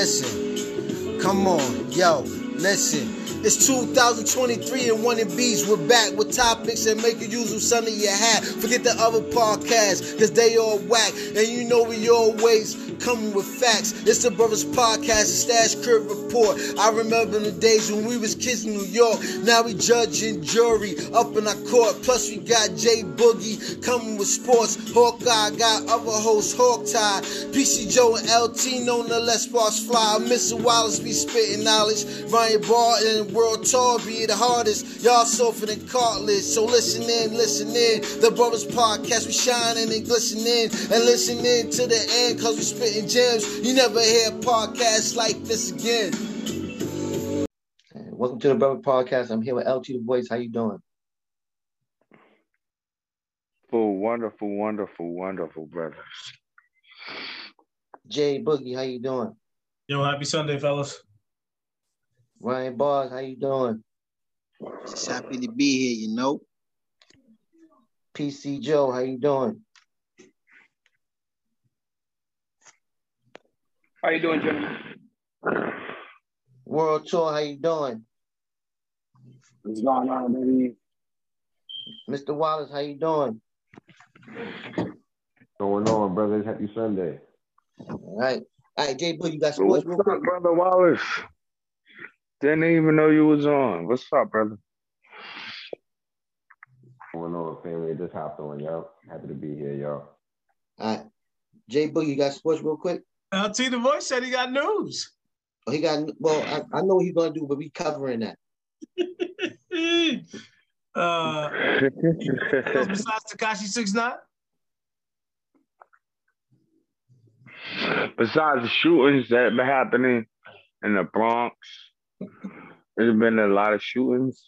Listen, come on, yo, listen. It's 2023 and one in beats. We're back with topics that make you use of some of your hat. Forget the other podcasts, cause they all whack. And you know we always coming with facts. It's the Brothers Podcast, the Stash Crib Report. I remember the days when we was kids in New York. Now we judge and jury up in our court. Plus we got Jay Boogie coming with sports. Hawkeye got other hosts, Hawktie. PC Joe and LT known the Less Sparks Fly. Mr. Wallace be spitting knowledge. Ryan Barton World Tour be the hardest. Y'all softer than cartilage. So listen in, listen in. The Brothers Podcast, we shining and glistening. And listen in to the end, cause we spitting gems. You never hear podcasts like this again. Welcome to the Brother Podcast. I'm here with LT the Voice. How you doing? Wonderful, wonderful, wonderful, wonderful, brothers. Jay Boogie, how you doing? Yo, happy Sunday, fellas. Ryan Bars, how you doing? Just happy to be here, you know. PC Joe, how you doing? How you doing, gentlemen? World Tour, how you doing? What's going on, baby? Mr. Wallace, how you doing? Going on, brothers. Happy Sunday. All right. All right, Jay Boogie, you got So sports what's real up, quick? brother Wallace? Didn't even know you was on. What's up, brother? Going on, family. Just hopped on, y'all. Happy to be here, y'all. All right. Jay Boogie, you got sports real quick? LT the voice said he got news. Oh, he got well, I, I know what he's gonna do, but we covering that. uh, besides Tekashi Six Nine, Besides the shootings that have been happening in the Bronx, there's been a lot of shootings.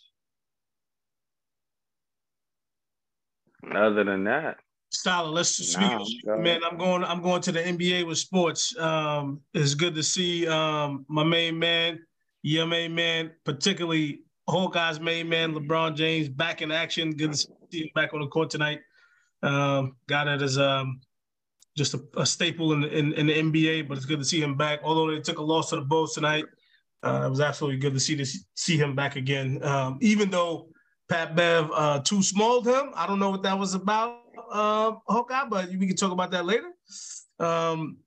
Other than that, Scholar, let's speak. Nah, man, I'm going. I'm going to the NBA with sports. Um, it's good to see um, my main man, your main man, particularly Hawkeye's main man, LeBron James, back in action. Good to see him back on the court tonight. Um, got it as um, just a, a staple in, the- in in the NBA, but it's good to see him back. Although they took a loss to the Bulls tonight, uh, it was absolutely good to see this see him back again. Um, even though Pat Bev uh, too smalled him, I don't know what that was about, uh, Hawkeye, but we can talk about that later. Um,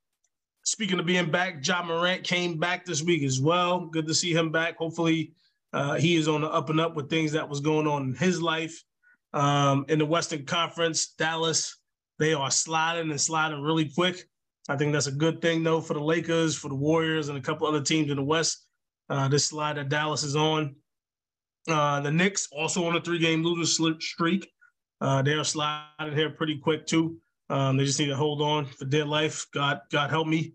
speaking of being back, Ja Morant came back this week as well. Good to see him back. Hopefully, uh, he is on the up and up with things that was going on in his life. Um, in the Western Conference, Dallas, they are sliding and sliding really quick. I think that's a good thing, though, for the Lakers, for the Warriors, and a couple other teams in the West. Uh, this slide that Dallas is on. Uh, the Knicks also on a three-game losing streak. Uh, they're sliding here pretty quick too. Um, they just need to hold on for dear life. God, God help me.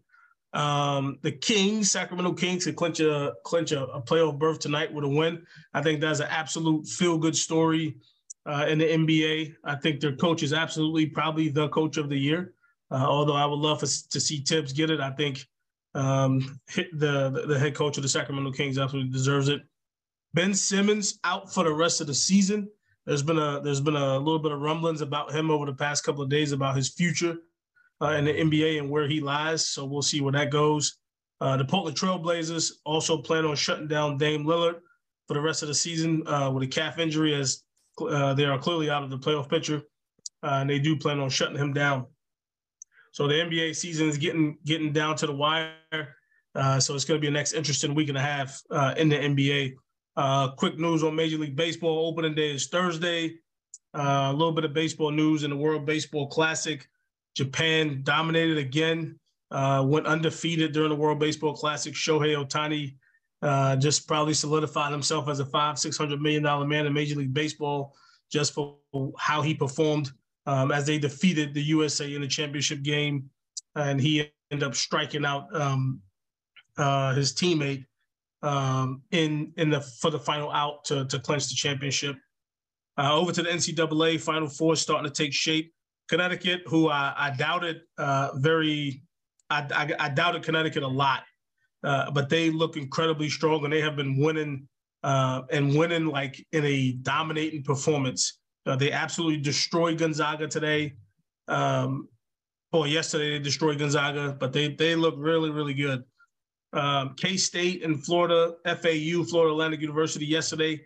Um, the Kings, Sacramento Kings, could clinch a clinch a, a playoff berth tonight with a win. I think that's an absolute feel-good story uh, in the NBA. I think their coach is absolutely probably the coach of the year. Uh, although I would love for, to see Thibs get it, I think um, the the head coach of the Sacramento Kings absolutely deserves it. Ben Simmons out for the rest of the season. There's been a there's been a little bit of rumblings about him over the past couple of days about his future uh, in the NBA and where he lies. So we'll see where that goes. Uh, the Portland Trailblazers also plan on shutting down Dame Lillard for the rest of the season uh, with a calf injury, as uh, they are clearly out of the playoff picture, uh, and they do plan on shutting him down. So the NBA season is getting getting down to the wire. Uh, so it's going to be a next interesting week and a half in the NBA. Uh, quick news on Major League Baseball. Opening day is Thursday. Uh, a little bit of baseball news in the World Baseball Classic. Japan dominated again, uh, went undefeated during the World Baseball Classic. Shohei Ohtani uh, just probably solidified himself as a five, six hundred million dollar man in Major League Baseball just for how he performed um, as they defeated the USA in the championship game, and he ended up striking out um, uh, his teammate um, in in the for the final out to to clinch the championship. Uh, over to the NCAA Final Four starting to take shape. Connecticut, who I, I doubted uh, very, I, I, I doubted Connecticut a lot, uh, but they look incredibly strong and they have been winning uh, and winning like in a dominating performance. Uh, they absolutely destroyed Gonzaga today. Um, or yesterday they destroyed Gonzaga, but they they look really really good. Um, K State and Florida, FAU, Florida Atlantic University yesterday.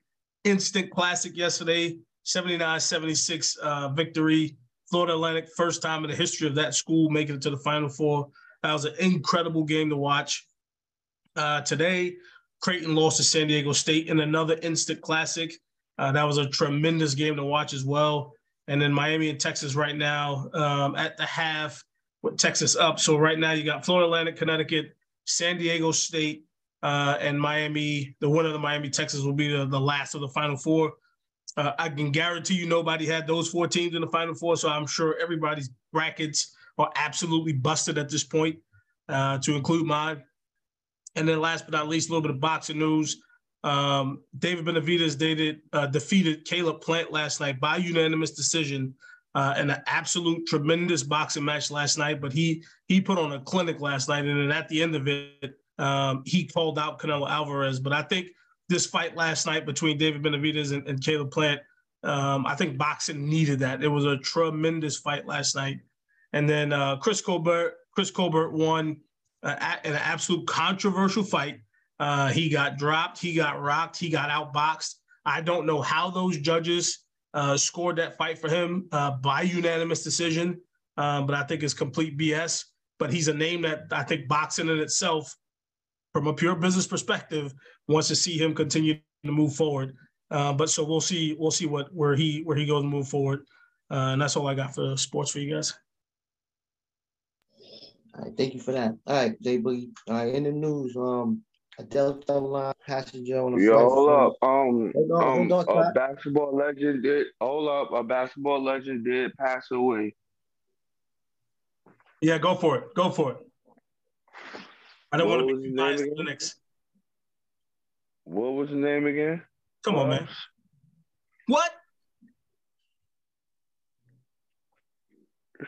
Instant classic yesterday, 79 76 uh, victory. Florida Atlantic, first time in the history of that school making it to the Final Four. That was an incredible game to watch. Uh, today, Creighton lost to San Diego State in another instant classic. Uh, that was a tremendous game to watch as well. And then Miami and Texas right now um, at the half with Texas up. So right now you got Florida Atlantic, Connecticut, San Diego State, uh, and Miami. The winner of the Miami Texas will be the, the last of the Final Four. Uh, I can guarantee you nobody had those four teams in the Final Four, so I'm sure everybody's brackets are absolutely busted at this point, uh, to include mine. And then last but not least, a little bit of boxing news. Um, David Benavidez dated, uh, defeated Caleb Plant last night by unanimous decision uh, in an absolute tremendous boxing match last night. But he he put on a clinic last night, and then at the end of it, um, he called out Canelo Alvarez. But I think this fight last night between David Benavidez and, and Caleb Plant, um, I think boxing needed that. It was a tremendous fight last night. And then uh, Chris Colbert, Chris Colbert won uh, an absolute controversial fight. Uh, he got dropped, he got rocked, he got outboxed. I don't know how those judges uh, scored that fight for him uh, by unanimous decision, um, but I think it's complete BS. But he's a name that I think boxing in itself, from a pure business perspective, wants to see him continue to move forward. Uh, but so we'll see, we'll see what where he where he goes and move forward. Uh, and that's all I got for sports for you guys. All right, thank you for that. All right, Jay Boogie. All right, in the news, um, a Delta line passenger on a Yo, flight hold from- up. Um, on, um, a basketball legend did. Hold up, a basketball legend did pass away. Yeah, go for it. Go for it. I don't What want to be his biased to the again? Knicks. What was his name again? Come on, man. What?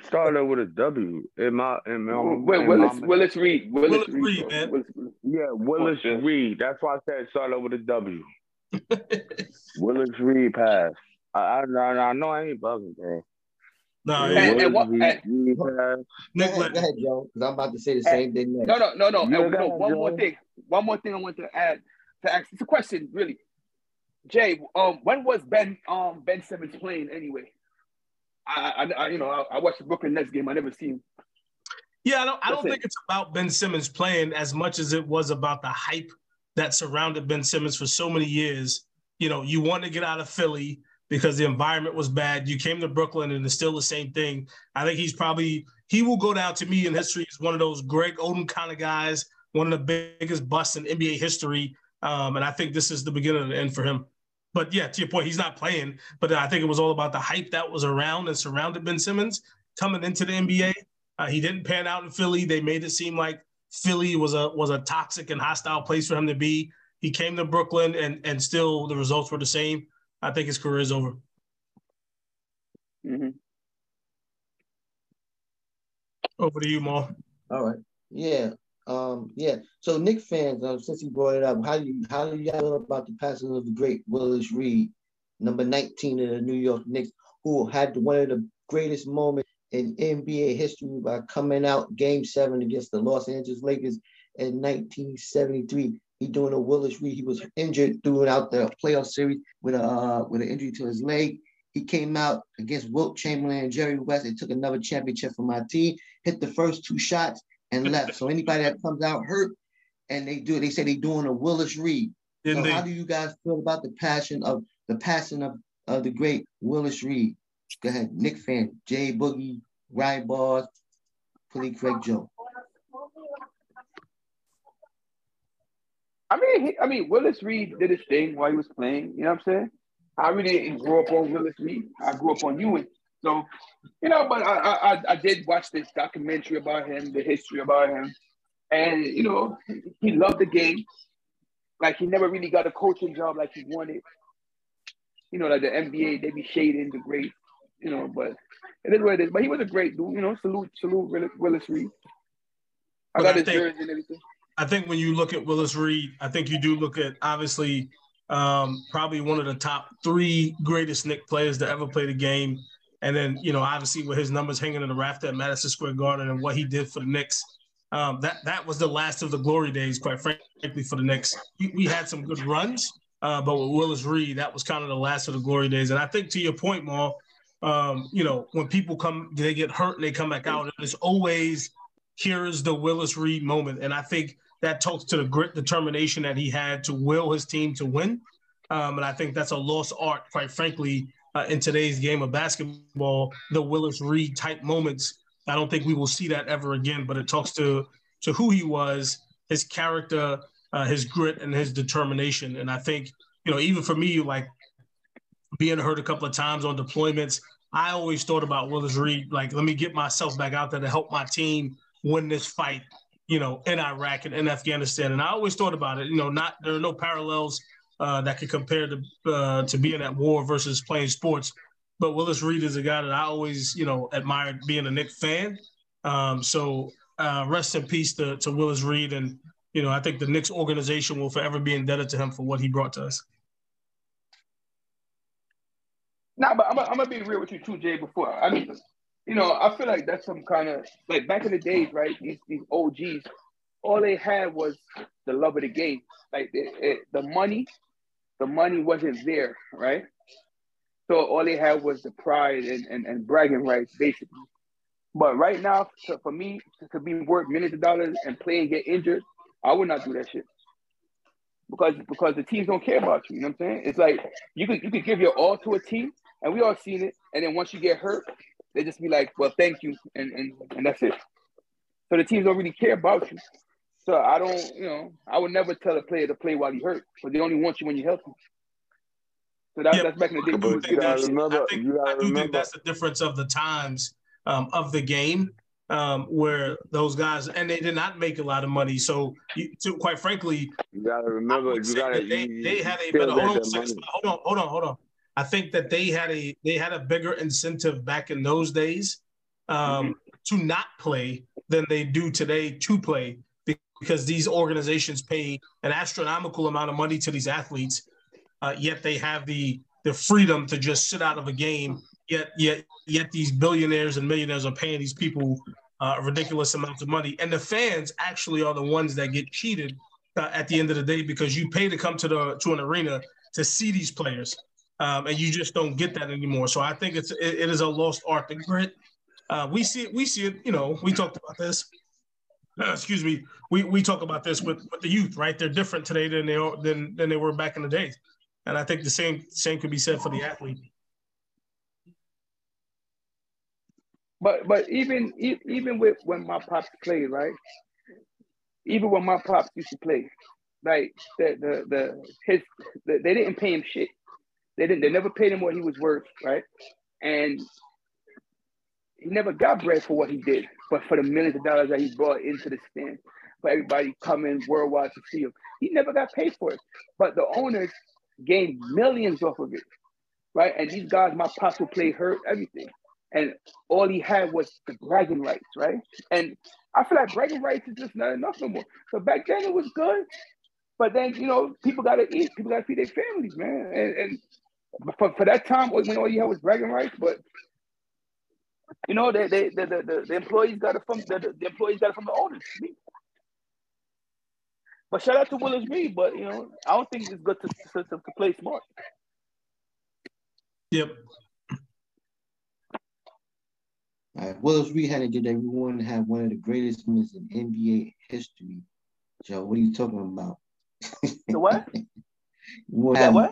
Started with a W. In my, in my, Wait, in Willis, my- Willis Reed. Willis, Willis Reed. Reed, man. Willis Yeah, Willis Oh. Reed. That's why I said it started with a W. Willis Reed passed. I, I, I, I know I ain't bugging, bro. no, And- yeah. and what- Willis Reed passed. Go ahead, let, go ahead, Joe, because I'm about to say the same thing next. No, no, no, no. Yeah, And, no, ahead, one more thing. One more thing I want to add to ask. It's a question, really. Jay, um, when was Ben um Ben Simmons playing anyway? I, I, I you know, I, I watched the Brooklyn Nets game. I never seen. yeah, I don't, I don't That's it. think it's about Ben Simmons playing as much as it was about the hype that surrounded Ben Simmons for so many years. You know, you want to get out of Philly because the environment was bad. You came to Brooklyn and it's still the same thing. I think he's probably he will go down to me in history as one of those Greg Oden kind of guys, one of the biggest busts in NBA history. Um, and I think this is the beginning of the end for him. But yeah, to your point, he's not playing. But I think it was all about the hype that was around and surrounded Ben Simmons coming into the NBA. Uh, he didn't pan out in Philly. They made it seem like Philly was a was a toxic and hostile place for him to be. He came to Brooklyn and and still the results were the same. I think his career is over. Mm-hmm. Over to you, Mo. All right. Yeah. Um, yeah. So Knick fans, um, since you brought it up, how do you how do you guys feel about the passing of the great Willis Reed, number 19 of the New York Knicks, who had one of the greatest moments in NBA history by coming out game seven against the Los Angeles Lakers in 1973. He doing a Willis Reed. He was injured throughout the playoff series with a uh, with an injury to his leg. He came out against Wilt Chamberlain and Jerry West and took another championship for my team. Hit the first two shots and left. So anybody that comes out hurt and they do, they say they're doing a Willis Reed. So Indeed. how do you guys feel about the passion of the passing of, of the great Willis Reed? Go ahead, Knick fan, Jay Boogie, Ryan Bars, Philly Craig Joe. I mean, he, I mean, Willis Reed did his thing while he was playing. You know what I'm saying? I really didn't grow up on Willis Reed. I grew up on Ewing. So, you know, but I, I, I- did watch this documentary about him, the history about him, and you know, he loved the game. Like he never really got a coaching job like he wanted. You know, like the NBA, they be shading the great. You know, but it is what it is. But he was a great dude. You know, salute, salute Willis, Willis Reed. I But got I his think- jersey and everything. I think when you look at Willis Reed, I think you do look at obviously um, probably one of the top three greatest Knick players to ever play the game. And then, you know, obviously with his numbers hanging in the raft at Madison Square Garden and what he did for the Knicks, um, that that was the last of the glory days, quite frankly, for the Knicks. We, we had some good runs, uh, but with Willis Reed, that was kind of the last of the glory days. And I think to your point, Maul, um, you know, when people come, they get hurt and they come back out, it's always here's the Willis Reed moment. And I think that talks to the grit, determination that he had to will his team to win. Um, and I think that's a lost art, quite frankly, uh, in today's game of basketball. The Willis Reed type moments, I don't think we will see that ever again. But it talks to to who he was, his character, uh, his grit, and his determination. And I think you know, even for me, like being hurt a couple of times on deployments, I always thought about Willis Reed. Like, let me get myself back out there to help my team win this fight you know, in Iraq and in Afghanistan. And I always thought about it, you know, not there are no parallels uh, that could compare to uh, to being at war versus playing sports. But Willis Reed is a guy that I always, you know, admired being a Knick fan. Um, so uh, rest in peace to, to Willis Reed. And, you know, I think the Knicks organization will forever be indebted to him for what he brought to us. Nah, but I'm, gonna be real with you too, Jay. Before I mean, you know, I feel like that's some kind of like back in the days, right? These these OGs, all they had was the love of the game. Like the money, the money wasn't there, right? So all they had was the pride and, and, and bragging rights, basically. But right now, to, for me to, be worth millions of dollars and play and get injured, I would not do that shit. Because because the teams don't care about you. You know what I'm saying? It's like you could you could give your all to a team, and we all seen it. And then once you get hurt, they just be like, well, thank you, and and, and that's it. So the teams don't really care about you. So I don't, you know, I would never tell a player to play while he hurt, but they only want you when you help them. So that, yeah, that's back in the day. I, think remember, I, think, I do remember. think that's the difference of the times um, of the game um, where those guys and they did not make a lot of money. So, you, to, quite frankly, you gotta remember, you gotta, they, they had a better. Hold on, hold on, hold on, hold on. I think that they had a they had a bigger incentive back in those days um, mm-hmm. to not play than they do today to play because these organizations pay an astronomical amount of money to these athletes, uh, yet they have the the freedom to just sit out of a game. Yet yet yet these billionaires and millionaires are paying these people uh, ridiculous amounts of money, and the fans actually are the ones that get cheated uh, at the end of the day because you pay to come to the to an arena to see these players um, and you just don't get that anymore. So I think it's it, it is a lost art. The grit, uh, we see it. We see it. You know, we talked about this. Excuse me. We we talk about this with, with the youth, right? They're different today than they are than than they were back in the days, and I think the same same could be said for the athlete. But but even even with when my pops played, right? Even when my pops used to play, like the the the his the, they didn't pay him shit. They didn't. They never paid him what he was worth, right? And he never got bread for what he did, but for the millions of dollars that he brought into the stand, for everybody coming worldwide to see him, he never got paid for it. But the owners gained millions off of it, right? And these guys, my pops will play hurt everything, and all he had was the bragging rights, right? And I feel like bragging rights is just not enough no more. So back then it was good, but then you know people got to eat, people got to feed their families, man, and, and for, for that time when all you had was bragging rights, but you know, they, they, the, the, the employees got it from the, the employees got it from the owners. But shout out to Willis Reed, but you know, I don't think it's good to, to, to play smart. Yep. All right, Willis Reed had to get that we wanted to have one of the greatest moments in NBA history. Joe, what are you talking about? The what? we, have, what?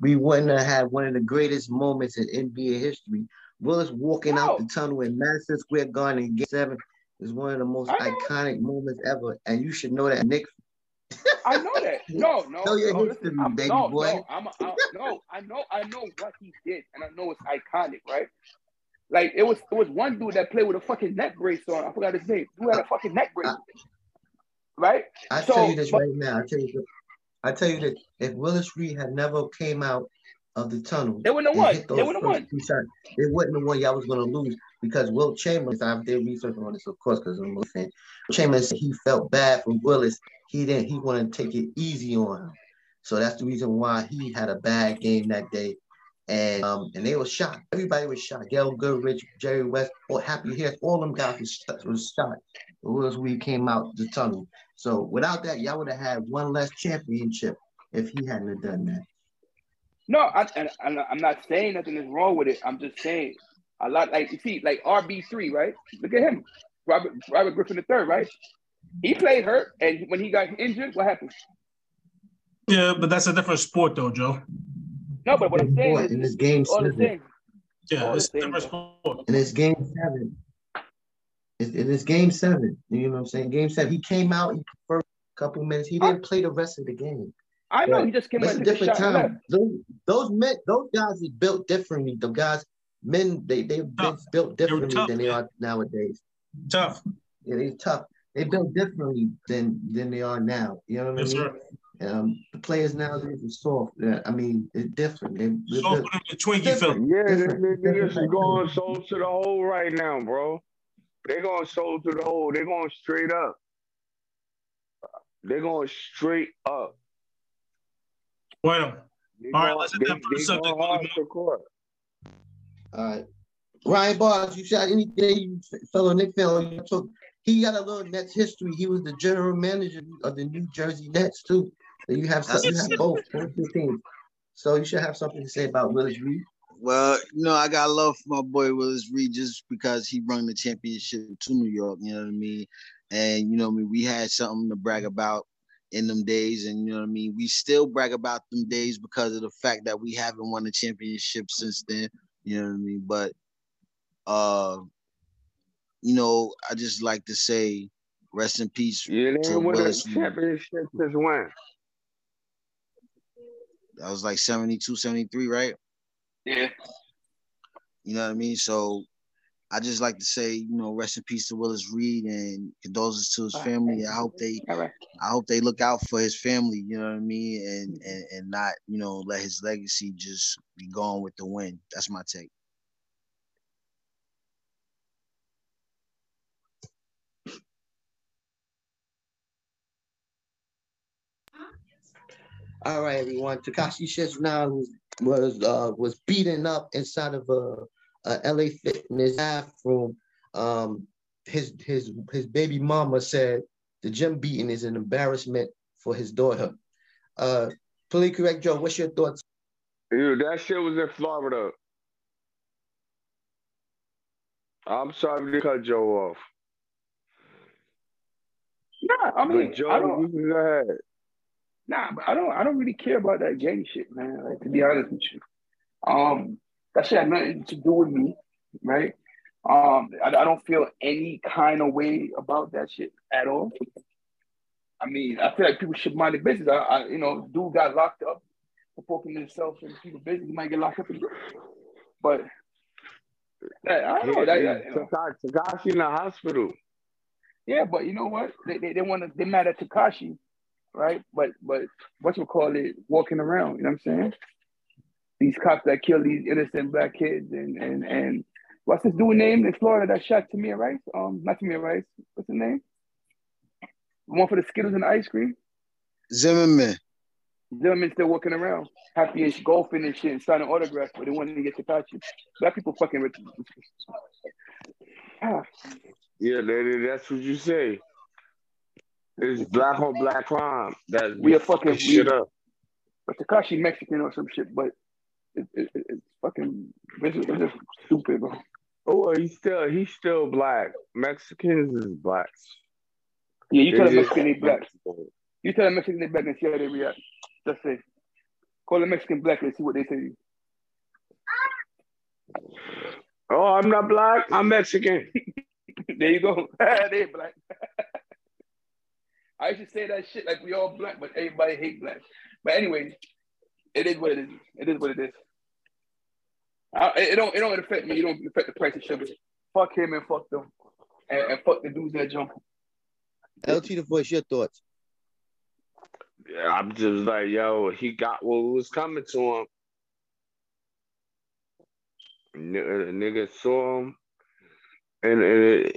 we wouldn't have had one of the greatest moments in NBA history. Willis walking out the tunnel in Madison Square Garden in Game Seven is one of the most iconic moments ever, and you should know that, Nick. I know that. No, no, no, no, listen, me, baby no, boy. No, I'm a, I, no, I know, I know what he did, and I know it's iconic, right? Like it was, it was one dude that played with a fucking neck brace on. I forgot his name. Who had a fucking neck brace, right? I so, tell you this but, right now. I tell you, I tell you that if Willis Reed had never came out of the tunnel, they wouldn't have won. They wouldn't have won. They wouldn't have won. Y'all was going to lose because Will Chambers, I did research on this, of course, because I'm a fan. Chamberlain said he felt bad for Willis. He didn't. He wanted to take it easy on him. So that's the reason why he had a bad game that day. and um, and they were shocked. Everybody was shocked. Gail Goodrich, Jerry West, or Happy Hairs, all them guys was. It was we came out the tunnel. So without that, y'all would have had one less championship if he hadn't have done that. No, I, and, and I'm not saying nothing is wrong with it. I'm just saying a lot like you see, like RB three, right? Look at him, Robert Robert Griffin III, right? He played hurt, and when he got injured, what happened? Yeah, but that's a different sport, though, Joe. No, but what I'm saying is, in this game all the seven, same. Yeah, All it's a the same, different sport. in this game seven, it, it is game seven. You know what I'm saying? Game seven. He came out he first couple minutes. He didn't play the rest of the game. I know Right. he just came But out it's a and took a different shot time. Those, those men, those guys are built differently. The guys, men, they they've been Tough. built They differently tough, than they man. are nowadays. Tough. Yeah, they're tough. They built differently than than they are now. You know what Yes, I mean? sir. Um, the players nowadays are soft. Yeah, I mean, it's different. They, they're So built- put him in Twinkie film. Yeah, the Different- niggas different is going that. soul to the hole right now, bro. They're going soul to the hole. They're going straight up. They're going straight up. Bueno. All right, let's hit they, that first subject, going hard Willie to court. All right. Ryan Bars, you shot anything, you fellow Knick fan. You took, he got a little Nets history. He was the general manager of the New Jersey Nets too. So you have some, you have both, both your teams. So you should have something to say about Willis Reed. Well, you know, I got love for my boy Willis Reed just because he brought the championship to New York, you know what I mean? And you know what I mean, we had something to brag about in them days, and you know what I mean, we still brag about them days because of the fact that we haven't won a championship since then, you know what I mean? But uh you know, I just like to say rest in peace. Yeah, they To win a Willis Reed. championship since when? That was like 72, 73, right? Yeah. You know what I mean? So I just like to say, you know, rest in peace to Willis Reed and condolences to his family. I hope they All right. I hope they look out for his family, you know what I mean? And and, and not, you know, let his legacy just be gone with the wind. That's my take. All right, everyone. Tekashi Six Nine was was uh was beaten up inside of a, a LA Fitness bathroom. Um, his his his baby mama said the gym beating is an embarrassment for his daughter. Uh, politically correct, Joe. What's your thoughts? Dude, that shit was in Florida. I'm sorry to cut Joe off. Nah, I mean, but Joe, I don't. you can go ahead. Nah, but I don't. I don't really care about that gang shit, man. Like to be honest with you, um, that shit had nothing to do with me, right? Um, I, I don't feel any kind of way about that shit at all. I mean, I feel like people should mind their business. I, I you know, dude got locked up for poking himself in people's business. He might get locked up, in, but that, I don't know. That, that, you know. Tekashi in the hospital. Yeah, but you know what? They they, they want to. They mad at Tekashi, right? But but what you call it? Walking around. You know what I'm saying? These cops that kill these innocent black kids and and and what's this dude name in Florida that shot Tamir Rice? Um, not Tamir Rice. What's his name? The one for the Skittles and the ice cream. Zimmerman. Zimmerman still walking around, happy as golfing and shit, and signing autographs, but they wanted to get Tekashi. Black people fucking rich. Ah, Yeah, that, that's what you say. It's black on black crime. That We are fucking- we- shit up. but Tekashi Mexican or some shit, but it, it, it- it's fucking it's just, it's just stupid, bro. Oh, uh, he's still he's still black. Mexicans is black. Yeah, you tell They them Mexican they black. You tell them Mexican they black and see how they react. Just say, call them Mexican black and see what they say. Oh, I'm not black. I'm Mexican. there you go. they black. I used to say that shit like we all black, but everybody hate black. But anyway, it is what it is. It is what it is. I, it don't it don't affect me. It don't affect the price of sugar. Fuck him and fuck them. And, and fuck the dudes that jump. LT the voice, your thoughts. Yeah, I'm just like, yo, he got what was coming to him. Nigga, uh, nigga saw him in, in,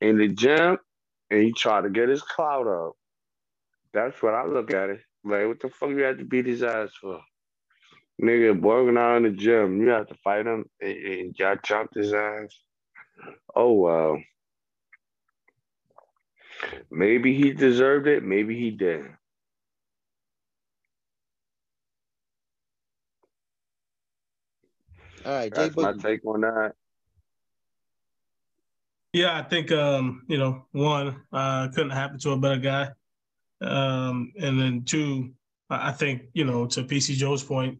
in the gym and he tried to get his clout up. That's what I look at it. Like, what the fuck you had to beat his ass for? Nigga working out in the gym. You have to fight him and, and y'all chopped his ass. Oh wow. Maybe he deserved it, maybe he didn't. All right, Jay That's my take on that. Yeah, I think um, you know, one, uh, couldn't happen to a better guy. Um, and then two, I I think, you know, to PC Joe's point,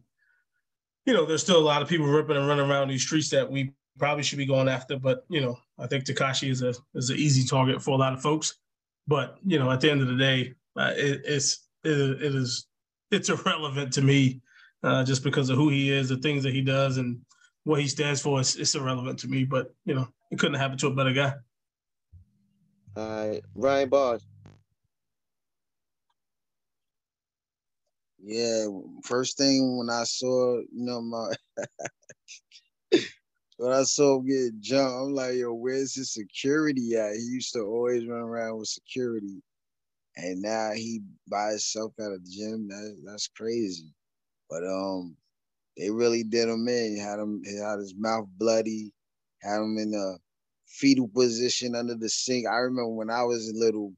you know, there's still a lot of people ripping and running around these streets that we probably should be going after. But, you know, I think Tekashi is a is an easy target for a lot of folks. But, you know, at the end of the day, uh, it, it's it, it is it's irrelevant to me uh, just because of who he is, the things that he does, and what he stands for. It's, it's irrelevant to me. But, you know, it couldn't happen to a better guy. All right, Ryan Bars. Yeah, first thing when I saw, you know, my when I saw him get jumped, I'm like, yo, where's his security at? He used to always run around with security. And now he by himself at a gym. That, that's crazy. But um they really did him in. Had him had his mouth bloody, had him in a fetal position under the sink. I remember when I was a little,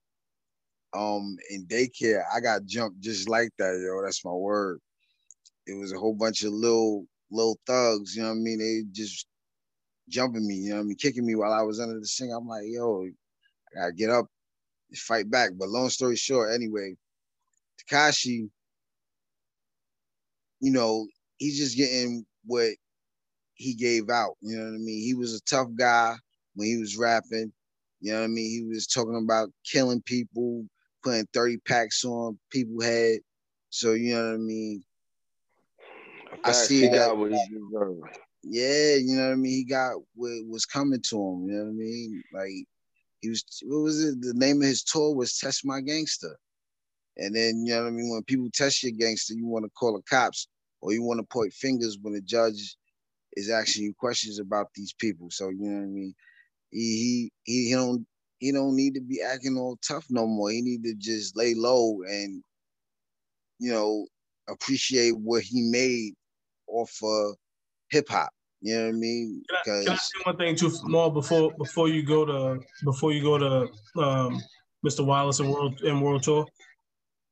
um in daycare, I got jumped just like that, yo. That's my word. It was a whole bunch of little little thugs, you know what I mean? They just jumping me, you know what I mean, kicking me while I was under the sink. I'm like, yo, I gotta get up fight back. But long story short, anyway, Tekashi, you know, he's just getting what he gave out. You know what I mean? He was a tough guy when he was rapping. You know what I mean? He was talking about killing people, putting 30 packs on people head. So you know what I mean? I see that- what he deserved. Yeah, you know what I mean. He got what was coming to him. You know what I mean? Like he was. What was it? The name of his tour was "Test My Gangster," and then you know what I mean. When people test your gangster, you want to call the cops or you want to point fingers when the judge is asking you questions about these people. So you know what I mean. He he he don't he don't need to be acting all tough no more. He need to just lay low and you know appreciate what he made off of hip hop. You know what I mean? Can I, can I Because say one thing too, more before before you go to before you go to um, Mr. Wallace and World and World Tour?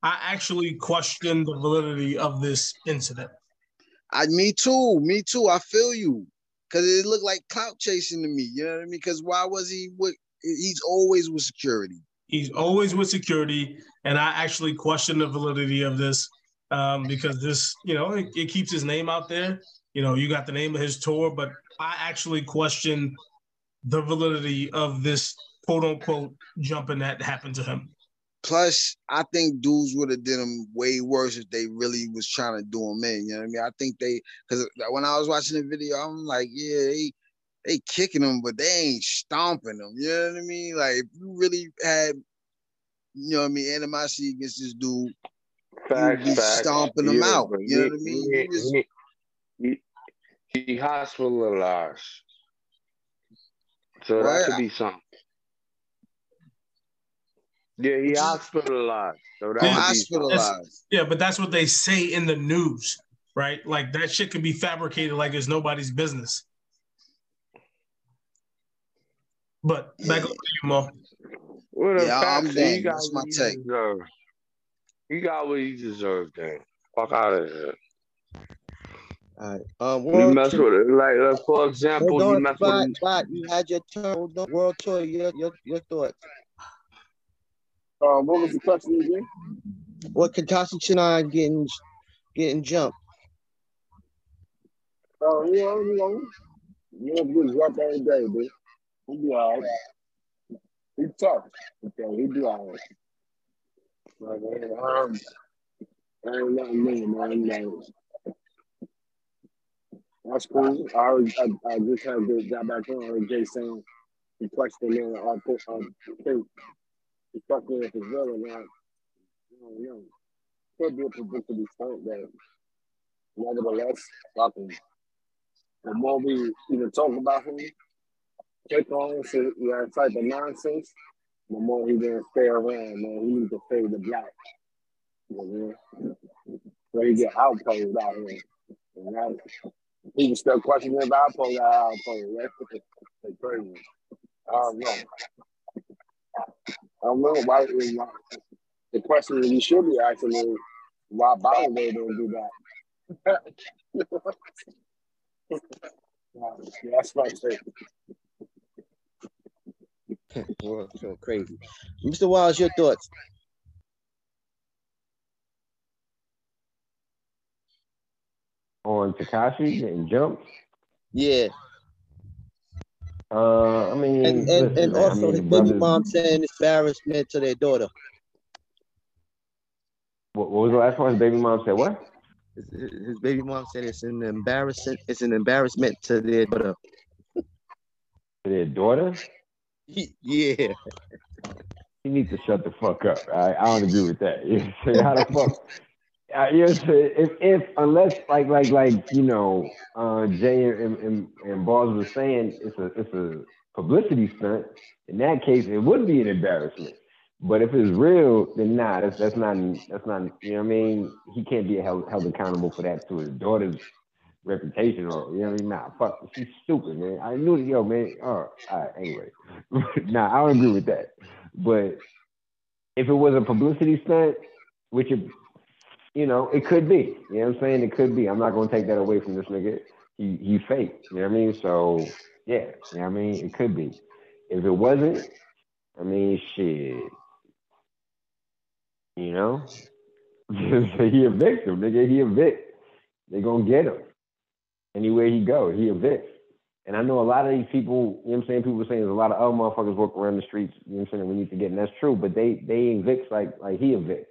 I actually question the validity of this incident. I, me too, me too. I feel you. Cause it looked like clout chasing to me. You know what I mean? Because why was he with? He's always with security. He's always with security, and I actually question the validity of this um, because this, you know, it, it keeps his name out there. You know, you got the name of his tour, but I actually question the validity of this quote unquote jumping that happened to him. Plus, I think dudes would have did him way worse if they really was trying to do him in. You know what I mean? I think they because when I was watching the video, I'm like, yeah, they they kicking them, but they ain't stomping them. You know what I mean? Like if you really had, you know what I mean, animosity against this dude, Facts, be facts. stomping him out, you know he- what I mean? He, You just- he, he, he hospitalized. So Right. that could be something. Yeah, he Which hospitalized. So that Yeah, could be something. hospitalized. Yeah, but that's what they say in the news, right? Like that shit could be fabricated like it's nobody's business. But back Yeah. over to you, Mo. Well, the Yeah, I'm facts, done. got That's my what he take. deserved. He got what he deserved, then. Fuck out of here. All right. Um, You mess Tour. with it, like, like for example, Hold you on, mess Spot, with Spot, you had your turn. Hold. World Tour, your, your, your thoughts. Um, what was the question again? What Katashi Chinan getting getting jumped? Oh, you know, you know, you know, get dropped every day, dude. He be all right. He tough. Okay, he be all right. Like, um, ain't nothing new, man. Like, that's cool. I, already, I, I just had to got back on. I Jay saying he questioned me on our pick. Um, pick. He fucking with his real or not. I don't know. Could be a predictable stunt, but nevertheless, fucking the more we even talk about him, take on so that type of nonsense, the more he gonna stay around, man. He needs to fade the black. You know? So he get outplayed out here. You Right? People still questioning about Polar Al Polar. That's crazy. I don't know. I don't know why. The question that you should be asking is why Bowser don't do that. That's my take. World so crazy. Mr. Wiles, your thoughts? On Tekashi getting jumped. Yeah. Uh, I mean, And and, listen, and man, I also mean, his baby mom saying embarrassment to their daughter. What, what was the last one? His baby mom said what? His, his baby mom said it's an embarrassment. It's an embarrassment to their daughter. To their daughter? Yeah. He needs to shut the fuck up. I, I don't agree with that. You know? How the fuck? Uh, you know if, if unless like like like you know uh, Jay and, and and Balls was saying it's a it's a publicity stunt. In that case, it would be an embarrassment. But if it's real, then nah, that's that's not that's not you know what I mean. He can't be held held accountable for that to his daughter's reputation or you know what I mean. Nah, fuck, she's stupid, man. I knew it, yo, man. Oh, all right, anyway, nah, I don't agree with that. But if it was a publicity stunt, which it, you know, it could be. You know what I'm saying? It could be. I'm not gonna take that away from this nigga. He he fake. You know what I mean? So yeah, you know what I mean? It could be. If it wasn't, I mean shit. You know? he a victim, nigga. He a victim. They gonna get him. Anywhere he go, he a vic. And I know a lot of these people, you know what I'm saying? People are saying there's a lot of other motherfuckers walk around the streets, you know what I'm saying, we need to get, and that's true, but they they ain't Vicks like like he a Vic.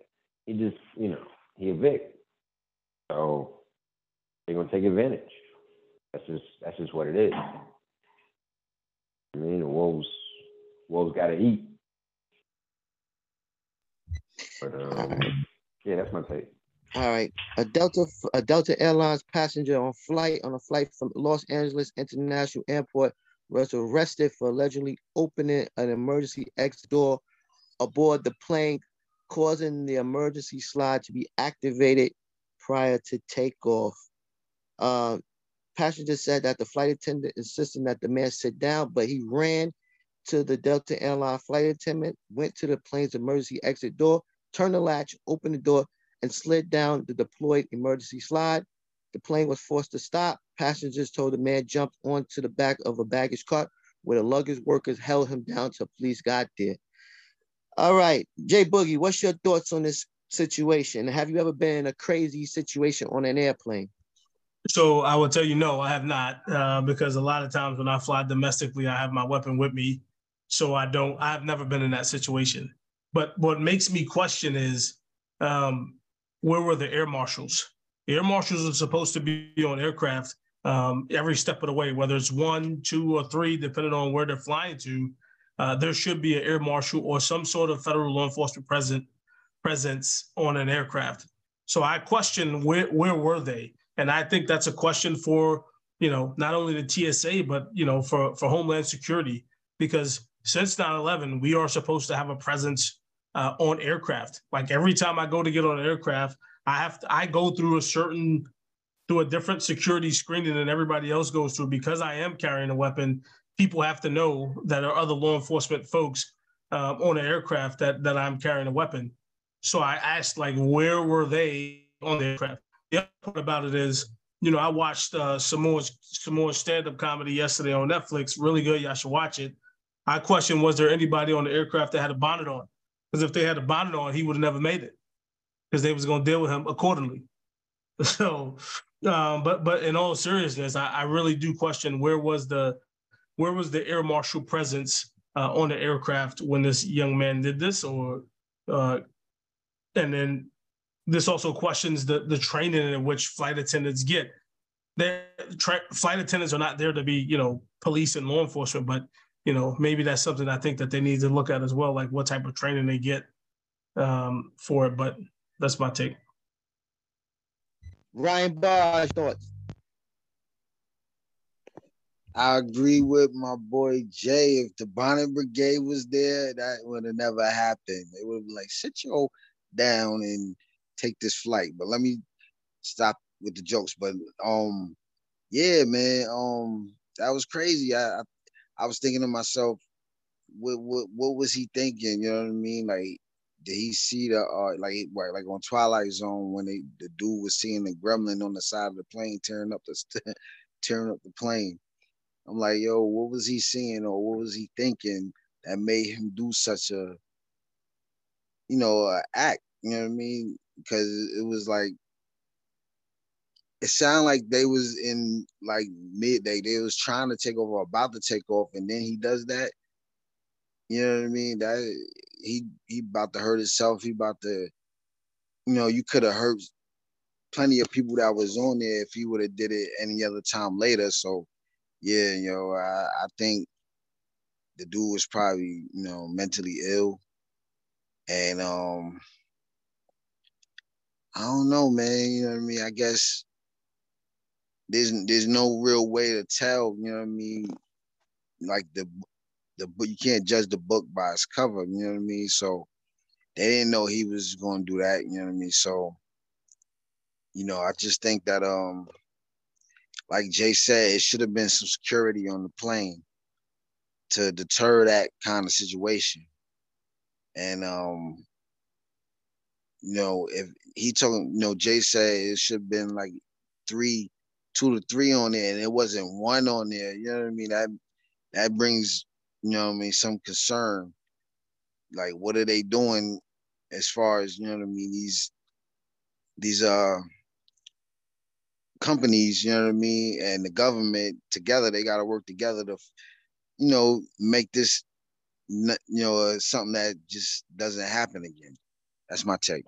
He just, you know, he a Vic. So they're gonna take advantage. That's just that's just what it is. I mean the wolves wolves gotta eat. But um, yeah, that's my take. All right. A Delta a Delta Airlines passenger on flight on a flight from Los Angeles International Airport was arrested for allegedly opening an emergency exit door aboard the plane, causing the emergency slide to be activated prior to takeoff. Uh, passenger said that the flight attendant insisted that the man sit down, but he ran to the Delta Airline flight attendant, went to the plane's emergency exit door, turned the latch, opened the door, and slid down the deployed emergency slide. The plane was forced to stop. Passengers told the man jumped onto the back of a baggage cart where the luggage workers held him down till police got there. All right, Jay Boogie, what's your thoughts on this situation? Have you ever been in a crazy situation on an airplane? So I will tell you, no, I have not, uh, because a lot of times when I fly domestically, I have my weapon with me, so I don't. I've never been in that situation. But what makes me question is, um, where were the air marshals? The air marshals are supposed to be on aircraft um, every step of the way, whether it's one, two, or three, depending on where they're flying to. Uh, there should be an air marshal or some sort of federal law enforcement present presence on an aircraft. So I question where where were they? And I think that's a question for you know not only the TSA but you know for for Homeland Security because since 9/11 we are supposed to have a presence uh, on aircraft. Like every time I go to get on an aircraft, I have to I go through a certain through a different security screening than everybody else goes through because I am carrying a weapon. People have to know that there are other law enforcement folks uh, on an aircraft that that I'm carrying a weapon. So I asked like, where were they on the aircraft? The other part about it is, you know, I watched uh, Samoa's Samoa's stand-up comedy yesterday on Netflix. Really good. Y'all should watch it. I questioned, was there anybody on the aircraft that had a bonnet on? Because if they had a bonnet on, he would have never made it. Because they was going to deal with him accordingly. So, um, but but in all seriousness, I, I really do question where was the where was the air marshal presence uh, on the aircraft when this young man did this, or uh, and then this also questions the the training in which flight attendants get. Their tra- flight attendants are not there to be you know police and law enforcement, but you know maybe that's something I think that they need to look at as well, like what type of training they get um, for it. But that's my take. Ryan Barr, thoughts? I agree with my boy Jay. If the Bonnet Brigade was there, that would have never happened. They would have been like, sit your down and take this flight. But let me stop with the jokes, but um, yeah, man, um, that was crazy. I I, I was thinking to myself, what what what was he thinking? You know what I mean? Like, did he see the uh like like on Twilight Zone when they the dude was seeing the gremlin on the side of the plane tearing up the tearing up the plane? I'm like, yo, what was he seeing or what was he thinking that made him do such a, you know, act? You know what I mean? Because it was like, it sounded like they was in like midday. They was trying to take over, about to take off, and then he does that. You know what I mean? That he he about to hurt himself. He about to, you know, you could have hurt plenty of people that was on there if he would have did it any other time later. So yeah, you know, I, I think the dude was probably, you know, mentally ill. And um I don't know, man. You know what I mean? I guess there's there's no real way to tell, you know what I mean? Like the the book you can't judge the book by its cover, you know what I mean? So they didn't know he was gonna do that, you know what I mean? So, you know, I just think that um like Jay said, it should have been some security on the plane to deter that kind of situation. And um, you know, if he told you know, Jay said it should have been like three, two to three on there, and it wasn't one on there. You know what I mean? That that brings, you know, what I mean, some concern. Like, what are they doing as far as you know what I mean? These these uh companies, you know what I mean, and the government together, they got to work together to, you know, make this, you know, uh, something that just doesn't happen again. That's my take.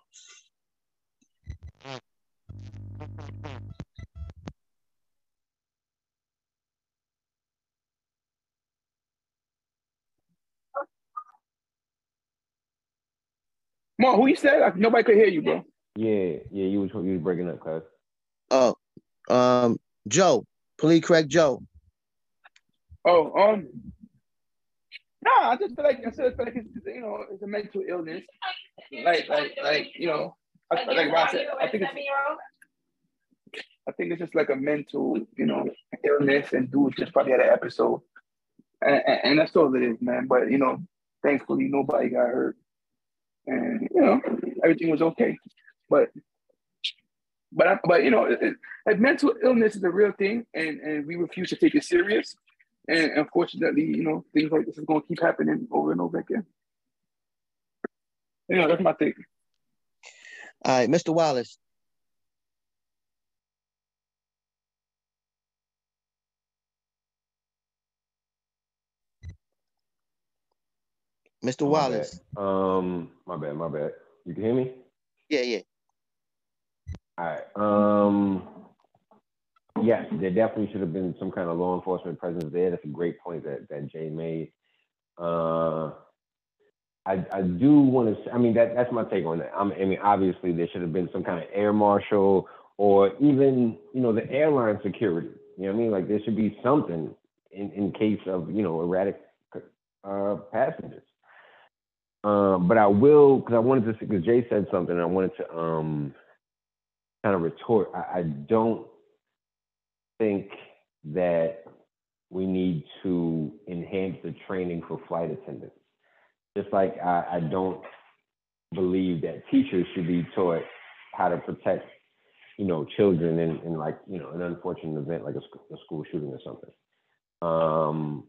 Mom, who you said? Like, nobody could hear you, bro. Yeah, yeah, you was you was breaking up, cuz. Oh, um, Joe, please correct Joe. Oh, um, nah, I just feel like I feel like it's you know it's a mental illness, like like like you know, I, like Rob said, I think it's I think it's just like a mental you know illness, and dude just probably had an episode, and, and, and that's all it is, man. But you know, thankfully nobody got hurt, and you know everything was okay, but but but you know, it, it, mental illness is a real thing, and and we refuse to take it serious. And unfortunately, you know, things like this is going to keep happening over and over again. You know, that's my thing. All right, Mr. Wallace. Mr. My Wallace. bad. Um, my bad, my bad. You can hear me? Yeah, yeah. All right. Um, yes, there definitely should have been some kind of law enforcement presence there. That's a great point that, that Jay made. Uh, I, I do want to. I mean, that that's my take on that. I mean, obviously there should have been some kind of air marshal or even you know the airline security. You know what I mean? Like there should be something in in case of you know erratic uh, passengers. Um, but I will because I wanted to because Jay said something. I wanted to um kind of retort. I, I don't think that we need to enhance the training for flight attendants. Just like I, I don't believe that teachers should be taught how to protect, you know, children in, in like, you know, an unfortunate event like a, sc- a school shooting or something. Um,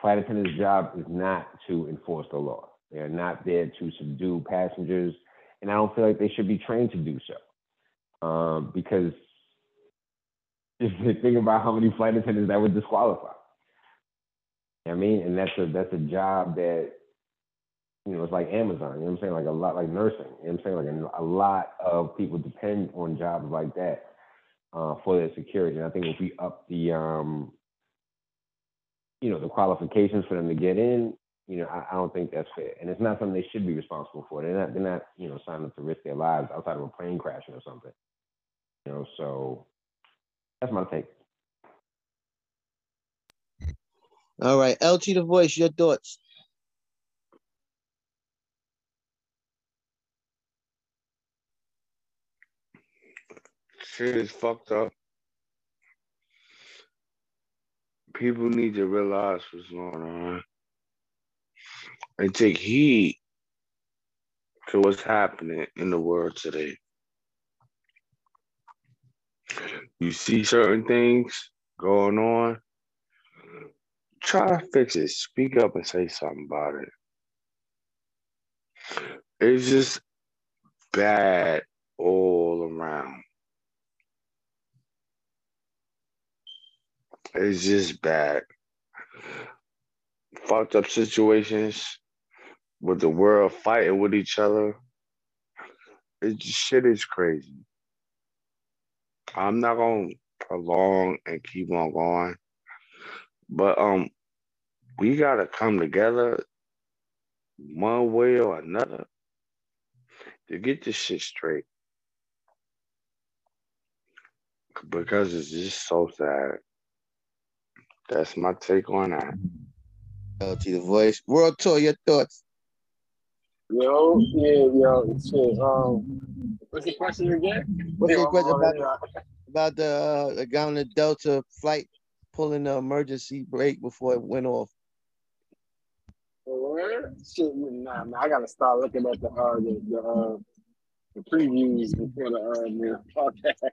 flight attendant's job is not to enforce the law. They are not there to subdue passengers, and I don't feel like they should be trained to do so um, because if you think about how many flight attendants that would disqualify. I mean, and that's a that's a job that you know it's like Amazon. You know what I'm saying? Like a lot like nursing. You know what I'm saying? Like a, a lot of people depend on jobs like that uh, for their security. And I think if we up the um, you know the qualifications for them to get in, you know, I, I, don't think that's fair. And it's not something they should be responsible for. They're not they're not you know signing up to risk their lives outside of a plane crashing or something. You know, so that's my take. All right, LT the voice, your thoughts. shit is fucked up. People need to realize what's going on and take heed to what's happening in the world today. You see certain things going on, try to fix it. Speak up and say something about it. It's just bad all around. It's just bad. Fucked up situations with the world fighting with each other. It just, shit is crazy. I'm not gonna prolong and keep on going, but um, we gotta come together one way or another to get this shit straight because it's just so sad. That's my take on that. LT the voice. World tour, your thoughts. Yo, yeah, yo, shit. Um, what's the question again? What's the question about, Yeah, about the, uh, the guy on the Delta flight pulling the emergency brake before it went off? Shit, nah, man, I gotta start looking at the uh the the, uh, the previews before the uh the podcast.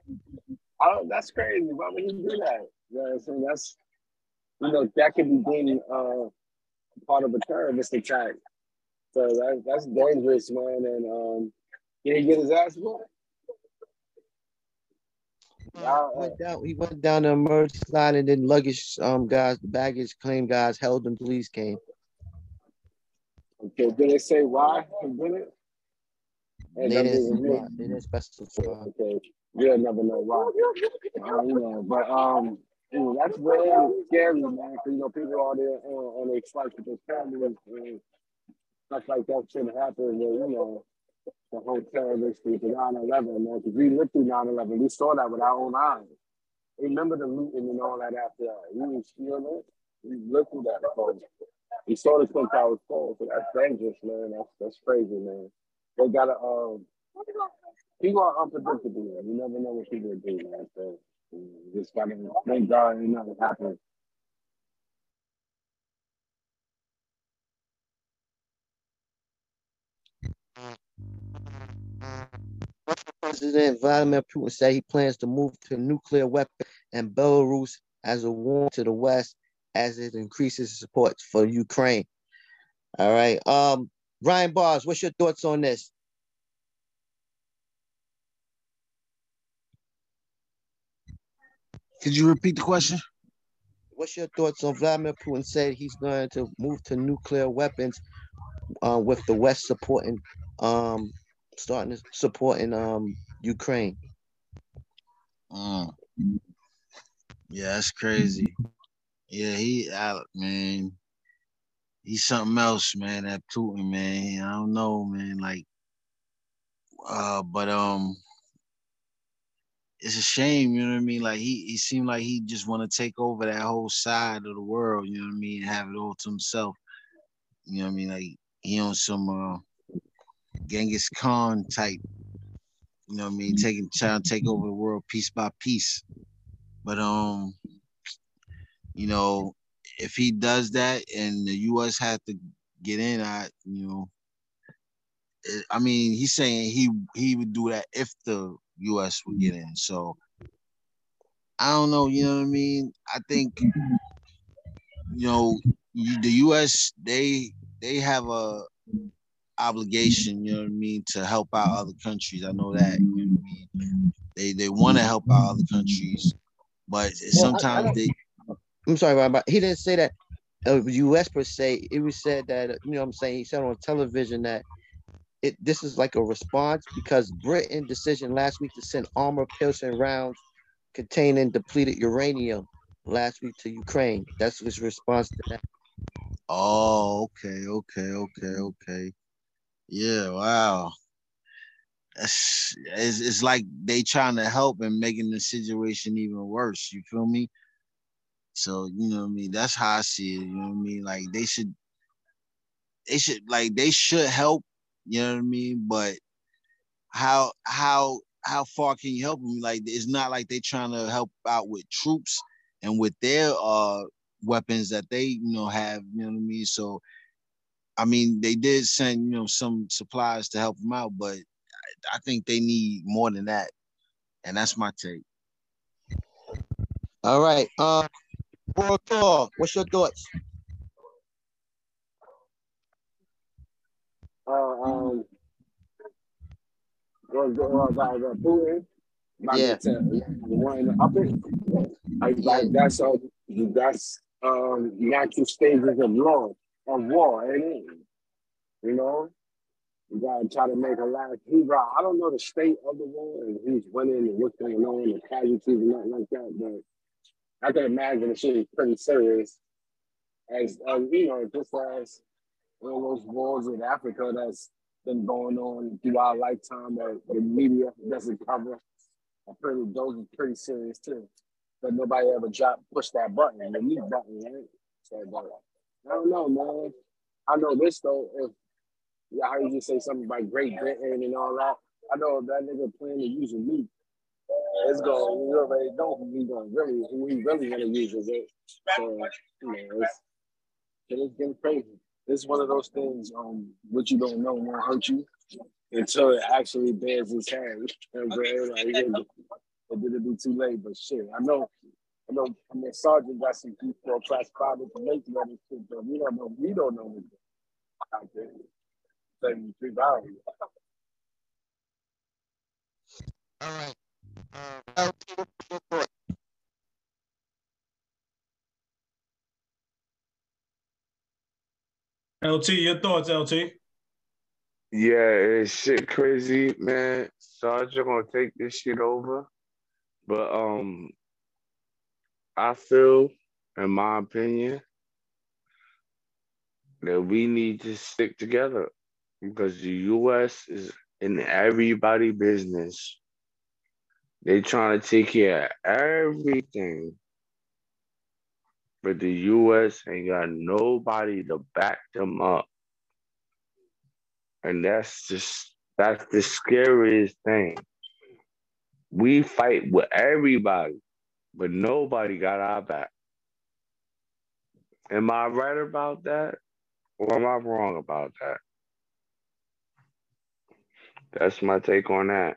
Don't, that's crazy. Why would he do that? You know what? That's you know that could be being uh part of a terrorist attack. So that that's dangerous, man. And um, did he get his ass whooped? He went down, he went down the emergency line and then luggage um guys, the baggage claim guys held him, police came. Okay, did they say why he did it? And that didn't, didn't- they didn't specify. Okay, you'll never know why. Uh, you know, but um, you know, that's very scary, man. Cause you know, people are there on, on their flights with their families and stuff like that shouldn't happen. Where you know, the whole terrorist thing, the 9/11, man. Because we lived through 9/11, we saw that with our own eyes. We Remember the looting and all that after that. We was feeling it. We lived through that. So we saw the Twin Towers fall. So that's dangerous, man. That's that's crazy, man. They gotta um. People are unpredictable, man. You never know what people do, man. So you just gotta thank God ain't nothing happened. President Vladimir Putin said he plans to move to nuclear weapon and Belarus as a warning to the West as it increases support for Ukraine. All right. Um, Ryan Bars, what's your thoughts on this? Could you repeat the question? What's your thoughts on Vladimir Putin said he's going to move to nuclear weapons uh, with the West supporting um starting to supporting um Ukraine? Mm. Yeah, that's crazy. Yeah, he out, man. He's something else, man. That Putin, man. I don't know, man. Like, uh, but um, it's a shame, you know what I mean? Like he, he seemed like he just want to take over that whole side of the world, you know what I mean, and have it all to himself. You know what I mean? Like he on some uh, Genghis Khan type, you know what I mean, taking trying to take over the world piece by piece. But um, you know, if he does that and the US had to get in, I you know, I mean, he's saying he he would do that if the US would get in. So I don't know, you know what I mean? I think you know, the US they they have a obligation, you know what I mean, to help out other countries. I know that, you know what I mean? They they want to help out other countries, but sometimes they I'm sorry, but he didn't say that uh, U.S. per se. It was said that you know what I'm saying. He said on television that it this is like a response because Britain decision last week to send armor piercing rounds containing depleted uranium last week to Ukraine. That's his response to that. Oh, okay, okay, okay, okay. Yeah, wow. It's, it's like they trying to help and making the situation even worse. You feel me? So you know what I mean. That's how I see it. You know what I mean. Like they should, they should like they should help. You know what I mean. But how how how far can you help them? Like it's not like they're trying to help out with troops and with their uh weapons that they you know have. You know what I mean? So, I mean they did send you know some supplies to help them out, but I, I think they need more than that, and that's my take. All right. Um, World Tour, what's your thoughts? Uh, um, was was uh, uh, Putin. About Yeah. to tell you, the one in the upper. Like, like that's uh, that's um natural stages of law of war, ain't it? You know, you gotta try to make a last hurrah. I don't know the state of the war and who's winning and what's going on, the casualties and nothing like that, but I can imagine the shit is pretty serious. As, as you know, just as all those wars in Africa that's been going on through our lifetime that the media doesn't cover. I'm pretty those are pretty serious too. But nobody ever dropped push that button, the mute button, right? So I don't know, man. I know this though, if yeah, I heard you say something about Great Britain and all that. I know that nigga plan to use a nuke, it's going you already know who he gonna really who he really gonna use it. So you know, it's it's getting crazy. It's one of those things, um, what you don't know won't hurt you until it actually bears its hand. Like, it, it did it be too late, but shit. I know, I know, I mean, Sergeant got some people classified information on this shit, but we don't know, we don't know out there. 73 hours. All right. Um, LT, your thoughts? LT? Yeah, it's shit crazy, man. Sergeant gonna take this shit over. But um I feel, in my opinion, that we need to stick together because the US is in everybody business. They trying to take care of everything. But the US ain't got nobody to back them up. And that's just that's the scariest thing. We fight with everybody, but nobody got our back. Am I right about that? Or am I wrong about that? That's my take on that.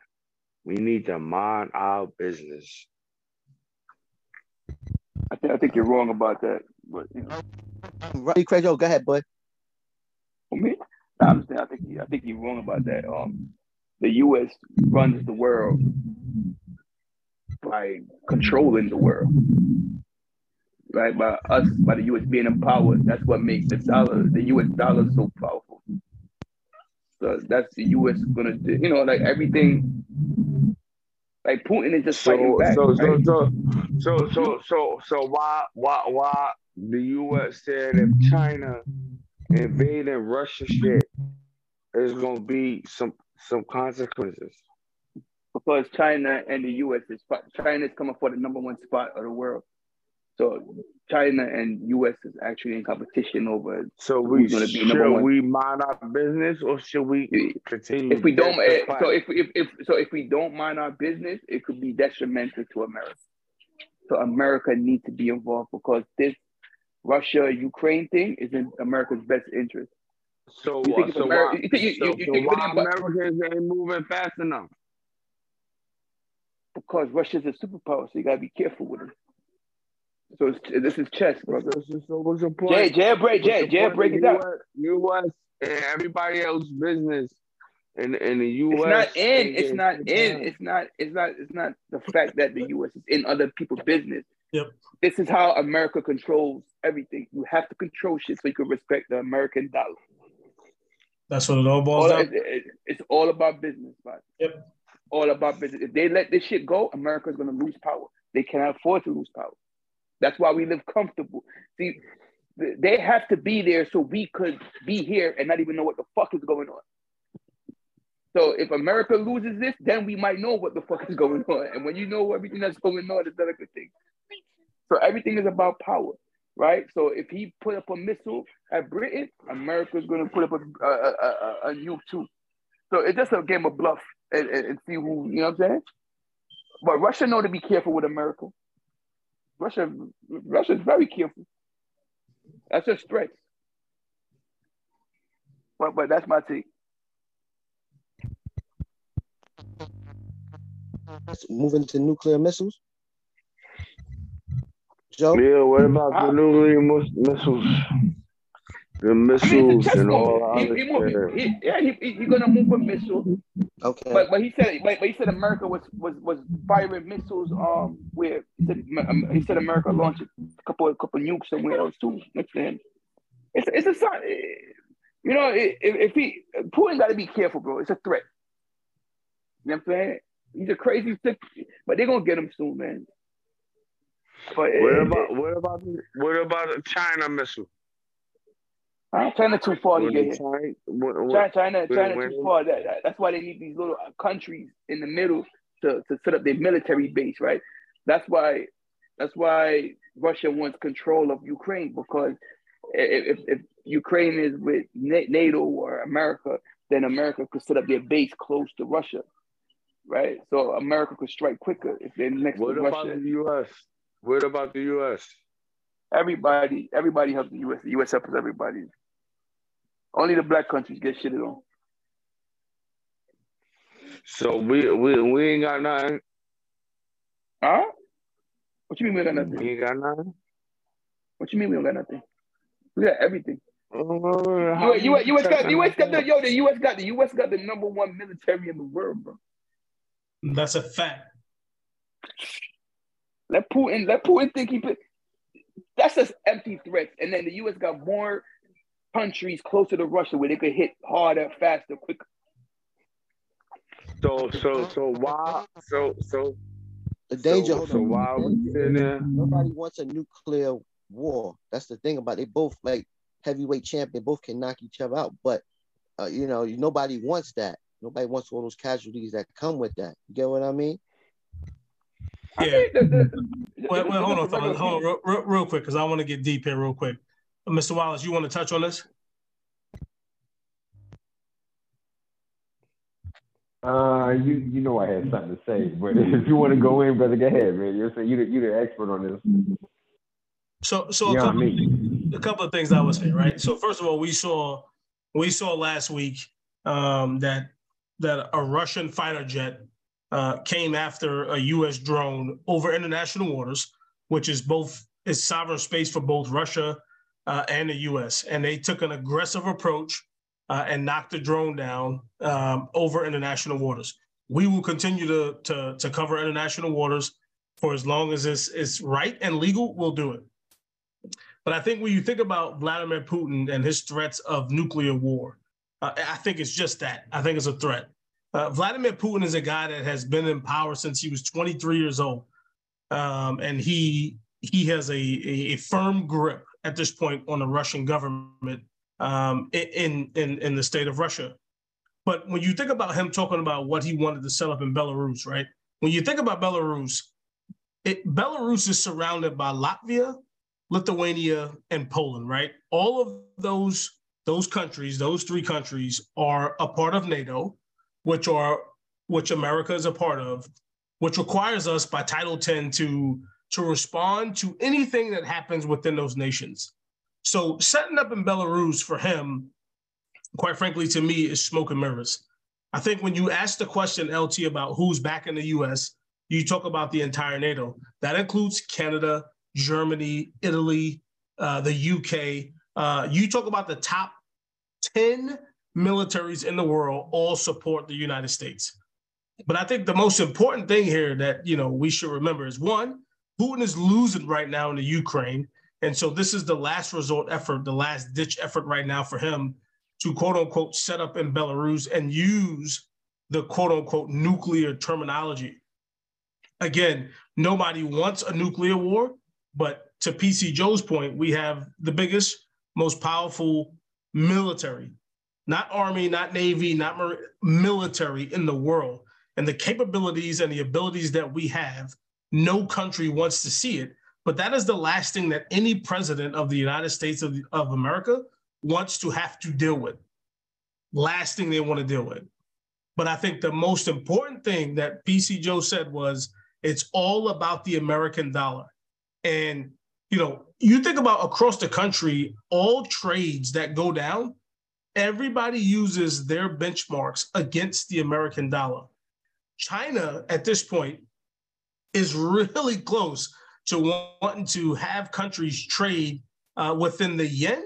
We need to mind our business. I think I think you're wrong about that. But you know, Rodney Craig, go ahead, boy. for me, I'm saying I think I think you're wrong about that. Um, the U.S. runs the world by controlling the world, right? By us, by the U.S. being empowered. That's what makes the dollar, the U.S. dollar, so powerful. So that's the U.S. gonna do. You know, like everything. Like Putin is just fighting So back. so so right? so so so so so why why why the US said if China invading Russia shit there's gonna be some some consequences. because China and the U.S. is China is coming for the number one spot of the world. So China and U.S. is actually in competition over. So we should one? we mind our business or should we continue? If we don't, eh, so if, if if so if we don't mind our business, it could be detrimental to America. So America needs to be involved because this Russia Ukraine thing is in America's best interest. so you think if so Ameri- why, you think- you- so, you- you so think why if it- Americans ain't moving fast enough? Because Russia's a superpower, so you gotta be careful with it. So it's, this is chess, brother. So, so, so what's your point? Jay, Jay, break, Jay, Jay, break of it down. US, US and everybody else business in in the US. It's not in. It's not in. It's not. It's not. It's not the fact that the U.S. is in other people's business. Yep. This is how America controls everything. You have to control shit so you can respect the American dollar. That's what it all boils All, down. it- it- it's all about business, man. Yep. All about business. If they let this shit go, America's gonna lose power. They cannot afford to lose power. That's why we live comfortable. See, they have to be there so we could be here and not even know what the fuck is going on. So if America loses this, then we might know what the fuck is going on. And when you know everything that's going on, it's not a good thing. So everything is about power, right? So if he put up a missile at Britain, America's going to put up a, a, a, a, nuke too. So it's just a game of bluff and, and, and see who you know what I'm saying. But Russia know to be careful with America. Russia, Russia's very careful. That's just threats. But but that's my take. Moving to nuclear missiles. Joe? Yeah, what about ah. the nuclear missiles? The I mean, missiles it's a test and all mode. He, he, move- shit. he, yeah, he, he, he gonna move a missile. Okay. But but he said but, but he said America was was was firing missiles um where he said, um, he said America launched a couple a couple nukes somewhere else too next to him. It's it's a sign. You know, if, if he Putin got to be careful, bro. It's a threat. You know what I'm saying? He's a crazy sick, but they're gonna get him soon, man. But What it- about what about what about the China missile? Uh, China too far to get here. China, China, China, China too far. That, that- that's why they need these little countries in the middle to, to set up their military base, right? That's why that's why Russia wants control of Ukraine because if, if, Ukraine is with NATO or America, then America could set up their base close to Russia, right? So America could strike quicker if they're next what to about Russia. the U.S.? What about the U.S.? Everybody, everybody helps the U.S. The U.S. helps everybody. Only the black countries get shitted on. So we we we ain't got nothing. Huh? What you mean we got nothing? We ain't got nothing. What you mean we don't got nothing? We got everything. Uh, how You, you, US got protecting US got the yo, the US got the US got the number one military in the world, bro. That's a fact. Let Putin let Putin think he put that's just empty threats. And then the US got more countries closer to Russia where they could hit harder, faster, quicker. So so so why so so The danger. so, hold so why we sitting there? Nobody wants a nuclear war. That's the thing about it. They both like heavyweight champ. They both can knock each other out. But uh, you know, nobody wants that. Nobody wants all those casualties that come with that. You get what I mean? I Yeah. think the- the- the- Wait, wait, hold on, fellas. Hold on, real, real, real quick, because I want to get deep here real quick. Mr. Wallace, you want to touch on this? Uh, you you know I had something to say, but if you want to go in, brother, go ahead, man. You're saying you the, you the expert on this. So, so a You couple, a couple of things I would say, right? So, first of all, we saw we saw last week um, that that a Russian fighter jet uh, came after a U.S. drone over international waters, which is both is sovereign space for both Russia uh, and the U.S. And they took an aggressive approach uh, and knocked the drone down um, over international waters. We will continue to, to to cover international waters for as long as it's, right and legal. We'll do it. But I think when you think about Vladimir Putin and his threats of nuclear war, uh, I think it's just that. I think it's a threat. Uh, Vladimir Putin is a guy that has been in power since he was 23 years old, um, and he he has a, a, a firm grip at this point on the Russian government um, in in in the state of Russia. But when you think about him talking about what he wanted to set up in Belarus, right? When you think about Belarus, it, Belarus is surrounded by Latvia, Lithuania, and Poland, right? All of those those countries, those three countries, are a part of NATO, which are which America is a part of, which requires us by Title 10 to to respond to anything that happens within those nations. So setting up in Belarus for him, quite frankly, to me, is smoke and mirrors. I think when you ask the question, LT, about who's back in the US, you talk about the entire NATO. That includes Canada, Germany, Italy, uh, the UK. Uh, you talk about the top 10 militaries in the world all support the United States. But I think the most important thing here that you know we should remember is one, Putin is losing right now in the Ukraine. And so this is the last resort effort, the last ditch effort right now for him to quote unquote set up in Belarus and use the quote unquote nuclear terminology. Again, nobody wants a nuclear war, but to PC Joe's point, we have the biggest, most powerful military, not army, not navy, not military in the world. And the capabilities and the abilities that we have, no country wants to see it. But that is the last thing that any president of the United States of, of America wants to have to deal with. Last thing they want to deal with. But I think the most important thing that PC Joe said was it's all about the American dollar. And, you know, you think about across the country, all trades that go down, everybody uses their benchmarks against the American dollar. China at this point is really close to wanting to have countries trade uh, within the yen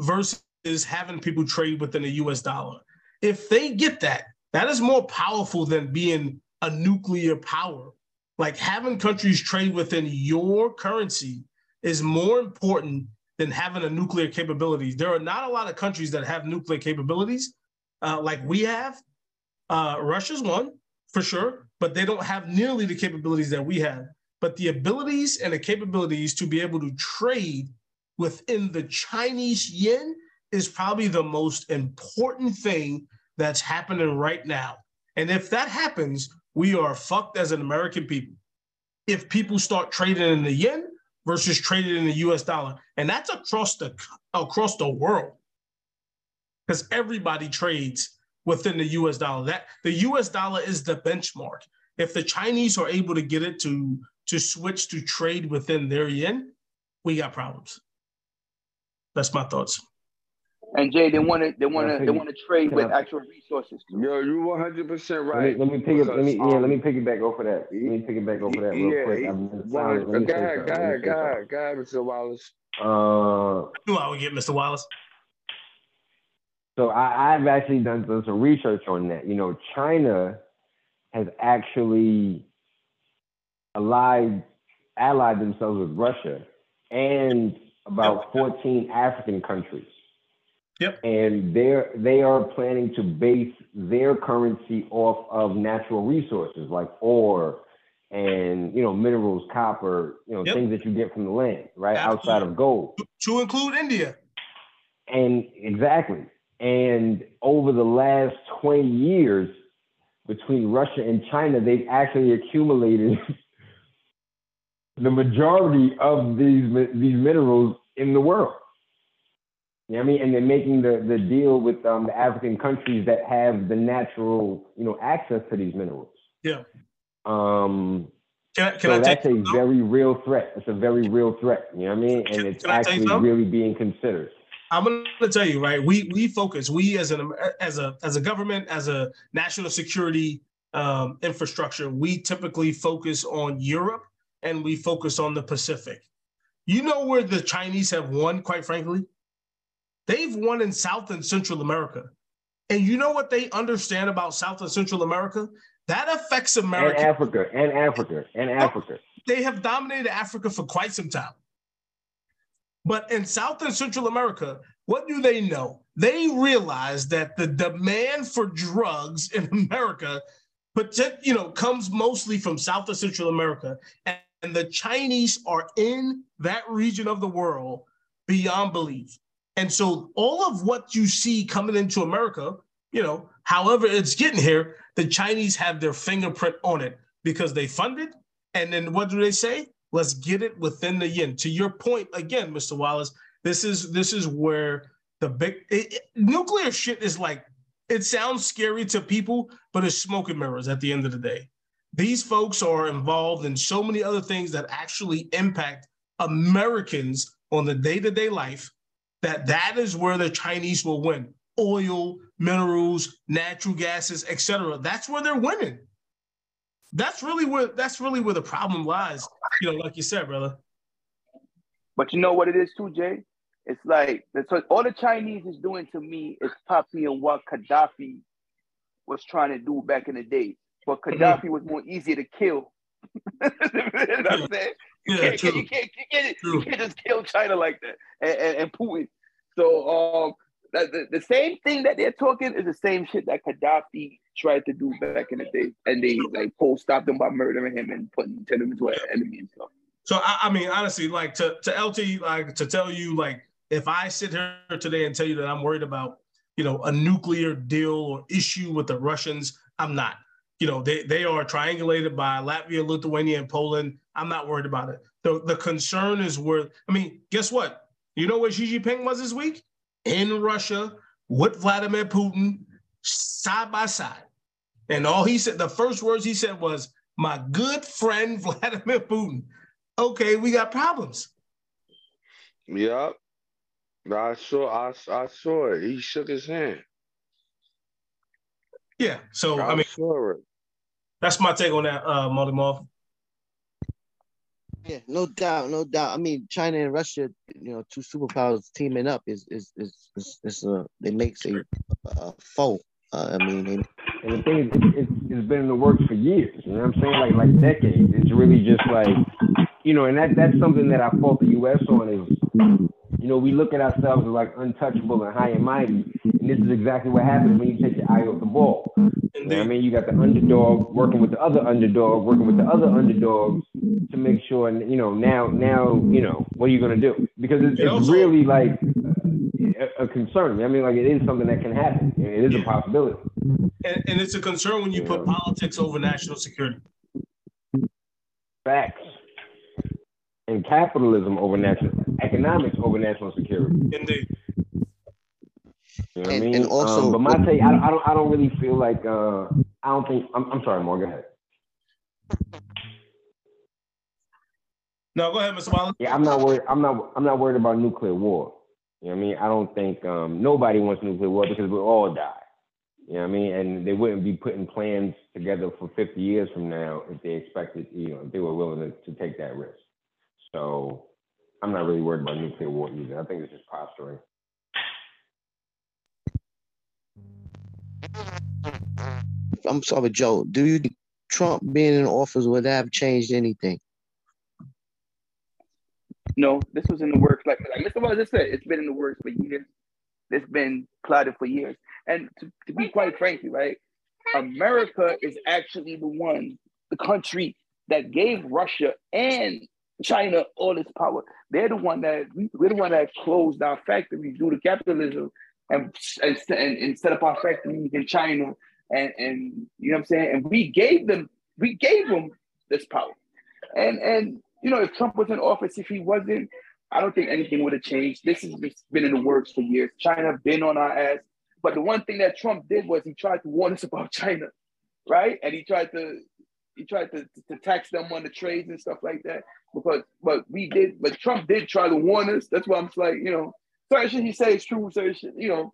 versus having people trade within the US dollar. If they get that, that is more powerful than being a nuclear power. Like having countries trade within your currency is more important than having a nuclear capabilities. There are not a lot of countries that have nuclear capabilities uh, like we have. Uh, Russia's one for sure, but they don't have nearly the capabilities that we have. But the abilities and the capabilities to be able to trade within the Chinese yen is probably the most important thing that's happening right now. And if that happens, we are fucked as an American people. If people start trading in the yen versus trading in the US dollar, and that's across the across the world. Because everybody trades within the US dollar. That the US dollar is the benchmark. If the Chinese are able to get it to to switch to trade within their yen, we got problems. That's my thoughts. And Jay, they want to they want to they want to trade with I- actual resources. Yo, you one hundred percent Let me, right. let me pick it. Let me because, yeah. Let me um, piggyback off of that. Let me piggyback off of that real yeah, quick. I've been one- silent. Let go ahead, go ahead, go ahead, go ahead, Mr. Wallace. Uh, Knew I would get Mr. Wallace. So I, I've actually done, done some research on that. You know, China has actually allied allied themselves with Russia and about 14 African countries. Yep. And they're they are planning to base their currency off of natural resources like ore and you know minerals, copper, you know Yep. things that you get from the land, right? Absolutely. Outside of gold. To include India. And exactly. And over the last 20 years, between Russia and China, they've actually accumulated the majority of these these minerals in the world. You know what I mean? And they're making the, the deal with um, the African countries that have the natural, you know, access to these minerals. Yeah. Um, Can I, can so I that's a very real threat. It's a very real threat. You know what I mean? And Can- it's can I tell you actually really being considered. I'm gonna tell you, right? We we focus. We as an as a as a government, as a national security um, infrastructure, we typically focus on Europe and we focus on the Pacific. You know where the Chinese have won, quite frankly? They've won in South and Central America. And you know what they understand about South and Central America? That affects America. And America. Africa, and Africa, and Africa. they have dominated Africa for quite some time. But in South and Central America, what do they know? They realize that the demand for drugs in America, but you know, comes mostly from South and Central America, and, the Chinese are in that region of the world beyond belief. And so, all of what you see coming into America, you know, however it's getting here, the Chinese have their fingerprint on it because they fund it. And then what do they say? Let's get it within the yen. To your point again, Mr. Wallace, this is this is where the big it, it- nuclear shit is like. It sounds scary to people, but it's smoke and mirrors at the end of the day. These folks are involved in so many other things that actually impact Americans on the day-to-day life that that is where the Chinese will win. Oil, minerals, natural gases, etc. That's where they're winning. That's really where that's really where the problem lies. You know, like you said, brother. But you know what it is too, Jay? It's like that's what all the Chinese is doing to me is copying what Gaddafi was trying to do back in the day. But Mm-hmm. Gaddafi was more easier to kill. you know I'm saying? You, Yeah, can't, you, can't, you, can't, you can't just kill China like that and, and, and Putin. So um, the, the same thing that they're talking is the same shit that Gaddafi tried to do back in the day. And they like Poe stopped him by murdering him and putting turning him into an enemy and stuff. So I, I mean, honestly, like to to LT, like to tell you, like if I sit here today and tell you that I'm worried about, you know, a nuclear deal or issue with the Russians, I'm not. You know, they they are triangulated by Latvia, Lithuania, and Poland. I'm not worried about it. The the concern is where I mean, guess what? You know where Xi Jinping was this week? In Russia with Vladimir Putin, side by side. And all he said, the first words he said was, my good friend Vladimir Putin. Okay, we got problems. Yep. I saw I, I saw it. He shook his hand. Yeah. So I, I mean that's my take on that, uh Molly Moth. Yeah, no doubt, no doubt. I mean, China and Russia, you know, two superpowers teaming up is is is is, is uh, it makes a, a foe. Uh, I mean, they, And the thing is, it's, it's, it's been in the works for years. You know what I'm saying? Like like decades. It's really just like, you know, and that that's something that I fault the U.S. on is, you know, we look at ourselves as like untouchable and high and mighty, and this is exactly what happens when you take your eye off the ball. You know I mean? You got the underdog working with the other underdog, working with the other underdogs to make sure, and you know, now, now, you know, what are you gonna do? Because it's, it's also- really like a, a concern. I mean, like it is something that can happen. It is a possibility. And, and it's a concern when you put politics over national security. Facts. And capitalism over national, economics over national security. Indeed. You know what I And- mean? and also- um, but my take, I, don't- I don't, I don't really feel like, uh, I don't think. I'm, I'm sorry, Morgan. Go ahead. No, go ahead, Mr. Waller. Yeah, I'm not worried. I'm not. I'm not worried about nuclear war. You know what I mean? I don't think um, nobody wants nuclear war because we'll all die. You know what I mean? And they wouldn't be putting plans together for 50 years from now if they expected, you know, if they were willing to, to take that risk. So I'm not really worried about nuclear war either. I think it's just posturing. I'm sorry, Joe. Do you think Trump being in office would have changed anything? No, this was in the works. Like, like Mr. Wallace just said, it's been in the works for years. It's been plotted for years. And to, to be quite frankly, right, America is actually the one, the country that gave Russia and China all this power. They're the one that we're the one that closed our factories due to capitalism and, and, and set up our factories in China. And, and you know what I'm saying? And we gave them, we gave them this power. And and you know, if Trump was in office, if he wasn't, I don't think anything would have changed. This has been in the works for years. China been on our ass. But the one thing that Trump did was he tried to warn us about China, right? And he tried to he tried to, to tax them on the trades and stuff like that. Because but we did, but Trump did try to warn us. That's why I'm like, you know, certain shit he says is true, certain shit, you know.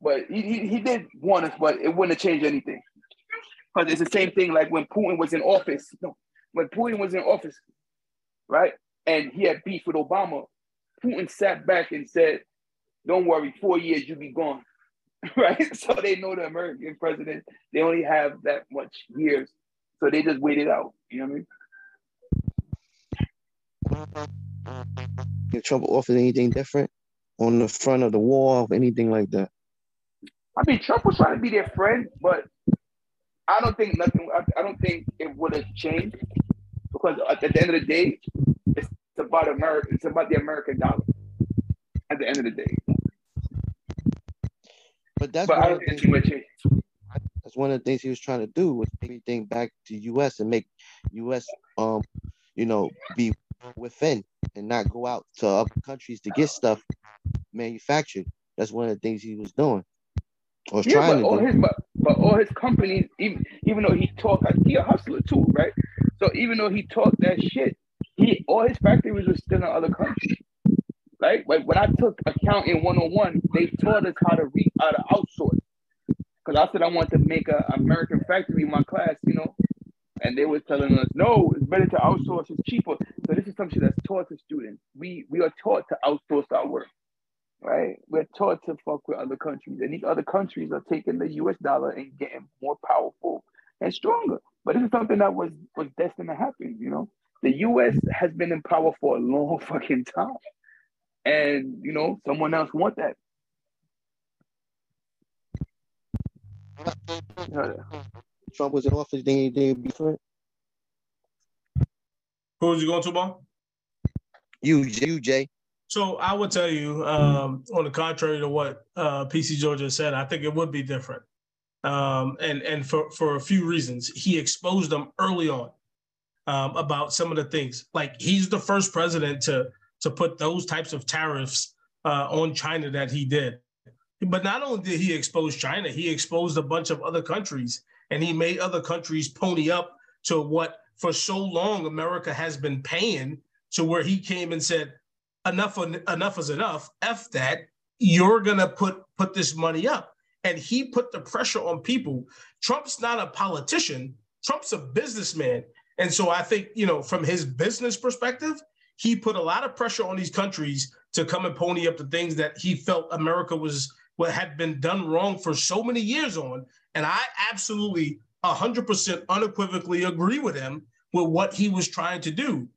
But he, he, he did warn us, but it wouldn't have changed anything. Because it's the same thing like when Putin was in office. No, when Putin was in office, right? And he had beef with Obama. Putin sat back and said, Don't worry, four years you'll be gone. right? So they know the American president, they only have that much years. So they just wait it out. You know what I mean? If Trump offered anything different on the front of the wall, or anything like that? I mean, Trump was trying to be their friend, but I don't think nothing. I, don't think it would have changed because at the end of the day, it's about America. It's about the American dollar. At the end of the day, But that's but I don't think too much change. That's one of the things he was trying to do was everything back to U.S. and make U.S. um you know be within and not go out to other countries to get stuff manufactured. That's one of the things he was doing or was Yeah, trying but to all do. his but, but all his companies, even even though he talked, he a hustler too, right? So even though he talked that shit, he all his factories were still in other countries, right? Like when I took accounting 101, they taught us how to read how to outsource. Because I said I wanted to make a American factory in my class, you know, and they were telling us, no, it's better to outsource, it's cheaper. So this is something that's taught to students. We we are taught to outsource our work right? We're taught to fuck with other countries, and these other countries are taking the U.S. dollar and getting more powerful and stronger. But this is something that was was destined to happen. You know, the U.S. has been in power for a long fucking time, and you know, someone else want that. You know, Trump was in office, then anything different. Who was you going to, Bob? You, you, Jay. So I would tell you, um, on the contrary to what uh, PC Georgia said, I think it would be different, um, and and for for a few reasons. He exposed them early on um, about some of the things. Like he's the first president to to put those types of tariffs uh, on China that he did. But not only did he expose China, he exposed a bunch of other countries and he made other countries pony up to what for so long America has been paying to where he came and said, enough, enough is enough. F that. You're gonna put put this money up. And he put the pressure on people. Trump's not a politician. Trump's a businessman. And so I think, you know, from his business perspective, he put a lot of pressure on these countries to come and pony up the things that he felt America was what had been done wrong for so many years on. And I absolutely 100% unequivocally agree with him with what he was trying to do.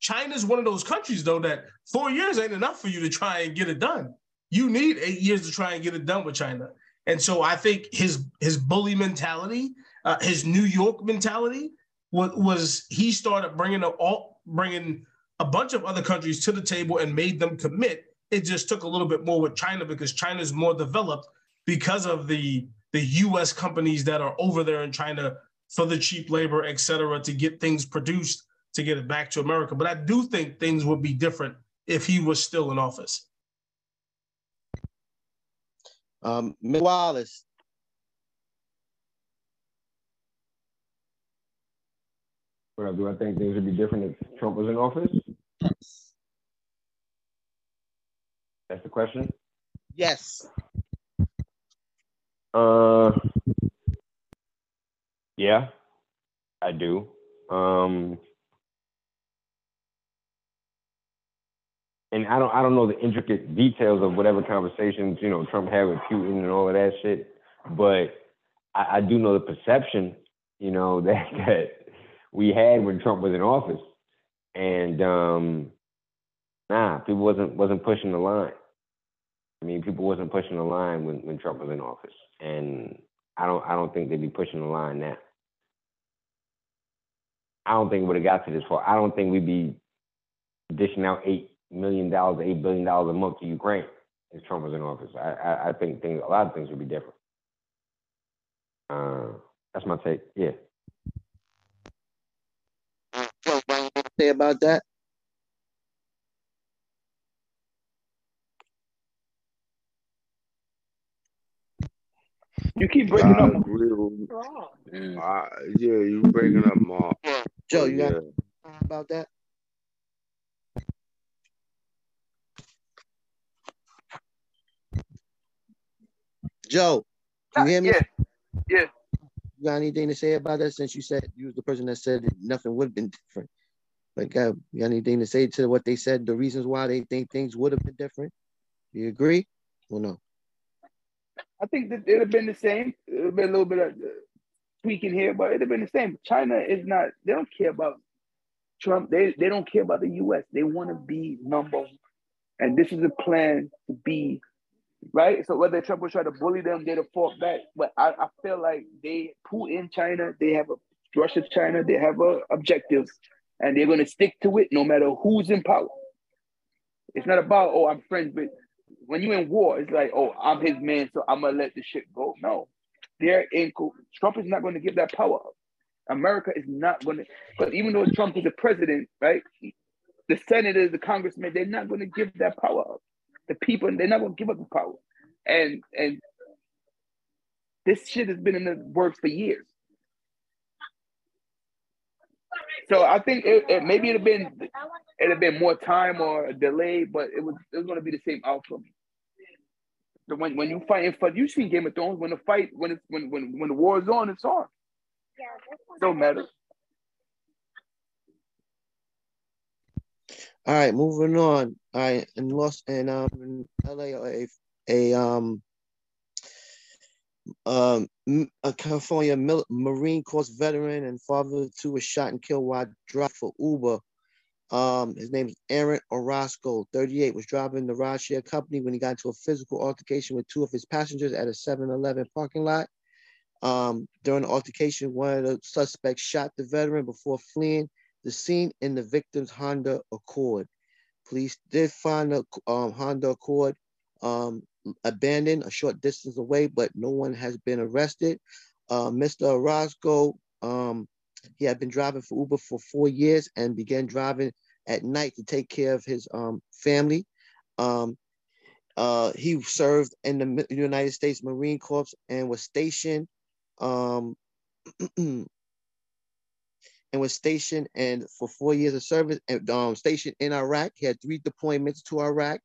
China's one of those countries, though, that four years ain't enough for you to try and get it done. You need eight years to try and get it done with China. And so I think his his bully mentality, uh, his New York mentality, was, was he started bringing a, all bringing a bunch of other countries to the table and made them commit. It just took a little bit more with China because China is more developed because of the the U.S. companies that are over there in China for the cheap labor, et cetera, to get things produced to get it back to America. But I do think things would be different if he was still in office. Um, Wallace. Well, do I think things would be different if Trump was in office? That's the question. Yes. Uh, yeah, I do. Um, and I don't I don't know the intricate details of whatever conversations you know Trump had with Putin and all of that shit, but I, I do know the perception you know that that we had when Trump was in office, and um, nah, people wasn't wasn't pushing the line. I mean, people wasn't pushing the line when, when Trump was in office, and I don't I don't think they'd be pushing the line now. I don't think it would have got to this far. I don't think we'd be dishing out eight million dollars, eight billion dollars a month to Ukraine if Trump was in office. I, I, I think things, a lot of things would be different. Uh, that's my take. Yeah. Say about that. You keep breaking I up. agree with, I, yeah, you breaking up, Mark. Joe, you yeah. got about that? Joe, you hear me? Yeah, yeah. You got anything to say about that since you said you was the person that said that nothing would have been different? Like, uh, you got anything to say to what they said, the reasons why they think things would have been different? You agree or no? I think that it'd have been the same. It'd have been a little bit of uh, tweaking here, but it'd have been the same. China is not, they don't care about Trump. They, they don't care about the US. They want to be number one. And this is a plan to be, right? So whether Trump was trying to bully them, they'd have fought back. But I, I feel like they, Putin, China, they have a, Russia, China, they have a objectives and they're going to stick to it no matter who's in power. It's not about, oh, I'm friends with, when you're in war, it's like, oh, I'm his man, so I'm gonna let the shit go. No, they're in. Trump is not going to give that power up. America is not going to, because even though Trump is the president, right? The senators, the congressmen, they're not going to give that power up. The people, they're not going to give up the power. And and this shit has been in the works for years. So I think it, it maybe it'd have been it'd have been more time or a delay, but it was it was to be the same outcome. So when when you fighting for you seen Game of Thrones when the fight when it's when when when the war is on, it's on. Don't matter. All right, moving on. All right, in Los and um in LA, a, a um um a California Mil- Marine Corps veteran and father two was shot and killed while driving for Uber. Um, his name is Aaron Orozco, 38, was driving the rideshare company when he got into a physical altercation with two of his passengers at a 7-Eleven parking lot. Um, during the altercation, one of the suspects shot the veteran before fleeing the scene in the victim's Honda Accord. Police did find the um, Honda Accord um, abandoned a short distance away, but no one has been arrested. Uh, Mr. Orozco, um, he had been driving for Uber for four years and began driving at night to take care of his um, family. Um, uh, he served in the United States Marine Corps and was stationed um, and was stationed and for four years of service and um, stationed in Iraq. He had three deployments to Iraq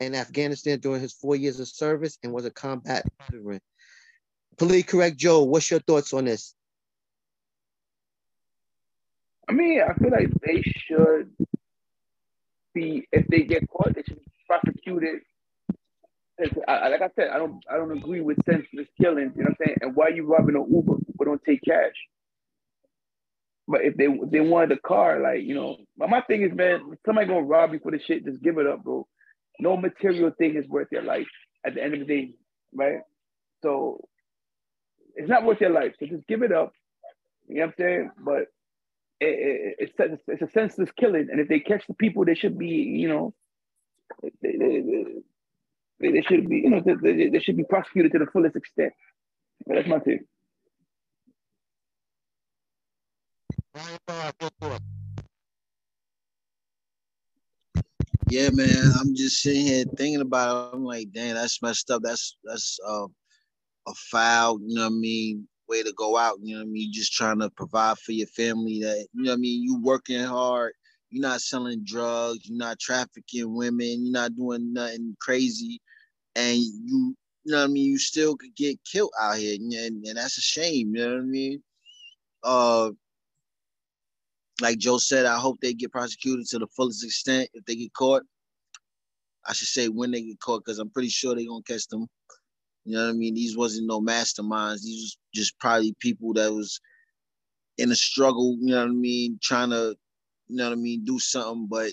and Afghanistan during his four years of service and was a combat veteran. Police correct Joe, what's your thoughts on this? I mean, I feel like they should be if they get caught, they should be prosecuted. I, like I said, I don't I don't agree with senseless killings. You know what I'm saying? And why are you robbing an Uber? People don't take cash. But if they they wanted a car, like you know, but my thing is, man, somebody gonna rob you for the shit, just give it up, bro. No material thing is worth your life at the end of the day, right? So it's not worth your life. So just give it up. You know what I'm saying? But it, it, it's it's a senseless killing, and if they catch the people, they should be, you know, they, they, they, should be, you know, they, they should be prosecuted to the fullest extent. But that's my take. Uh, Yeah, man. I'm just sitting here thinking about it. I'm like, damn, that's messed up. That's that's uh, a foul, you know what I mean, way to go out. You know what I mean? You just trying to provide for your family that, you know what I mean, you working hard, you're not selling drugs, you're not trafficking women, you're not doing nothing crazy. And you, you know what I mean, you still could get killed out here. And, and that's a shame, you know what I mean? Uh like Joe said, I hope they get prosecuted to the fullest extent if they get caught. I should say when they get caught, because I'm pretty sure they're gonna catch them. You know what I mean? These wasn't no masterminds. These was just probably people that was in a struggle, you know what I mean, trying to, you know what I mean, do something, but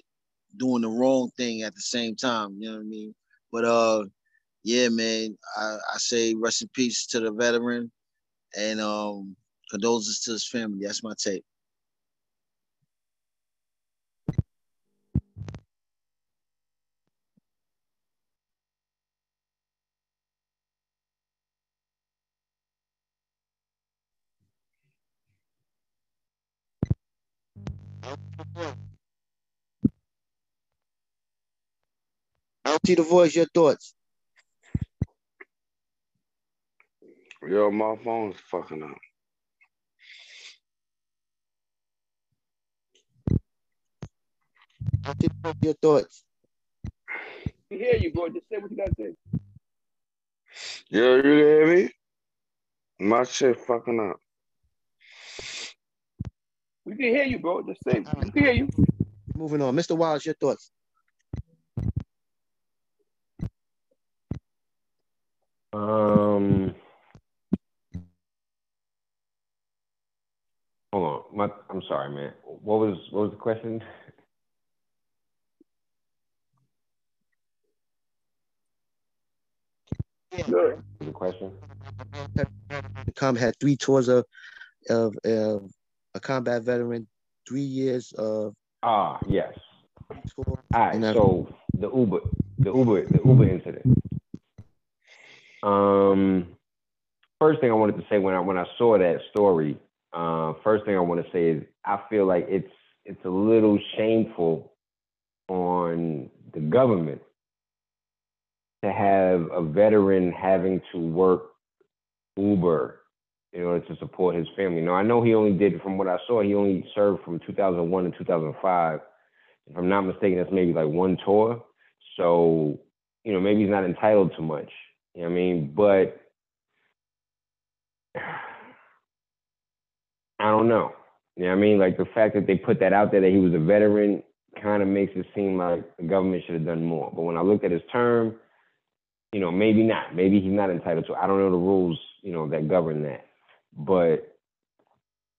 doing the wrong thing at the same time. You know what I mean? But uh yeah, man, I, I say rest in peace to the veteran and um condolences to his family. That's my take. I'll see the voice, your thoughts. Yo, my phone's fucking up. Your thoughts. We hear you, bro. Just say what you gotta say. Yo, you hear me? My shit fucking up. We can hear you, bro. Just say we can hear you. Moving on. Mr. Wiles, your thoughts. Um, hold on. My, I'm sorry, man. What was what was the question? Good. The question. Com had three tours of of, of a combat veteran, three years of Ah, yes. tour. All right. And, So the Uber, the Uber, the Uber incident. Um, first thing I wanted to say when I when I saw that story, uh, first thing I want to say is I feel like it's it's a little shameful on the government to have a veteran having to work Uber in order to support his family. Now I know he only did from what I saw, he only served from 2001 to 2005. If I'm not mistaken, that's maybe like one tour. So, you know, maybe he's not entitled to much. You know what I mean? But I don't know. You know what I mean? Like the fact that they put that out there that he was a veteran kind of makes it seem like the government should have done more. But when I looked at his term, you know, maybe not. Maybe he's not entitled to. I don't know the rules, you know, that govern that. But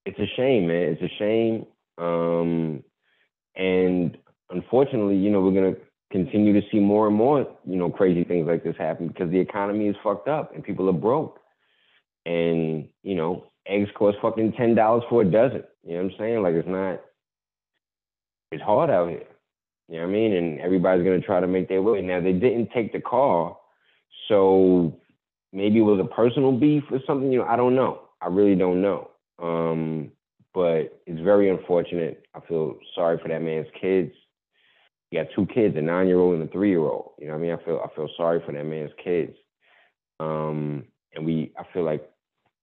it's a shame, man. It's a shame. Um, and unfortunately, you know, we're gonna continue to see more and more, you know, crazy things like this happen because the economy is fucked up and people are broke. And, you know, eggs cost fucking ten dollars for a dozen. You know what I'm saying? Like it's not it's hard out here. You know what I mean? And everybody's gonna try to make their way. Now they didn't take the car, so maybe it was a personal beef or something, you know, I don't know. I really don't know. Um, but it's very unfortunate. I feel sorry for that man's kids. He got two kids, a nine year old and a three year old. You know what I mean? I feel I feel sorry for that man's kids. Um, and we I feel like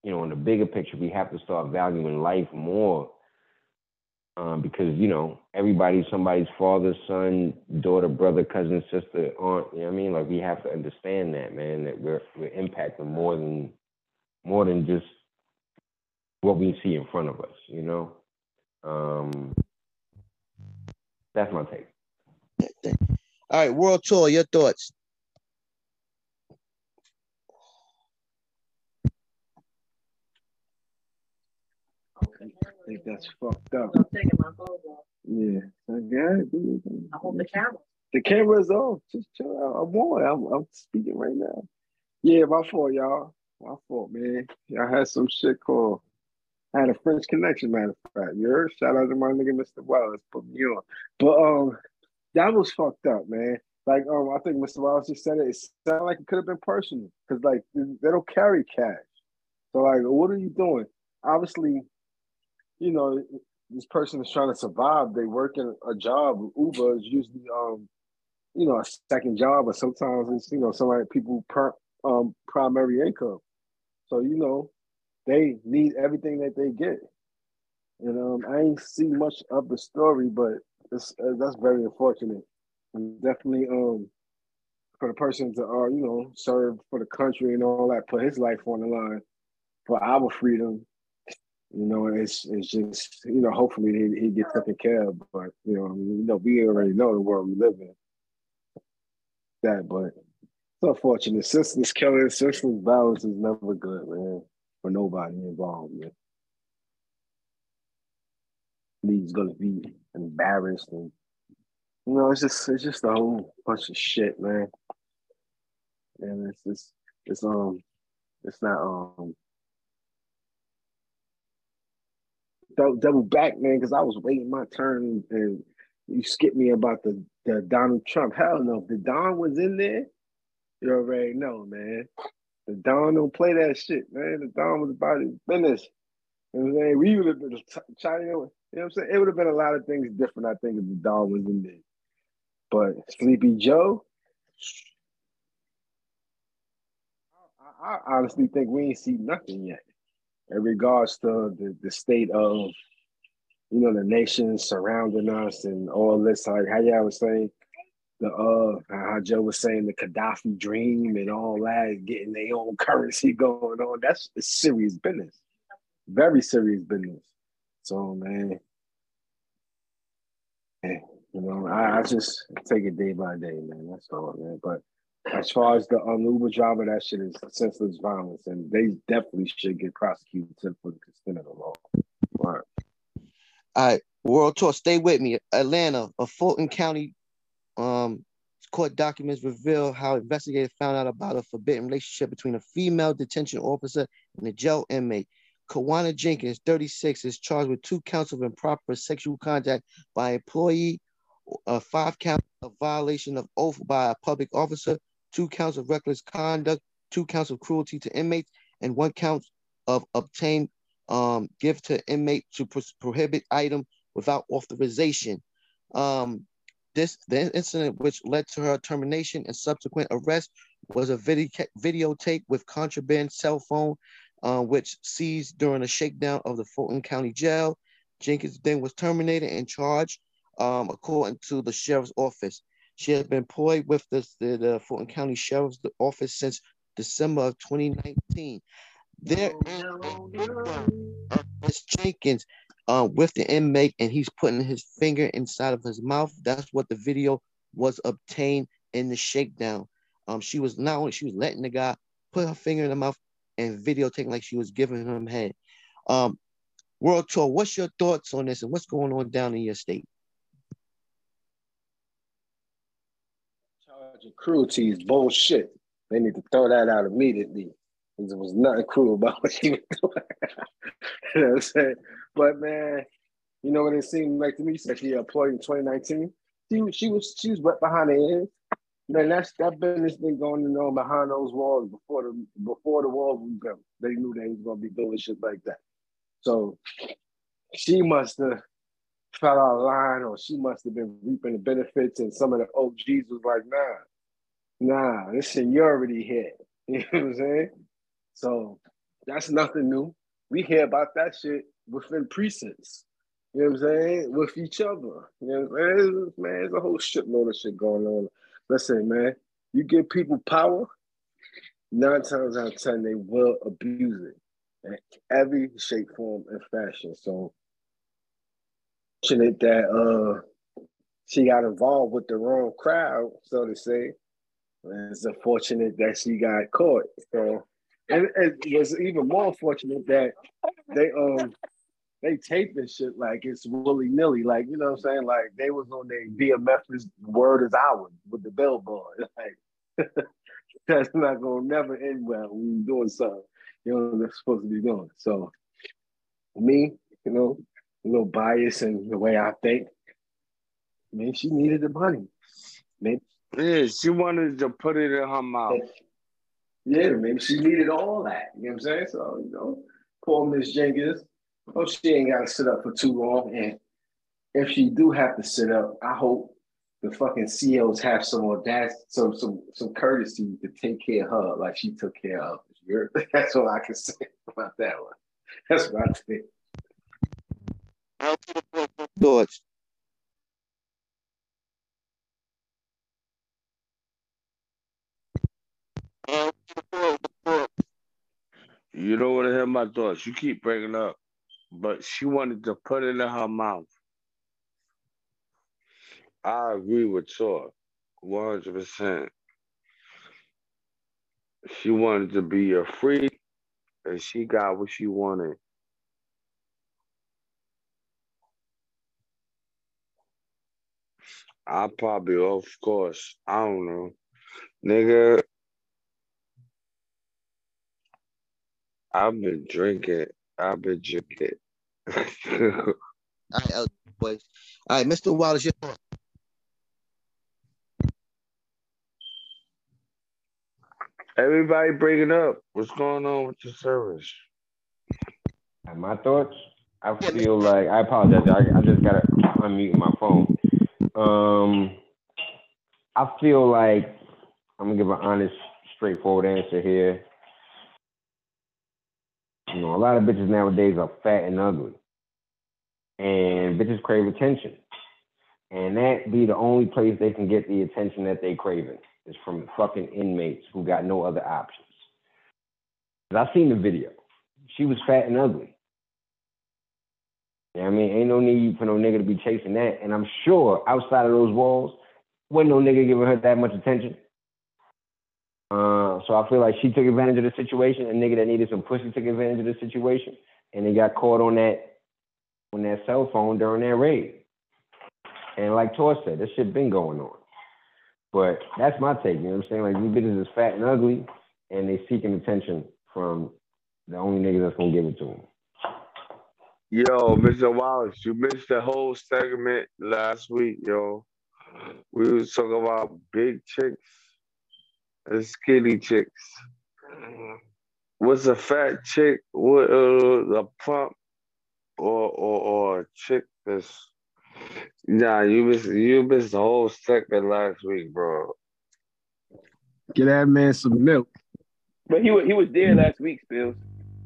you know, in the bigger picture, we have to start valuing life more. Um, because you know everybody's somebody's father, son, daughter, brother, cousin, sister, aunt. You know what I mean? Like we have to understand that, man. That we're we're impacting more than more than just what we see in front of us. You know. Um, that's my take. All right, World Tour, your thoughts. I think that's fucked up. I'm taking my clothes off. Yeah. I got it. dude. I hold the camera. The camera's off. Just chill out. I'm on. I'm, I'm speaking right now. Yeah, my fault, y'all. My fault, man. I had some shit called. I had a French connection, matter of fact. You? Shout out to my nigga, Mr. Wallace, put me on. But um, that was fucked up, man. Like um, I think Mr. Wallace just said it. It sounded like it could have been personal because like they don't carry cash. So like, what are you doing? Obviously, you know, this person is trying to survive. They work in a job. Uber is usually um, you know, a second job, or sometimes it's you know, some like people per um primary income. So you know, they need everything that they get. And um, I ain't see much of the story, but it's, uh, that's very unfortunate. And definitely um, for the person to uh, you know, serve for the country and all that, put his life on the line for our freedom. You know, it's it's just you know, hopefully he, he gets taken care of. But you know, I mean, you know, we already know the world we live in. That, but it's unfortunate. Senseless killing, senseless violence is never good, man, for nobody involved, man. He's gonna be embarrassed and you know, it's just it's just a whole bunch of shit, man. And it's just it's um it's not um double, double back, man, because I was waiting my turn and you skipped me about the, the Donald Trump. Hell no, if the Don was in there, you already know, man. The Don don't play that shit, man. The Don was about his business. You know what I'm saying? We would have been China, you know what I'm saying? It would have been a lot of things different, I think, if the Don was in there. But Sleepy Joe, I, I honestly think we ain't see nothing yet in regards to the, the state of you know the nations surrounding us and all this like how y'all was saying the uh how Joe was saying the Gaddafi dream and all that getting their own currency going on. That's serious business. Very serious business. So man. You know I, I just take it day by day man. That's all man. But as far as the um, Uber driver, that shit is senseless violence, and they definitely should get prosecuted for the extent of the law. All right. All right, World Tour, stay with me. Atlanta, a Fulton County um, court documents reveal how investigators found out about a forbidden relationship between a female detention officer and a jail inmate. Kawana Jenkins, 36, is charged with two counts of improper sexual contact by employee, uh, five counts of violation of oath by a public officer, two counts of reckless conduct, two counts of cruelty to inmates, and one count of obtained um, gift to inmate to pro- prohibit item without authorization. Um, this the incident which led to her termination and subsequent arrest was a video videotape with contraband cell phone, uh, which seized during a shakedown of the Fulton County Jail. Jenkins then was terminated and charged, um, according to the sheriff's office. She has been employed with the, the, the Fulton County Sheriff's Office since December of 2019. There Miss Jenkins uh, with the inmate, and he's putting his finger inside of his mouth. That's what the video was obtained in the shakedown. Um, she was not only she was letting the guy put her finger in the mouth and videotaping like she was giving him head. Um, World Tour, what's your thoughts on this and what's going on down in your state? Charge of cruelty is bullshit. They need to throw that out immediately. There was nothing cruel about what she was doing. you know what I'm saying? But man, you know what it seemed like to me? Said she employed in 2019. She she was she was right behind the ears. Man, that's that business been going on behind those walls before the before the walls were built. They knew they was gonna be doing shit like that. So she must have fell out of line, or she must have been reaping the benefits, and some of the OGs was like, nah, nah, this seniority hit. You know what I'm saying? So That's nothing new. We hear about that shit within precincts. You know what I'm saying? With each other. You know what I'm saying? Man, there's a whole shitload of shit going on. Listen, man, you give people power, nine times out of ten, they will abuse it in every shape, form, and fashion. So, fortunate that uh she got involved with the wrong crowd, so to say. It's unfortunate that she got caught. So, and it was even more fortunate that they um they taping shit like it's willy nilly, like you know what I'm saying. Like they was on their BMF's world is ours with the billboard. Like that's not gonna never end well when you're doing something you know they're supposed to be doing. So me, you know, a little bias in the way I think. Maybe she needed the money. Maybe Yeah, she wanted to put it in her mouth. Yeah, maybe she needed all that. You know what I'm saying? So, you know, poor Miss Jenkins. Oh, she ain't gotta sit up for too long. And if she do have to sit up, I hope the fucking COs have some audacity, some some some courtesy to take care of her like she took care of. You're, that's all I can say about that one. That's what I think. Thoughts? You don't want to hear my thoughts. You keep bringing up, but she wanted to put it in her mouth. I agree with Tor, one hundred percent. She wanted to be a freak, and she got what she wanted. I probably, of course, I don't know, nigga. I've been drinking. I've been drinking. All right, Elder boys. All right, Mr. Wallace, your thoughts. Everybody breaking up. What's going on with the service? And my thoughts, I feel like I apologize. I, I just gotta unmute my phone. Um, I feel like I'm gonna give an honest, straightforward answer here. You know, a lot of bitches nowadays are fat and ugly, and bitches crave attention, and that be the only place they can get the attention that they craving is from fucking inmates who got no other options. 'Cause I seen the video. She was fat and ugly. You know I mean? Ain't no need for no nigga to be chasing that. And I'm sure outside of those walls, wasn't no nigga giving her that much attention. Uh, so I feel like she took advantage of the situation. A nigga that needed some pussy took advantage of the situation, and they got caught on that on that cell phone during that raid. And like Tor said, this shit been going on. But that's my take. You know what I'm saying? Like these bitches is fat and ugly, and they seeking attention from the only nigga that's gonna give it to them. Yo, Mr. Wallace, you missed the whole segment last week, yo. We was talking about big chicks and skinny chicks. What's a fat chick? What uh, a plump or or or a chick that's Nah, you missed you missed the whole segment last week, bro. Get that man some milk. But he was he was there last week, Spills.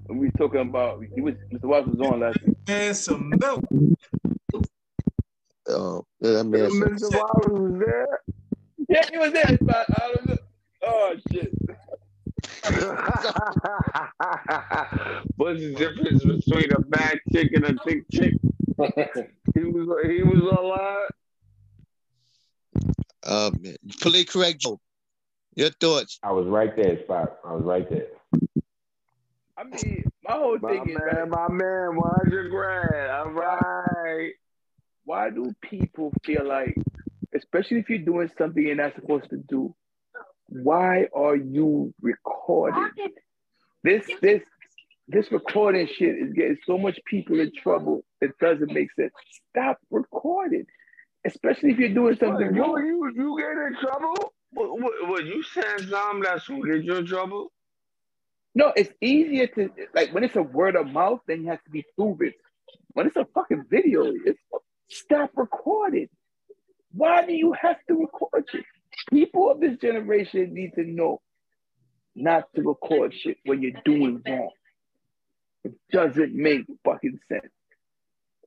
When we was talking about he was Mr. Watts was on last week. And some milk. Oh, that man. Mr. Wallace was there. Yeah, he was there. But I don't know. Oh shit. What's the difference between a bad chick and a thick chick? He was he was alive. Man, um, politically correct Joe. Your thoughts? I was right there, Spot. I was right there. I mean, my whole My thing is man, that my man, 100 grand. All right. why do people feel like, especially if you're doing something you're not supposed to do, why are you recording? This this this recording shit is getting so much people in trouble. It doesn't make sense. Stop recording, especially if you're doing something you, wrong. you, you get in trouble? What, what, what you saying something that's who get you in trouble? No, it's easier to like when it's a word of mouth, then you have to be proven. When it's a fucking video, it's stop recording. Why do you have to record shit? People of this generation need to know not to record shit when you're doing wrong. It doesn't make fucking sense.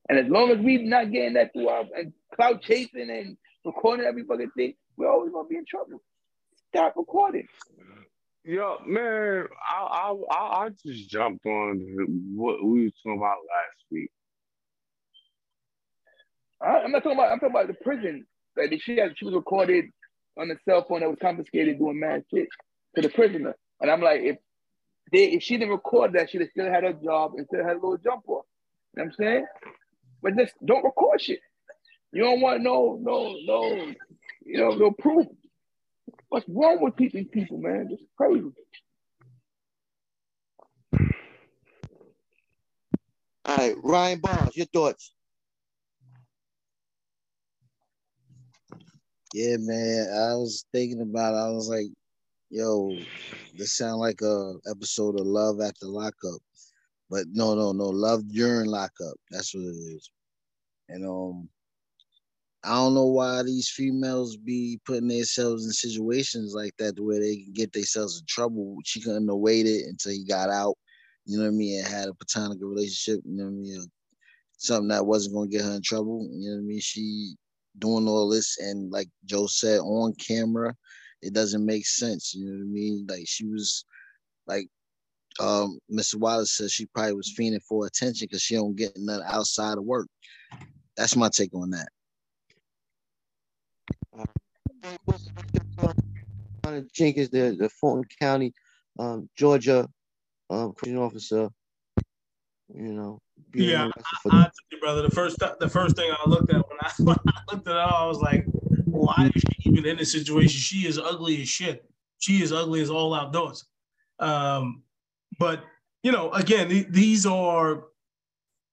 And as long as we're not getting that through our and cloud chasing and recording every fucking thing, we're always gonna be in trouble. Stop recording. Yo, man, I I I I just jumped on what we were talking about last week. I, I'm not talking about. I'm talking about the prison. Like she had, she was recorded on a cell phone that was confiscated doing mad shit to the prisoner. And I'm like, if they if she didn't record that, she'd have still had her job and still had a little jump off. You know what I'm saying? But just don't record shit. You don't want no, no, no, you know, no proof. What's wrong with these people, man? It's crazy. All right, Ryan Barnes, your thoughts? Yeah, man. I was thinking about. It. I was like, "Yo, this sound like a episode of Love After Lockup," but no, no, no. Love during lockup. That's what it is. And um, I don't know why these females be putting themselves in situations like that where they can get themselves in trouble. She couldn't have waited until he got out. You know what I mean? And had a platonic relationship. You know what I mean? Something that wasn't gonna get her in trouble. You know what I mean? She doing all this and like Joe said on camera, it doesn't make sense. You know what I mean? Like she was like um Mr. Wallace says she probably was fiending for attention because she don't get nothing outside of work. That's my take on that. Uh, Jenkins, the, the Fulton County, um, Georgia um, officer, you know. Yeah, I, I tell you, brother. The first the first thing I looked at when I, when I looked at it, I was like, why is she even in this situation? She is ugly as shit. She is ugly as all outdoors. Um, but you know, again, th- these are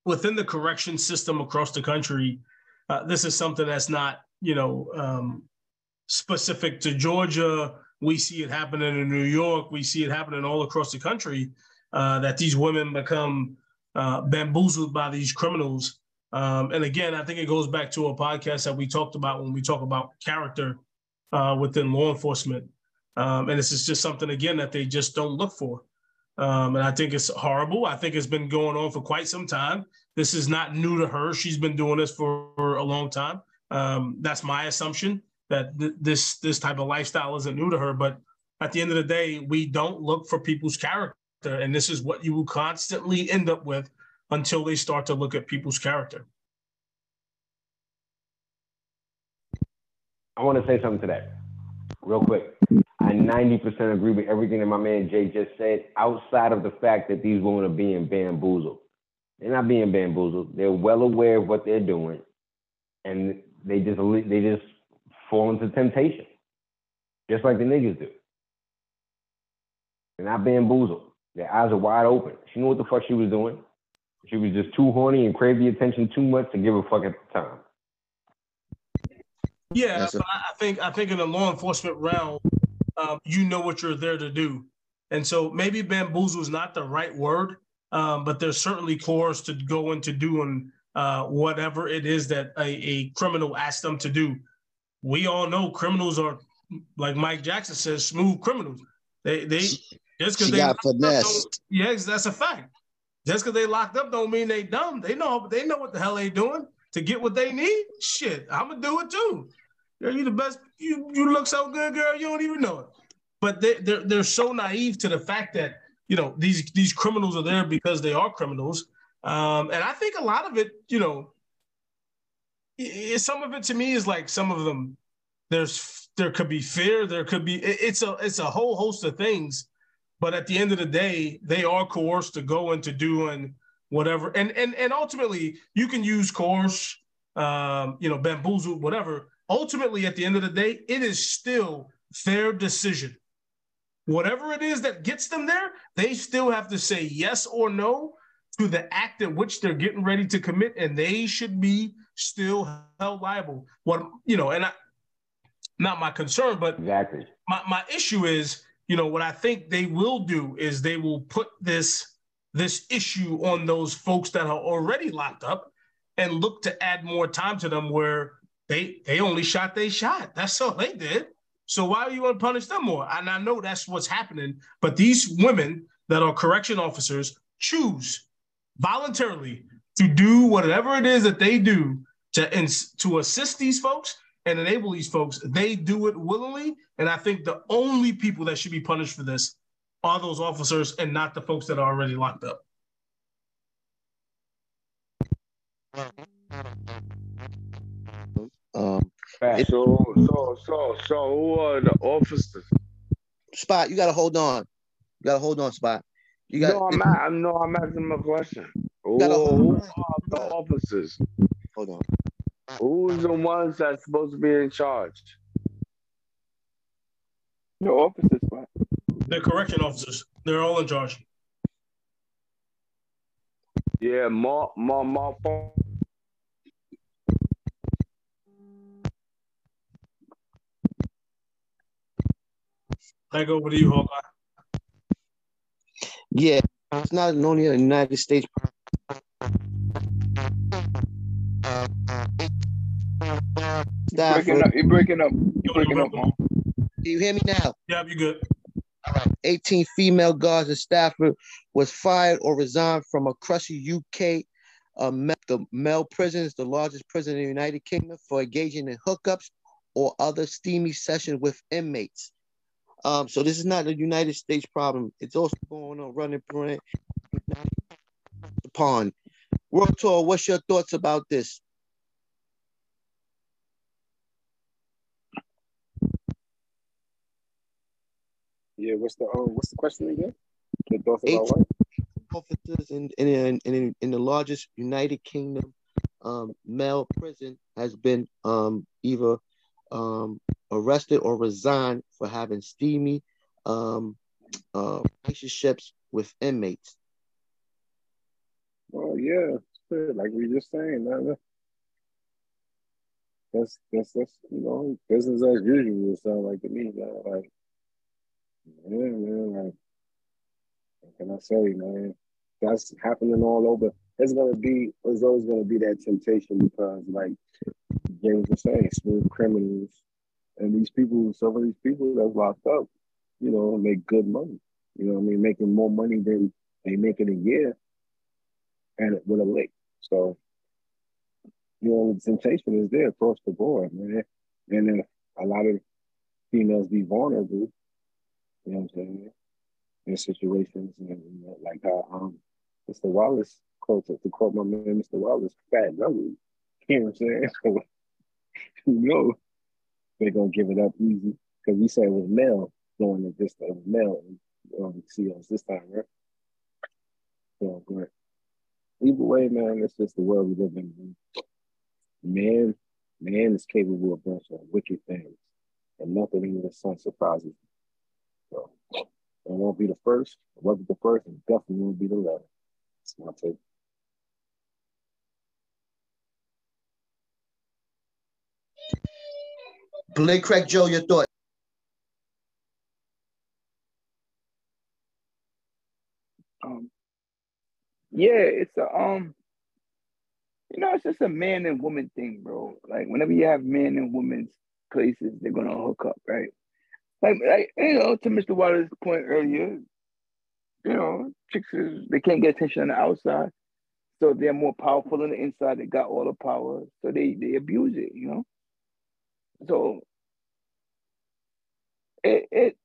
within the correction system across the country. Uh, this is something that's not, you know, um, specific to Georgia. We see it happening in New York. We see it happening all across the country. Uh, that these women become uh, bamboozled by these criminals. Um, and again, I think it goes back to a podcast that we talked about when we talk about character uh, within law enforcement. Um, and this is just something, again, that they just don't look for. Um, and I think it's horrible. I think it's been going on for quite some time. This is not new to her. She's been doing this for, for a long time. Um, that's my assumption that th- this this type of lifestyle isn't new to her. But at the end of the day, we don't look for people's character, and this is what you will constantly end up with until they start to look at people's character. I want to say something to that real quick. I 90% agree with everything that my man Jay just said, outside of the fact that these women are being bamboozled. They're not being bamboozled. They're well aware of what they're doing, and they just they just fall into temptation, just like the niggas do. They're not bamboozled. Their eyes are wide open. She knew what the fuck she was doing. She was just too horny and craved the attention too much to give a fuck at the time. Yeah, That's but I I think I think in the law enforcement realm, um, you know what you're there to do, and so maybe bamboozle is not the right word, um, but there's certainly coerced to go into doing uh, whatever it is that a, a criminal asks them to do. We all know criminals are, like Mike Jackson says, smooth criminals. They they just because they got finessed. Yes, that's a fact. Just because they locked up don't mean they dumb. They know they know what the hell they doing to get what they need. Shit, I'm gonna do it too. Girl, you the best. You you look so good, girl. You don't even know it. But they they're they're so naive to the fact that you know these these criminals are there because they are criminals. Um, and I think a lot of it, you know, some of it to me is like some of them. There's there could be fear. There could be it- it's a it's a whole host of things. But at the end of the day, they are coerced to go into doing whatever. And and and ultimately, you can use coerce, um, you know, bamboozle, whatever. Ultimately, at the end of the day, it is still their decision. Whatever it is that gets them there, they still have to say yes or no to the act in which they're getting ready to commit, and they should be still held liable. What you know, and I, not my concern, but Exactly. my, my issue is, you know, what I think they will do is they will put this this issue on those folks that are already locked up and look to add more time to them where they they only shot they shot. That's all they did. So why do you want to punish them more? And I know that's what's happening, but these women that are correction officers choose voluntarily to do whatever it is that they do to ins- to assist these folks and enable these folks, they do it willingly. And I think the only people that should be punished for this are those officers and not the folks that are already locked up. Um, Facts. So, so, so, so, who are the officers? Spot, you gotta hold on. You gotta hold on, Spot. You got no, I'm not. I'm no, I'm asking my question. Who, who are the officers? hold on. Who's the ones that's supposed to be in charge? The officer spot. They're correction officers. They're all in charge. Yeah, more, more, more. more. Back over to you, Hawkeye. Yeah, it's not only a United States. Stafford, Breaking up. You're breaking up. You're breaking yo, up, yo. You hear me now? Yeah, you good. All right. 18 female guards in Stafford was fired or resigned from a crushy UK uh, the male prisons, the largest prison in the United Kingdom, for engaging in hookups or other steamy sessions with inmates. Um, so this is not a United States problem. It's also going on running point upon. World Tour, what's your thoughts about this? Yeah, what's the um, what's the question again? The thoughts about what? officers in in, in in the largest United Kingdom um, male prison has been um, either um, arrested or resigned for having steamy um, uh, relationships with inmates. Oh yeah, like we just saying, man. That's that's that's you know business as usual. It sounds like to me, man. Like yeah, man. Like what can I say, man? That's happening all over. There's gonna be there's always gonna be that temptation because, like James was saying, smooth criminals and these people, some of these people that's locked up, you know, make good money. You know, what I mean, making more money than they make in a year, and with a lick. So, you know, the temptation is there across the board, man. And then a lot of females be vulnerable. You know what I'm saying? In situations, and you know, like how um, Mr. Wallace quote to quote my man, Mr. Wallace, fat and ugly. You know what I'm saying? So, you know, they're gonna give it up easy because we said it was male going to this it was male um, COs this time, right? So, but either way, man, it's just the world we live in. Man, man is capable of bunch of wicked things, and nothing in the sun surprises it won't be the first. It wasn't the first, and definitely won't be the last. That's my take. Blake Craig Joe, your thought. Um, yeah, it's a um, you know, it's just a man and woman thing, bro. Like whenever you have men and women's places, they're gonna hook up, right? Like, like you know, to Mr. Waters' point earlier, you know, chicks is, they can't get attention on the outside, so they're more powerful on the inside. They got all the power, so they they abuse it, you know. So it it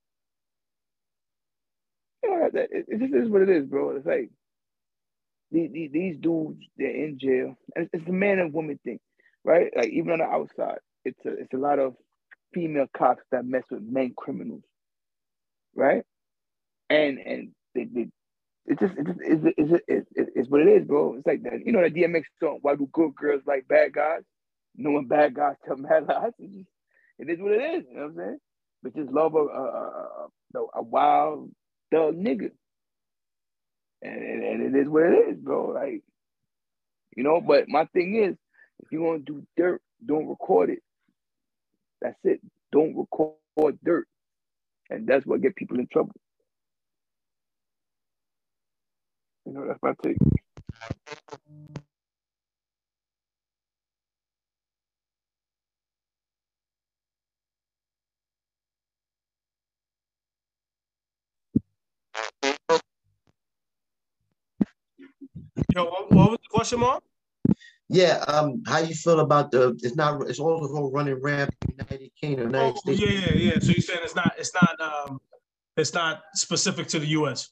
you know it, it just is what it is, bro. It's like these, these, dudes, they're in jail. It's, it's a man and woman thing, right? Like even on the outside, it's a it's a lot of female cops that mess with men criminals, right? And and they, they it just it just is it, it, it, it's what it is, bro. It's like that, you know, the DMX song, why do good girls like bad guys? Knowing bad guys tell mad lies. It, is what it is, you know what I'm saying? But just love a a, a, a, a wild thug nigga. And, and, and it is what it is, bro. Like, you know, but my thing is, if you want to do dirt, don't record it. That's it. Don't record dirt. And that's what get people in trouble. You know, that's my take. Yo, what, was the question, Mark? Yeah, um, how you feel about the? It's not. It's also running ramp in the United Kingdom, United Oh, States. yeah, yeah, yeah. So you're saying it's not, it's not, um, it's not specific to the U.S.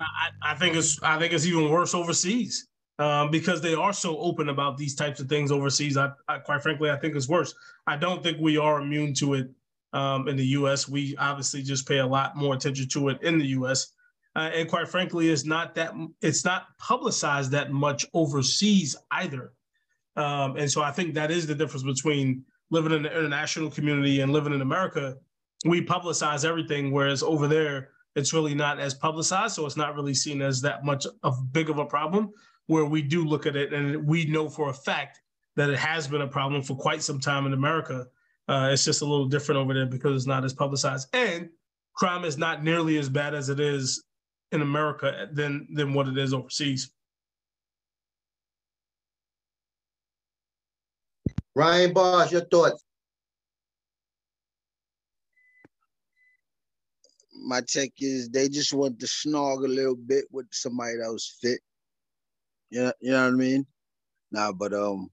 I, I think it's, I think it's even worse overseas um, because they are so open about these types of things overseas. I, I, quite frankly, I think it's worse. I don't think we are immune to it um, in the U.S. We obviously just pay a lot more attention to it in the U.S. Uh, and quite frankly, it's not that it's not publicized that much overseas either. Um, and so I think that is the difference between living in the international community and living in America. We publicize everything, whereas over there, it's really not as publicized. So it's not really seen as that much of big of a problem where we do look at it and we know for a fact that it has been a problem for quite some time in America. Uh, it's just a little different over there because it's not as publicized. And crime is not nearly as bad as it is in America than than what it is overseas. Ryan Boss, your thoughts? My take is they just want to snog a little bit with somebody that was fit. You know, you know what I mean? Nah, but um,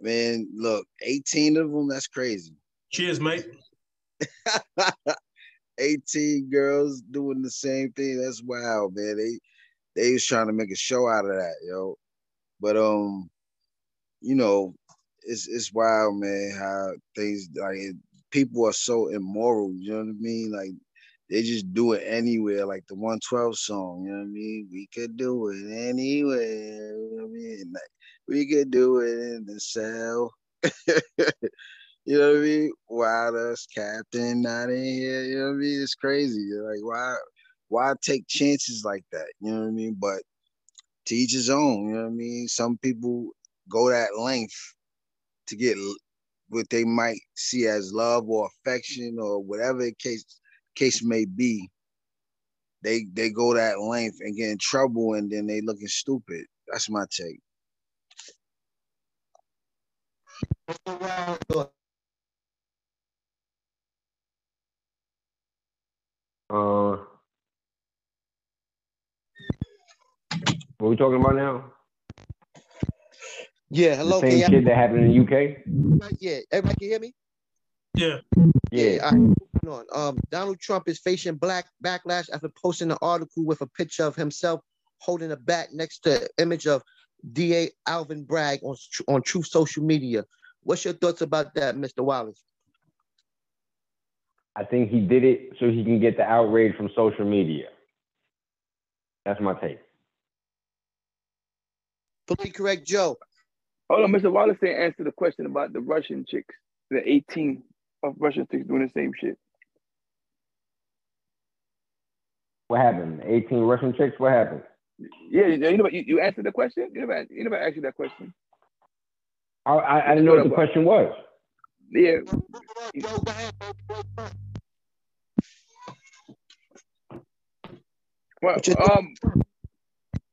man, look, 18 of them, that's crazy. Cheers, mate. 18 girls doing the same thing. That's wild, man. They they was trying to make a show out of that, yo. But um, you know, it's it's wild, man. How things like it, people are so immoral. You know what I mean? Like they just do it anywhere. Like the 112 song. You know what I mean? We could do it anywhere. You know what I mean? Like we could do it in the cell. You know what I mean? Why does Captain not in here? You know what I mean? It's crazy. Like, why why take chances like that? You know what I mean? But to each his own, you know what I mean? Some people go that length to get what they might see as love or affection or whatever the case case may be. They they go that length and get in trouble and then they looking stupid. That's my take. Uh, what are we talking about now? Yeah, hello. the Can same you shit that happened in the UK. Yeah, everybody can hear me? Yeah. Yeah. all right, moving on. Um, Donald Trump is facing black backlash after posting an article with a picture of himself holding a bat next to image of DA Alvin Bragg on on Truth Social Media. What's your thoughts about that, Mr. Wallace? I think he did it so he can get the outrage from social media. That's my take. Fully correct, Joe. Hold on, Mr. Wallace didn't answer the question about the Russian chicks, the 18 of Russian chicks doing the same shit. What happened? 18 Russian chicks? What happened? Yeah, you know, you, you answered the question. You never, you never asked you that question. I, I, I didn't know what the question was. Yeah. Well, What you think? um,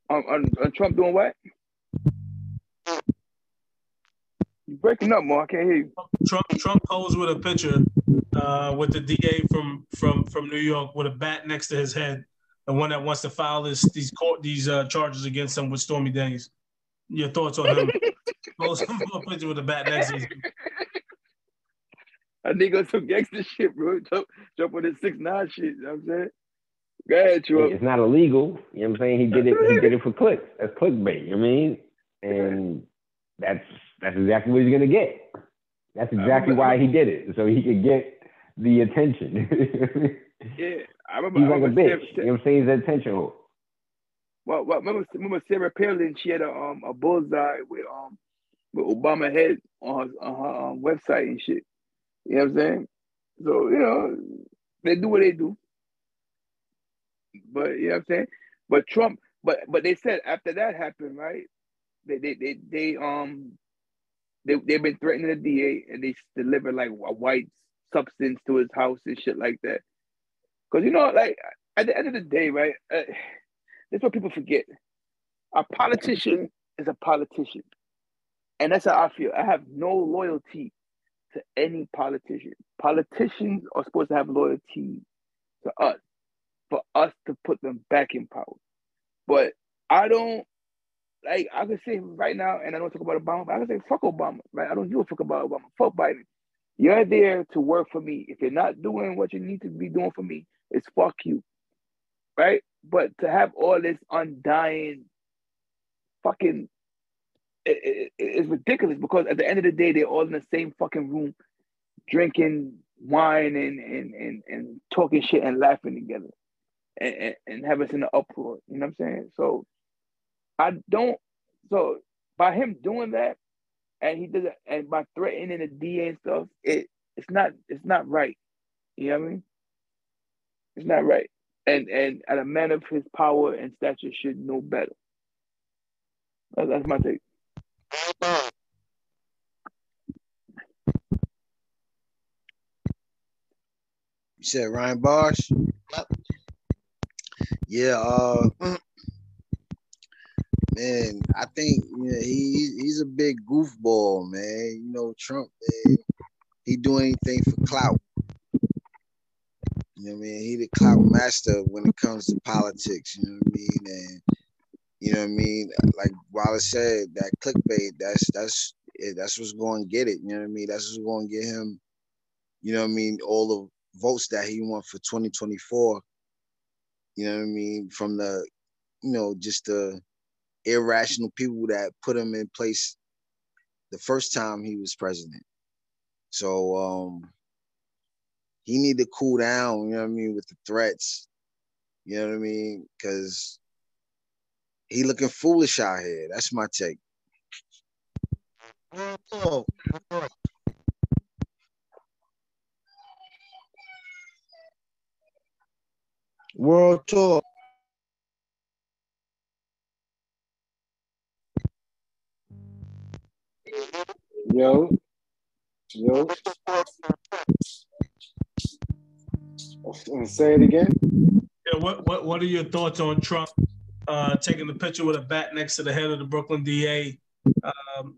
um, on, on Trump doing what? You breaking up, more. I can't hear you. Trump Trump posed with a picture uh, with the DA from from from New York with a bat next to his head, the one that wants to file this these court these uh, charges against him with Stormy Daniels. Your thoughts on him? Post a picture with a bat next to his That nigga some gangster shit, bro. Jump, jump with his six nine shit. You know what I'm saying? Go ahead, Trump. It's not illegal. You know what I'm saying? He did it. He did it for clicks. That's clickbait. You know what I mean? And that's that's exactly what he's gonna get. That's exactly why he did it, so he could get the attention. Yeah, I remember. he's like a remember bitch. Sarah, You know what I'm saying? He's attention whore. well, well, remember, remember Sarah Palin? She had a um a bullseye with um with Obama head on her, on her um, website and shit. You know what I'm saying? So you know they do what they do. But you know what I'm saying? But Trump, but but they said after that happened, right? They they they, they um they they've been threatening the DA and they delivered like a white substance to his house and shit like that. Cause you know, like at the end of the day, right? Uh, that's what people forget. A politician is a politician, and that's how I feel. I have no loyalty to any politician. Politicians are supposed to have loyalty to us, for us to put them back in power. But I don't like I could say right now, and I don't talk about Obama, but I can say fuck Obama, right? I don't give a fuck about Obama. Fuck Biden. You're there to work for me. If you're not doing what you need to be doing for me, it's fuck you. Right? But to have all this undying fucking it, it, it's ridiculous because at the end of the day, they're all in the same fucking room drinking wine and and and, and talking shit and laughing together and, and, and having us in an uproar. You know what I'm saying? So I don't so by him doing that and he does it and by threatening the DA and stuff, it it's not it's not right. You know what I mean? It's not right. And and, and a man of his power and stature should know better. That's, that's my take. You said Ryan Bosch? Yeah, uh man, I think you he he's a big goofball, man. You know, Trump, man, he do anything for clout. You know what I mean? He the clout master when it comes to politics, you know what I mean? And you know what I mean? Like Wallace said, that clickbait, that's that's that's what's going to get it. You know what I mean? That's what's going to get him. You know what I mean? All the votes that he won for 2024. You know what I mean? From the, you know, just the irrational people that put him in place the first time he was president. So um he need to cool down, you know what I mean, with the threats. You know what I mean? Cause he looking foolish out here. That's my take. World tour. Yo, yo. Say it again. Yeah, what what what are your thoughts on Trump uh, taking the picture with a bat next to the head of the Brooklyn DA um,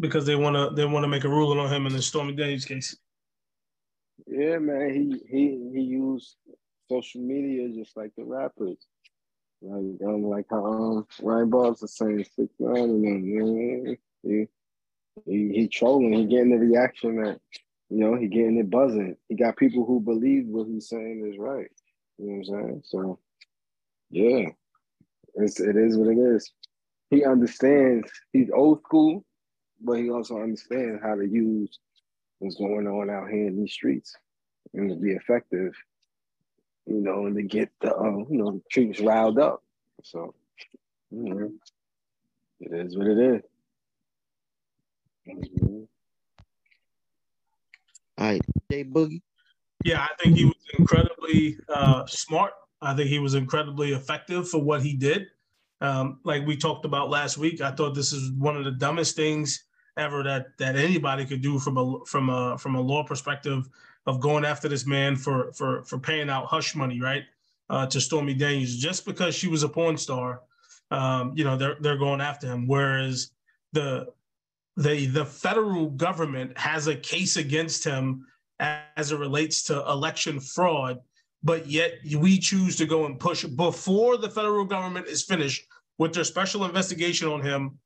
because they want to they want to make a ruling on him in the Stormy Daniels case? Yeah, man. He he he used social media just like the rappers. Like um, like how um, Ryan Bob's the same six nine and them. You know, he, he he trolling. He getting the reaction that you know he getting it buzzing. He got people who believe what he's saying is right. You know what I'm saying? So yeah, it's it is what it is. He understands. He's old school, but he also understands how to use what's going on out here in these streets and to be effective. You know, and to get the um, you know troops riled up. So, you know, it is what it is. Mhm. All right, Jay Boogie. Yeah, I think he was incredibly uh, smart. I think he was incredibly effective for what he did. Um, like we talked about last week, I thought this is one of the dumbest things ever that that anybody could do from a from a from a law perspective of going after this man for for for paying out hush money, right? Uh, to Stormy Daniels just because she was a porn star. Um, you know, they're they're going after him. Whereas the the the federal government has a case against him as it relates to election fraud, but yet we choose to go and push before the federal government is finished with their special investigation on him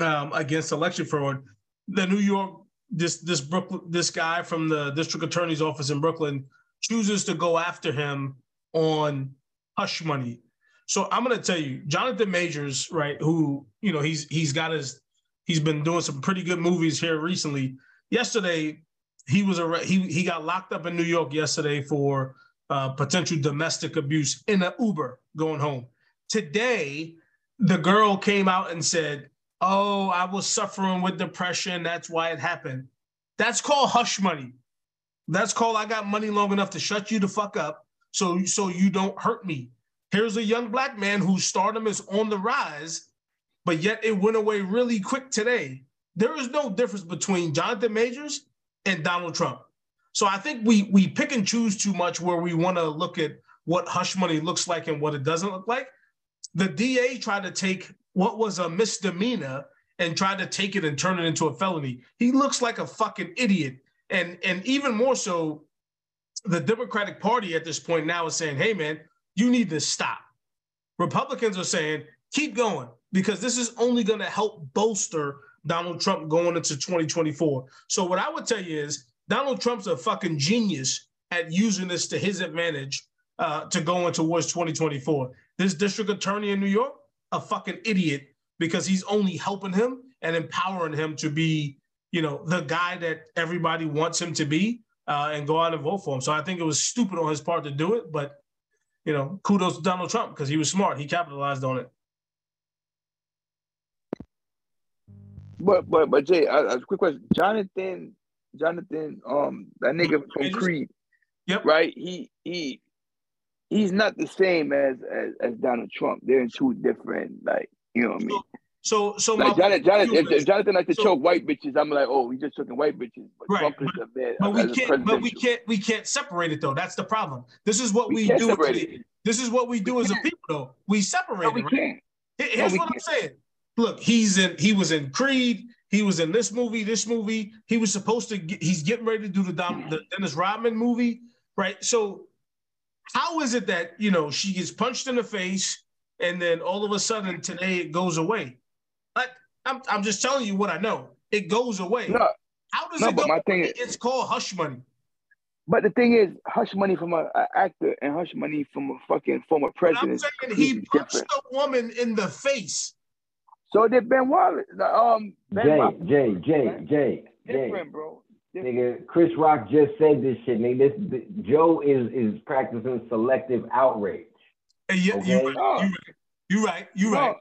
um, against election fraud. The New York this this Brooklyn this guy from the district attorney's office in Brooklyn chooses to go after him on hush money. So I'm to tell you, Jonathan Majors, right? Who you know he's he's got his he's been doing some pretty good movies here recently. Yesterday, he was a he he got locked up in New York yesterday for uh, potential domestic abuse in an Uber going home. Today, the girl came out and said, "Oh, I was suffering with depression. That's why it happened." That's called hush money. That's called I got money long enough to shut you the fuck up, so so you don't hurt me. Here's a young black man whose stardom is on the rise, but yet it went away really quick today. There is no difference between Jonathan Majors and Donald Trump. So I think we we pick and choose too much where we want to look at what hush money looks like and what it doesn't look like. The DA tried to take what was a misdemeanor and tried to take it and turn it into a felony. He looks like a fucking idiot. And and even more so, the Democratic Party at this point now is saying, hey man, you need to stop. Republicans are saying, keep going because this is only going to help bolster Donald Trump going into 2024. So what I would tell you is Donald Trump's a fucking genius at using this to his advantage uh, to go in towards 2024. This district attorney in New York, a fucking idiot because he's only helping him and empowering him to be, you know, the guy that everybody wants him to be uh, and go out and vote for him. So I think it was stupid on his part to do it, but you know, kudos to Donald Trump because he was smart. He capitalized on it. But but but Jay, a, a quick question. Jonathan, Jonathan, um, that nigga from Creed, Yep. right? He he he's not the same as as, as Donald Trump. They're in two different, like you know what I mean. So so Like Jonathan, Jonathan, if, if Jonathan like to so- choke white bitches, I'm like, oh, he just choking white bitches. But Right, Trump is a man. but we can't but we can't we can't separate it though. That's the problem. This is what We we, do. a- it. This is what we do We as a can't. people though. We separate No, we it. Right? can't. Here- Here's we what I'm saying. Look, he's in. He was in Creed. He was in this movie. This movie. He was supposed to. Get, he's getting ready to do the, Dom, the mm-hmm. Dennis Rodman movie, right? So, how is it that you know she gets punched in the face, and then all of a sudden today it goes away? Like I'm, I'm just telling you what I know. It goes away. No, How does no, it but go? my thing is- it's called hush money. but the thing is, hush money from a, a actor and hush money from a fucking former But I'm president. saying he completely punched different. a woman in the face. So did Ben Wallace. Um, Ben Jay, Wallace. Jay, Jay, Jay, Jay. Different, bro. Different. Nigga, Chris Rock just said this shit. Nigga, this, th- Joe is is practicing selective outrage. And you, Okay. you, right, you right. You right. You no, right.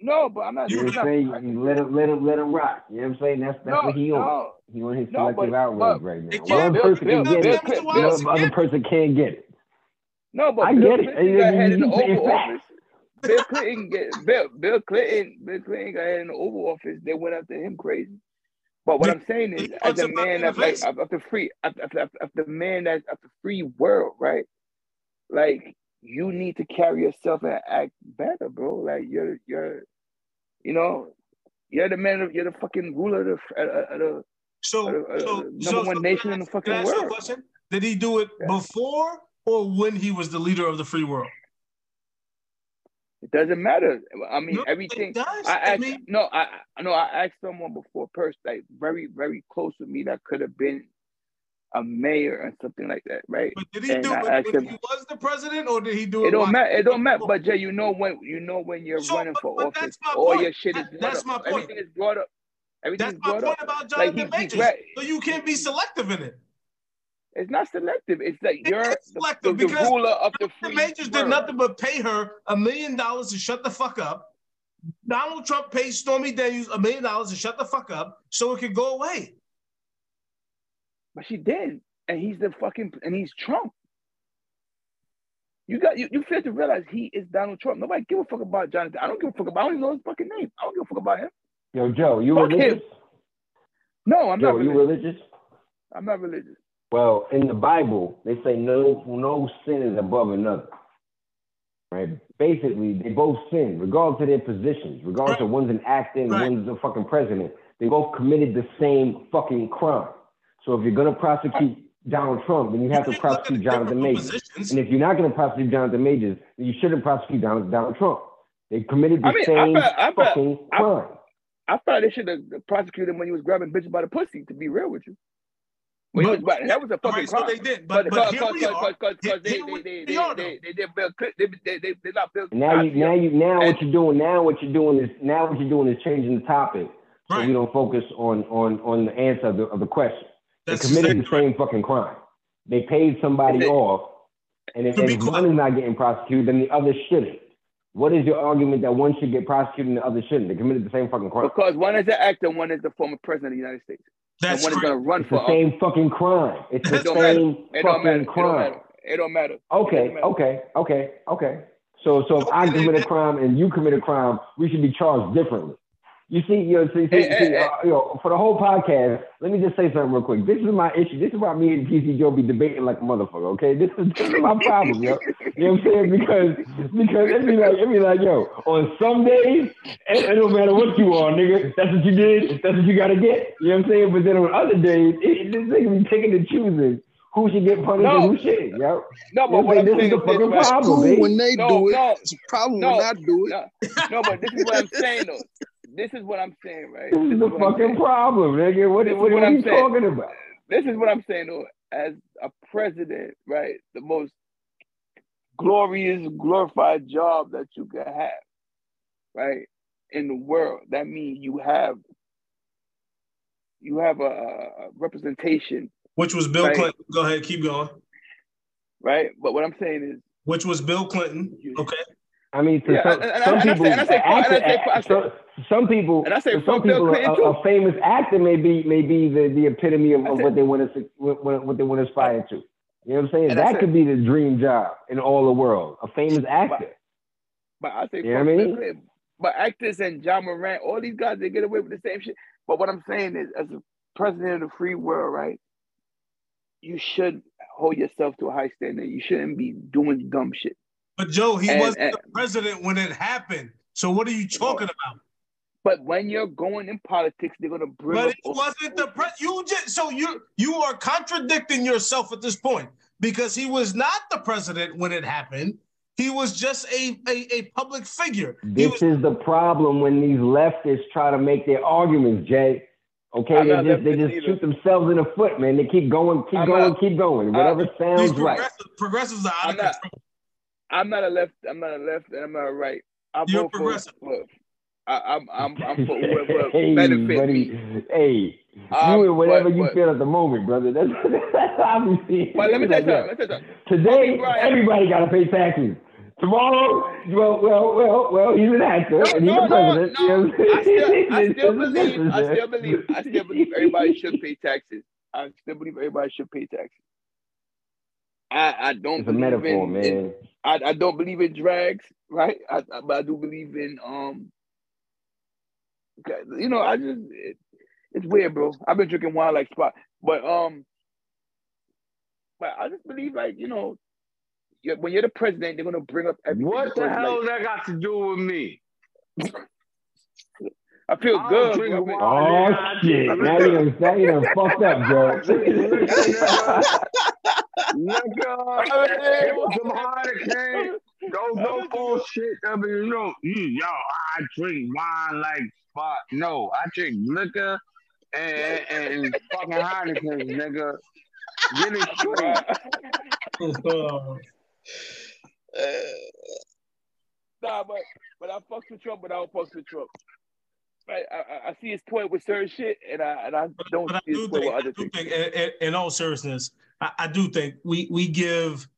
no, but I'm not. You know it's not- saying? You let him let him let him rock. You know what I'm saying? That's that's no, what he on. He on his No, selective but- outrage but- right now. One can't- person Bill- can get Bill it, Clinton- the Bill other other person can't get it. No, but I Bill get it. Clinton got ahead in the Oval Office. Bill Clinton get Bill Bill Clinton Bill Clinton got ahead in the Oval Office. They went after him crazy. But what Did- I'm saying is, as a man of like of, of the free of, of, of, the man that of the free world, right? Like you need to carry yourself and act better, bro. Like you're you're, you know, you're the man of you're the fucking ruler of the uh, the So, uh, so number so, one so nation I in the fucking can I ask you a world. Did he do it Yeah. before or when he was the leader of the free world? It doesn't matter. I mean, No, everything. It does. I I, asked mean, no, I I- no, I asked someone before, person like very very close to me that could have been a mayor or something like that, right? but did he and do I it asked him- he was the president, or did he do it? It don't matter. It don't matter. But Jay, you know when you know when you're So, running but- for but office, all point. your shit is brought that's up. my point. Everything is brought up. Everything That's my point up. about Like Jonathan he, he's Majors. right. So you can't be selective in it. It's not selective. It's that It you're is the, selective the, the because ruler of the Jonathan free Majors did nothing but pay her a million dollars to shut the fuck up. Donald Trump paid Stormy Daniels a million dollars to shut the fuck up so it could go away. But she did. And he's the fucking and he's Trump. You got you, you fail to realize he is Donald Trump. Nobody give a fuck about Jonathan. I don't give a fuck about I don't even know his fucking name. I don't give a fuck about him. Yo, Joe, you Fuck him. religious? No, I'm Joe, not you religious. religious? I'm not religious. Well, in the Bible, they say no no sin is above another. Right? Basically, they both sin, regardless of their positions, regardless of one's an actor and Right. one's a fucking president. They both committed the same fucking crime. So if you're gonna prosecute Donald Trump, then you have to You can look at prosecute Jonathan Majors. positions. And if you're not gonna prosecute Jonathan Majors, then you shouldn't prosecute Donald, Donald Trump. They committed the I mean, I same I bet- fucking I- crime. I thought they should have prosecuted him when he was grabbing bitches by the pussy, to be real with you. When he but that was a fucking right, so crime. they did, but, but, because here we are. because Here- they, they, they, they, they, they Bill Clinton. They, they, they, they not Bill now you Cosby. now you now what you're doing now what you're doing is now what you're doing is changing the topic so Right. we don't focus on on on the answer of the, of the question. That's they committed exactly the same fucking crime. They paid somebody Is it- off, and if, To and if one is not getting prosecuted, then the other shouldn't. What is your argument that one should get prosecuted and the other shouldn't? They committed the same fucking crime. Because one is an actor, one is the former president of the United States. That's and one is going to run It's for the office. same fucking crime. It's the It don't matter. same matter. fucking crime. It don't matter. It Okay, doesn't matter. okay, okay, okay. So, so if I commit a crime and you commit a crime, we should be charged differently. You see, you know, see, see, Hey, hey, see, hey. uh, you know, for the whole podcast, let me just say something real quick. This is my issue. This is why me and PC Joe be debating like a motherfucker. Okay, this is, this is my problem, yo. You know what I'm saying? Because because it be like it be like, yo, on some days, it, it don't matter what you are, nigga. That's what you did. That's what you gotta get. You know what I'm saying? But then on other days, it, this nigga be picking and choosing who should get punished No. and who shouldn't, yo. No, You know but what what I'm I'm saying? This saying is the fucking problem, Cool when they No, do it. no, It's a problem no, when I do it. no, no, but this is what I'm saying though. This is what I'm saying, right? This is the fucking problem, nigga. What, what, what what are you saying. talking about? This is what I'm saying though. As a president, right, the most glorious, glorified job that you can have, right, in the world. That means you have you have a, a representation, Which was Bill Right. Clinton. Go ahead, keep going. right? But what I'm saying is, Which was Bill Clinton. Okay. I mean, Yeah, some, and- some and people, and I say- and actor- say- I say- some, some people, and I say some people, a, a famous actor may be may be the, the epitome of, of what they want to what, what they want to aspire to. You know what I'm saying? That could be the dream job in all the world. A famous actor. but I say You know what I mean? But actors and Ja Morant, all these guys, they get away with the same shit. But what I'm saying is, as a president of the free world, right, you should hold yourself to a high standard. You shouldn't be doing dumb shit. But Joe, he And- wasn't and- the president when it happened. So what are you talking about? But when you're going in politics, they're gonna bring But up. it wasn't the pres. you just so you you are contradicting yourself at this point because he was not the president when it happened. He was just a a, a public figure. He This was, is the problem when these leftists try to make their arguments, Jay. Okay, I'm they just they just either. shoot themselves in the foot, man. They keep going, keep I'm going, not- keep going. I- Whatever these sounds right. progressives, progressives are out I'm of not- control. I'm not a left. I'm not a left, and I'm not a right. I You're vote for- progressive. for- I, I'm I'm I'm for whoever hey, benefits buddy. me. Hey, Um, you and whatever but- you but- feel at the moment, brother. That's, that's how we see. But let me tell you Like, something. Let me tell you. Today, Kobe Bryant- everybody got to pay taxes. Tomorrow, well, well, well, well, he's an actor No, and he's no, the no, president. no. You know I'm still, saying? I still just a believe, I still believe, I still believe everybody should pay taxes. I still believe everybody should pay taxes. I, I don't It's a believe metaphor, in, man. in- I, I don't believe in drags, right? I, I, but I do believe in um. You know, I just it, it's weird, bro. I've been drinking wine like spot, but um, but I just believe like you know, you're, when you're the president, they're gonna bring up everything. What the hell like, that got to do with me? I feel I good. don't bro. Oh shit! Now you done, now you done fucked up, Joe. Nigga, give us some Heineken. Don't no bullshit. I mean, you know, mm, yo, I drink wine like fuck. No, I drink liquor and, and, and fucking Heineken, nigga. Get it straight. Uh, Nah, but but I fucks with Trump, but I don't fucks with Trump. I, I, I see his point with certain shit, and I and I don't but I see his do point think, with I other do things. think in, in- in all seriousness, I, I do think we we give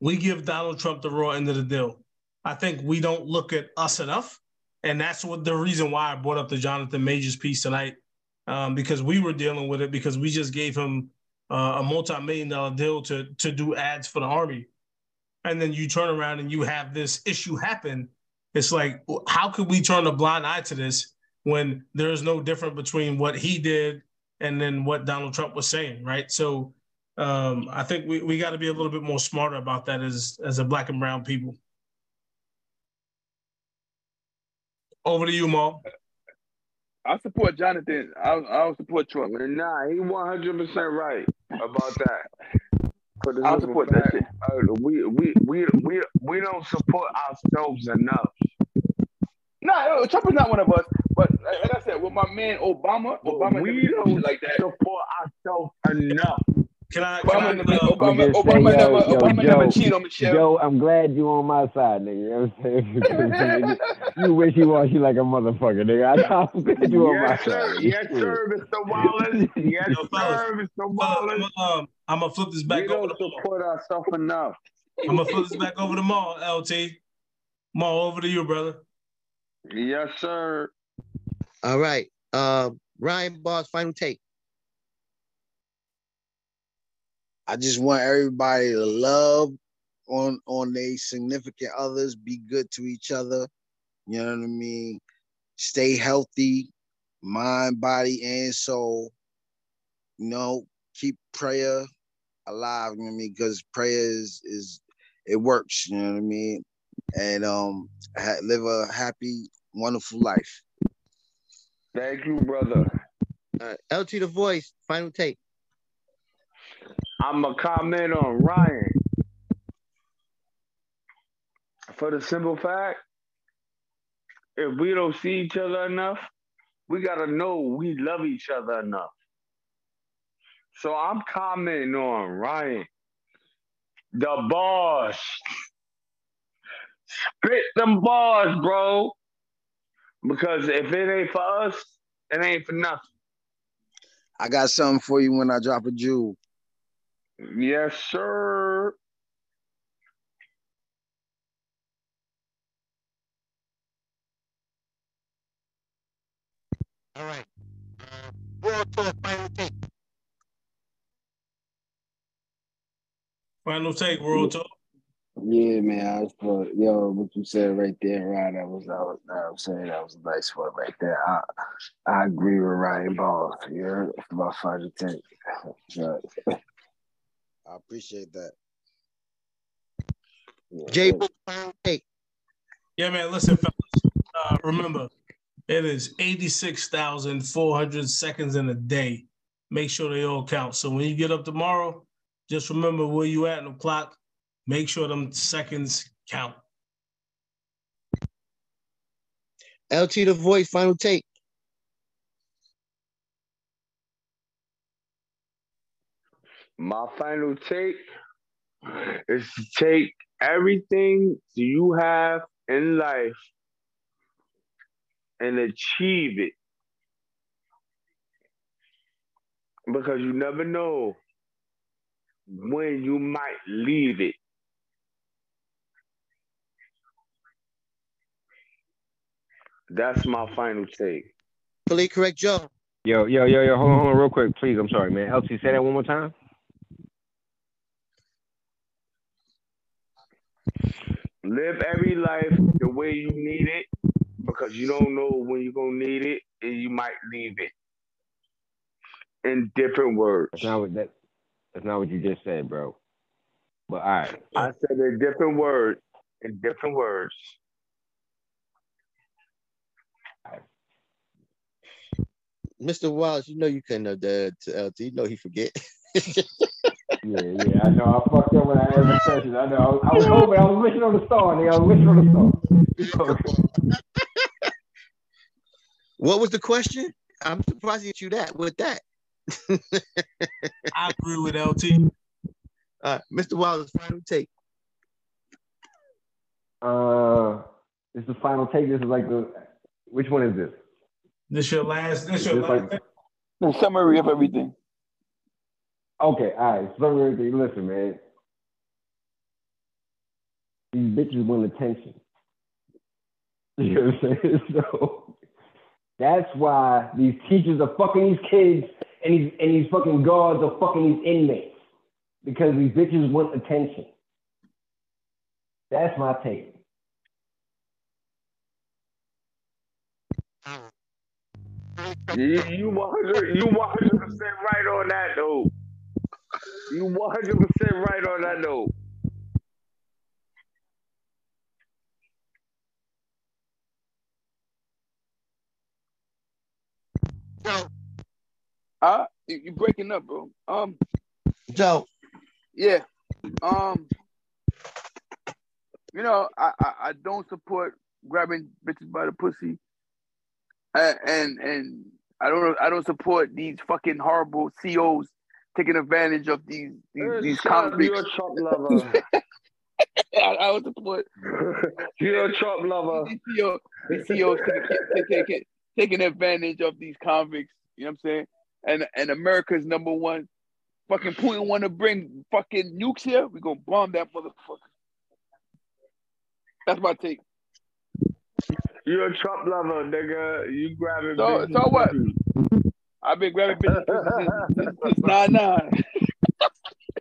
we give Donald Trump the raw end of the deal. I think we don't look at us enough, and that's what the reason why I brought up the Jonathan Majors piece tonight, um, because we were dealing with it because we just gave him uh, a multi-million dollar deal to to do ads for the army, and then you turn around and you have this issue happen. It's like, how could we turn a blind eye to this when there is no difference between what he did and then what Donald Trump was saying, right? So um, I think we, we got to be a little bit more smarter about that as as a black and brown people. Over to you, Maul. I support Jonathan. I don't, I don't support Trump. Nah, he one hundred percent right about that. For I support that shit. uh, we, we we we we don't support ourselves enough. Nah, Trump is not one of us. But like, like I said, with my man Obama, Obama we don't like that. support ourselves enough. Can I? Obama, Can never, I uh, Obama, Nigga say, Obama, yo, never, yo, Obama Joe, never cheated on Michelle. Joe, I'm glad you on my side, nigga. You know what I'm saying? you wish you was you like a motherfucker, nigga. I- I'm glad you on my Yes, sir. side. Yes, sir, Mr. Wallace. Yes, Yo, fellas, sir, Mr. uh, Wallace. I'm, um, I'm gonna flip this We back over don't to Maul. support ourselves enough. I'm gonna flip this back over to Maul. LT, Maul, over to you, brother. Yes, sir. All right. Um, Ryan Boss, final take. I just want everybody to love on on their significant others, be good to each other. You know what I mean? Stay healthy, mind, body, and soul. You know, keep prayer alive. You know what I mean? Because prayer is is it works. You know what I mean? And um, ha- live a happy, wonderful life. Thank you, brother. All right. LT the voice, final take. I'm a comment on Ryan. For the simple fact, if we don't see each other enough, we gotta know we love each other enough. So I'm commenting on Ryan. The boss. Spit them bars, bro. Because if it ain't for us, it ain't for nothing. I got something for you when I drop a jewel. Yes, sir. All right. Uh, World Tour final take. Final take, World Tour. Yeah, man. I was for yo, what you said right there, Ryan. That was, that was, that was saying that was a nice one right there. I, I agree with Ryan Ball. You heard it's about five to ten. Yeah. I appreciate that. Jay, final take. Yeah, man. Listen, fellas. Uh, remember, it is 86,400 seconds in a day. Make sure they all count. So when you get up tomorrow, just remember where you at in the clock. Make sure them seconds count. LT the voice final take. My final take is to take everything you have in life and achieve it. Because you never know when you might leave it. That's my final take. Fully correct, Joe. Yo, yo, yo, yo, hold on, hold on real quick, please. I'm sorry, man. LT, say that one more time. Live every life the way you need it because you don't know when you're going to need it and you might leave it. In different words. That's not what that. That's not what you just said, bro. But all right. I said in different words. In different words. Mr. Wallace, you know you couldn't have done to LT. You know he forget. Yeah, yeah, I know. I fucked up when I had the session. I know. I was hoping. I was wishing on the star, nigga. I was wishing on the star. what was the question? I'm surprised at you that with that. I agree with LT. Uh, Mr. Wallace, final take. Uh, this is the final take. This is like the. Which one is this? This your last. This your last. like- The summary of everything. Okay, all right. So. Listen, man. These bitches want attention. You know what I'm saying? So that's why these teachers are fucking these kids and these and these fucking guards are fucking these inmates. Because these bitches want attention. That's my take. You, you 100 you 100 percent right on that though. You 100 percent right on that note. Joe, Uh, you breaking up, bro. Um, Joe, yeah. Um, you know, I, I, I don't support grabbing bitches by the pussy. Uh, and and I don't I don't support these fucking horrible COs taking advantage of these these, these up, convicts. You're a Trump lover. I, I don't support You're a Trump lover. these these COs taking, taking, advantage of these convicts. You know what I'm saying? And and America's number one. Fucking Putin want to bring fucking nukes here. We gonna bomb that motherfucker. That's my take. You're a Trump lover, nigga. You grabbing So- so what? I've been grabbing bitches since, since, since nine nine.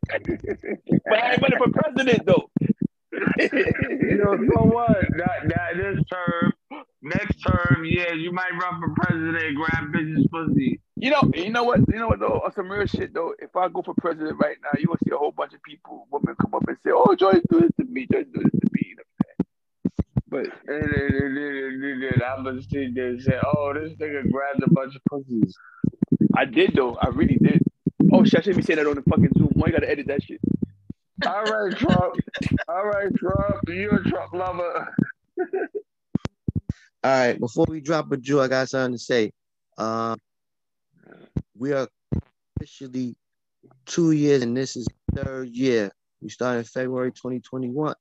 but I ain't running for president though. You know, so what? That, that this term, next term, yeah, you might run for president and grab bitches pussy. You know, you know what? You know what though? On some real shit though, if I go for president right now, you gonna see a whole bunch of people, women come up and say, "Oh, Joyce do this to me, Joyce do this to me." You know what I'm saying? But And then, and then, and then I'm gonna sit there and oh, this nigga grabbed a bunch of pussies. I did though. I really did. Oh shit, I shouldn't be saying that on the fucking Zoom. Why you gotta edit that shit? All right, Trump. All right, Trump. You're a Trump lover. All right, before we drop a jewel, I got something to say. Um, we are officially two years, and this is third year. We started February 2021,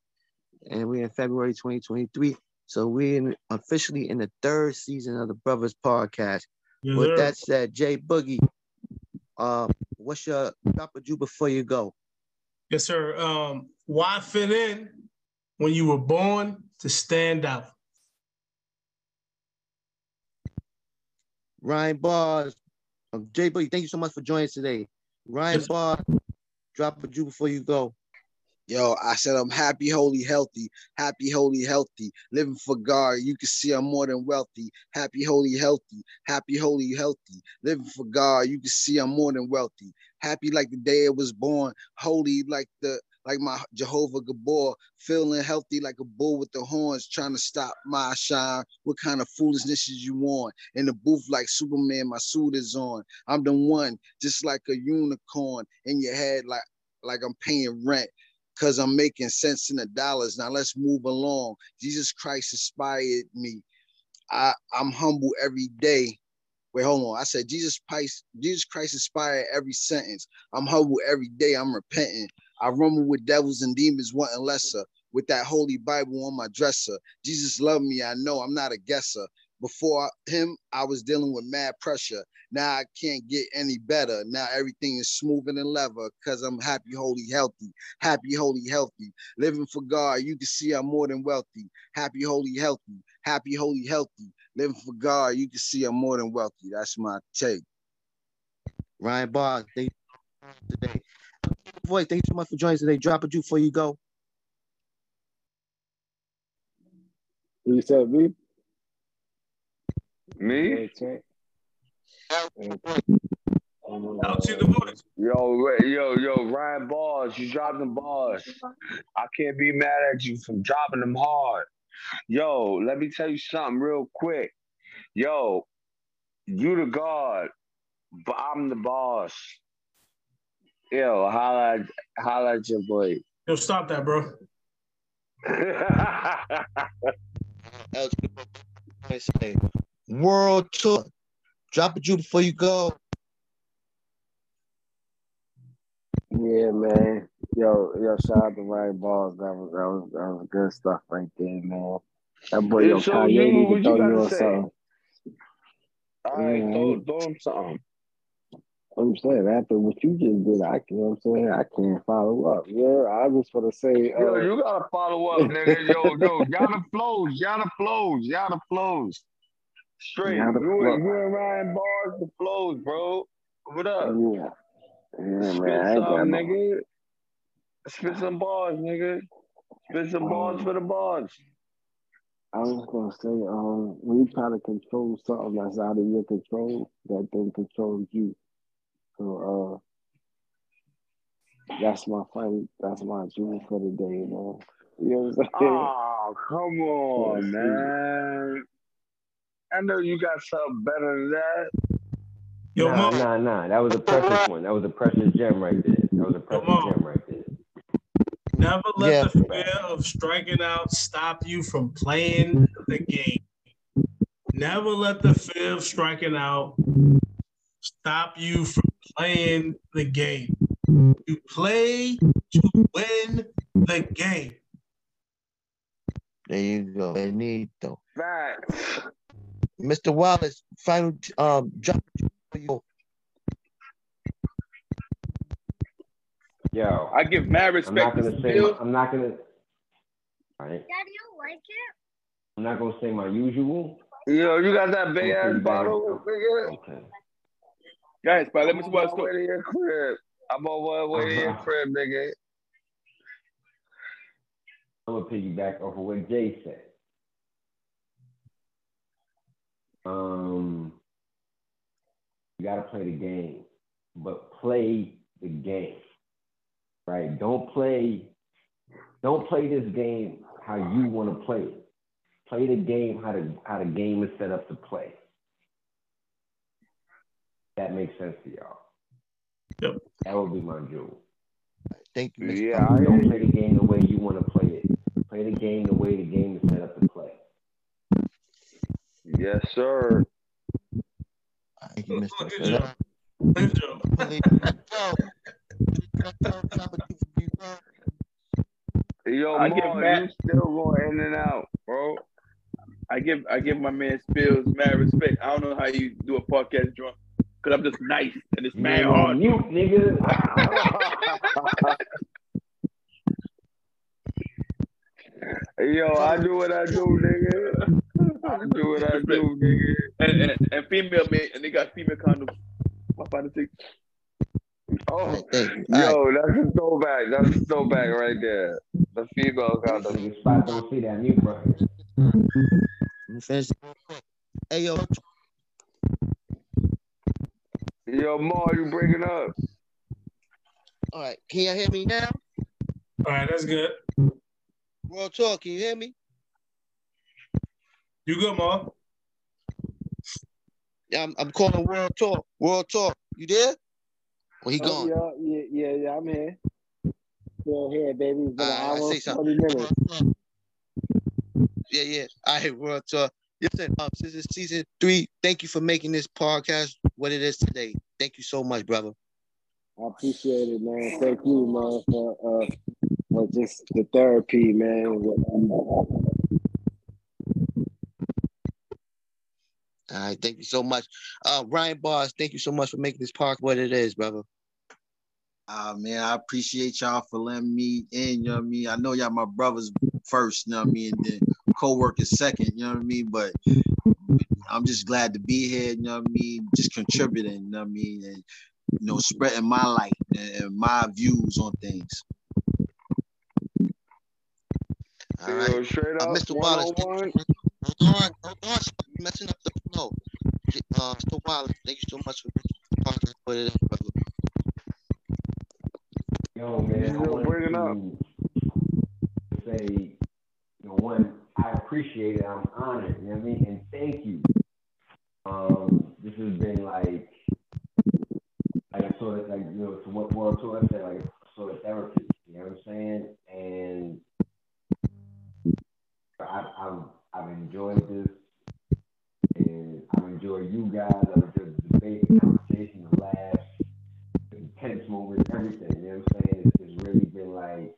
and we're in February 2023. So we're in, officially in the third season of the Brothers Podcast. Yes, With sir. that said, Jay Boogie, um, what's your drop a you before you go? Yes, sir. Um, why fit in when you were born to stand out? Ryan Bars, um, Jay Boogie, thank you so much for joining us today. Ryan Yes. Bars, drop a jewel before you go. Yo, I said I'm happy, holy, healthy. Happy, holy, healthy. Living for God. You can see I'm more than wealthy. Happy, holy, healthy. Happy, holy, healthy. Living for God. You can see I'm more than wealthy. Happy like the day I was born. Holy like the like my Jehovah Gabor. Feeling healthy like a bull with the horns, trying to stop my shine. What kind of foolishness is you on? In the booth like Superman, my suit is on. I'm the one, just like a unicorn in your head, like like I'm paying rent because I'm making sense in the dollars. Now let's move along. Jesus Christ inspired me. I, I'm humble every day. Wait, hold on. I said Jesus Christ, Jesus Christ inspired every sentence. I'm humble every day. I'm repenting. I rumble with devils and demons wanting lesser. With that holy Bible on my dresser. Jesus loved me. I know I'm not a guesser. Before him, I was dealing with mad pressure. Now I can't get any better. Now everything is smoother than leather because I'm happy, holy, healthy happy, holy, healthy. Living for God, you can see I'm more than wealthy. Happy, holy, healthy. Happy, holy, healthy. Living for God, you can see I'm more than wealthy. That's my take. Ryan Bars, thank you today. Voice, thank you so much for joining us today. Drop a jewel before you go. You said me? Me? Out to the voice. Yo, yo, yo, Ryan Bars, you dropping them bars. I can't be mad at you from dropping them hard. Yo, let me tell you something real quick. Yo, you the God, but I'm the boss. Yo, holla, holla at your boy. Yo, stop that, bro. Else, I say, World tour. Drop a jewel before you go. Yeah, man. Yo, yo, shout out to Ryan Balls. That was that was that was good stuff right there, man. That boy, yo, Yeah, so Kanye you, need to you throw you gotta on something. All right, Yeah, throw, throw him something. I'm saying after what you just did, I can. You know I'm saying I can't follow up. Yeah, I just want to say, Yo, uh, you gotta follow up, nigga. Yo, yo, y'all the flows, y'all the flows, y'all the flows. Straight. You, and- you and Ryan Bars the flows, bro. What up? yeah, yeah, Spit man. Some, nigga. Spit some bars, nigga. Spit some bars Um, for the bars. I was gonna say, um, when you try to control something that's out of your control, that thing controls you. So, uh, that's my fight. That's my jewel for the day, man. You know what I'm saying? Oh, come on, man. I know you got something better than that. Yo, nah, Mo. nah, nah. That was a precious one. That was a precious gem right there. That was a precious Mo. gem right there. Never let Yeah. the fear of striking out stop you from playing the game. Never let the fear of striking out stop you from playing the game. You play to win the game. There you go. Benito. Facts. Mr. Wallace, final um drop a you. Yo, I give mad respect. I'm not gonna say. My, I'm not gonna. All right. Daddy, you like it? I'm not gonna say my usual. Yo, you got that I'm big ass bottle. Okay. Guys, but let me see I'm what's on my way going. to your crib. I'm on my way to your Uh-huh. crib, nigga. I'm gonna piggyback off of what Jay said. Um, you gotta play the game, but play the game, right? Don't play, don't play this game how you want to play it. Play the game how the how the game is set up to play. That makes sense to y'all. Yep. That would be my jewel. Thank you, Mr. Yeah, I, Don't play the game the way you want to play it. Play the game the way the game is set up to play. yes, sir. Thank you, Mr. Good job. Good job. Yo, I Mar, get mad. you still going in and out, bro. I give I give my man Spills mad respect. I don't know how you do a podcast drunk because I'm just nice and it's mad Man on hard. mute, nigga. Yo, I do what I do, nigga. I do what I do, nigga. And, and, and female man, and they got female condoms. My father take. Oh, Thank you. All right. yo, that's a throwback. That's a throwback right there. The female condom. Nigga, spot don't see that mute button. Let me finish. Hey, yo, Yo, Mar, you breaking up? all right. Can y'all hear me now? All right, that's good. World Talk, can you hear me? You good, Ma? Yeah, I'm, I'm calling World Talk. World Talk, you there? Well, he Oh, gone. yeah, yeah, yeah, yeah, I'm here. Still here, baby. It's been an All right, I hour say something. 40 minutes. Yeah, yeah. All right, World Talk. Listen, um, this is season three. Thank you for making this podcast what it is today. Thank you so much, brother. I appreciate it, man. Thank you, man, for uh for just the therapy, man. All right, thank you so much. Uh, Ryan Boss, thank you so much for making this park what it is, brother. Ah man, I appreciate y'all for letting me in, you know what I mean? I know y'all my brothers first, you know what I mean, and then co-workers second, you know what I mean? But I'm just glad to be here, you know what I mean, just contributing, you know what I mean, and you know, spreading my light and, and my views on things. All right. Yo, straight Uh, up, Mr. Wallace, hold on, hold on, stop messing up the flow. Uh, Mr. Wallace, thank you so much for making this podcast what it is, brother. Yo, man, I Yo, wanted bring it up. to say, you know, one, I appreciate it. I'm honored, you know what I mean? And thank you. Um, this has been like, like I sort of like, you know, to what World Tour said, like sort of therapy, you know what I'm saying? And I've, I've, enjoyed this, and I've enjoyed you guys. I've enjoyed the debate, the conversation, the laughs, the moments, everything. You know what I'm saying? It's, it's really been like,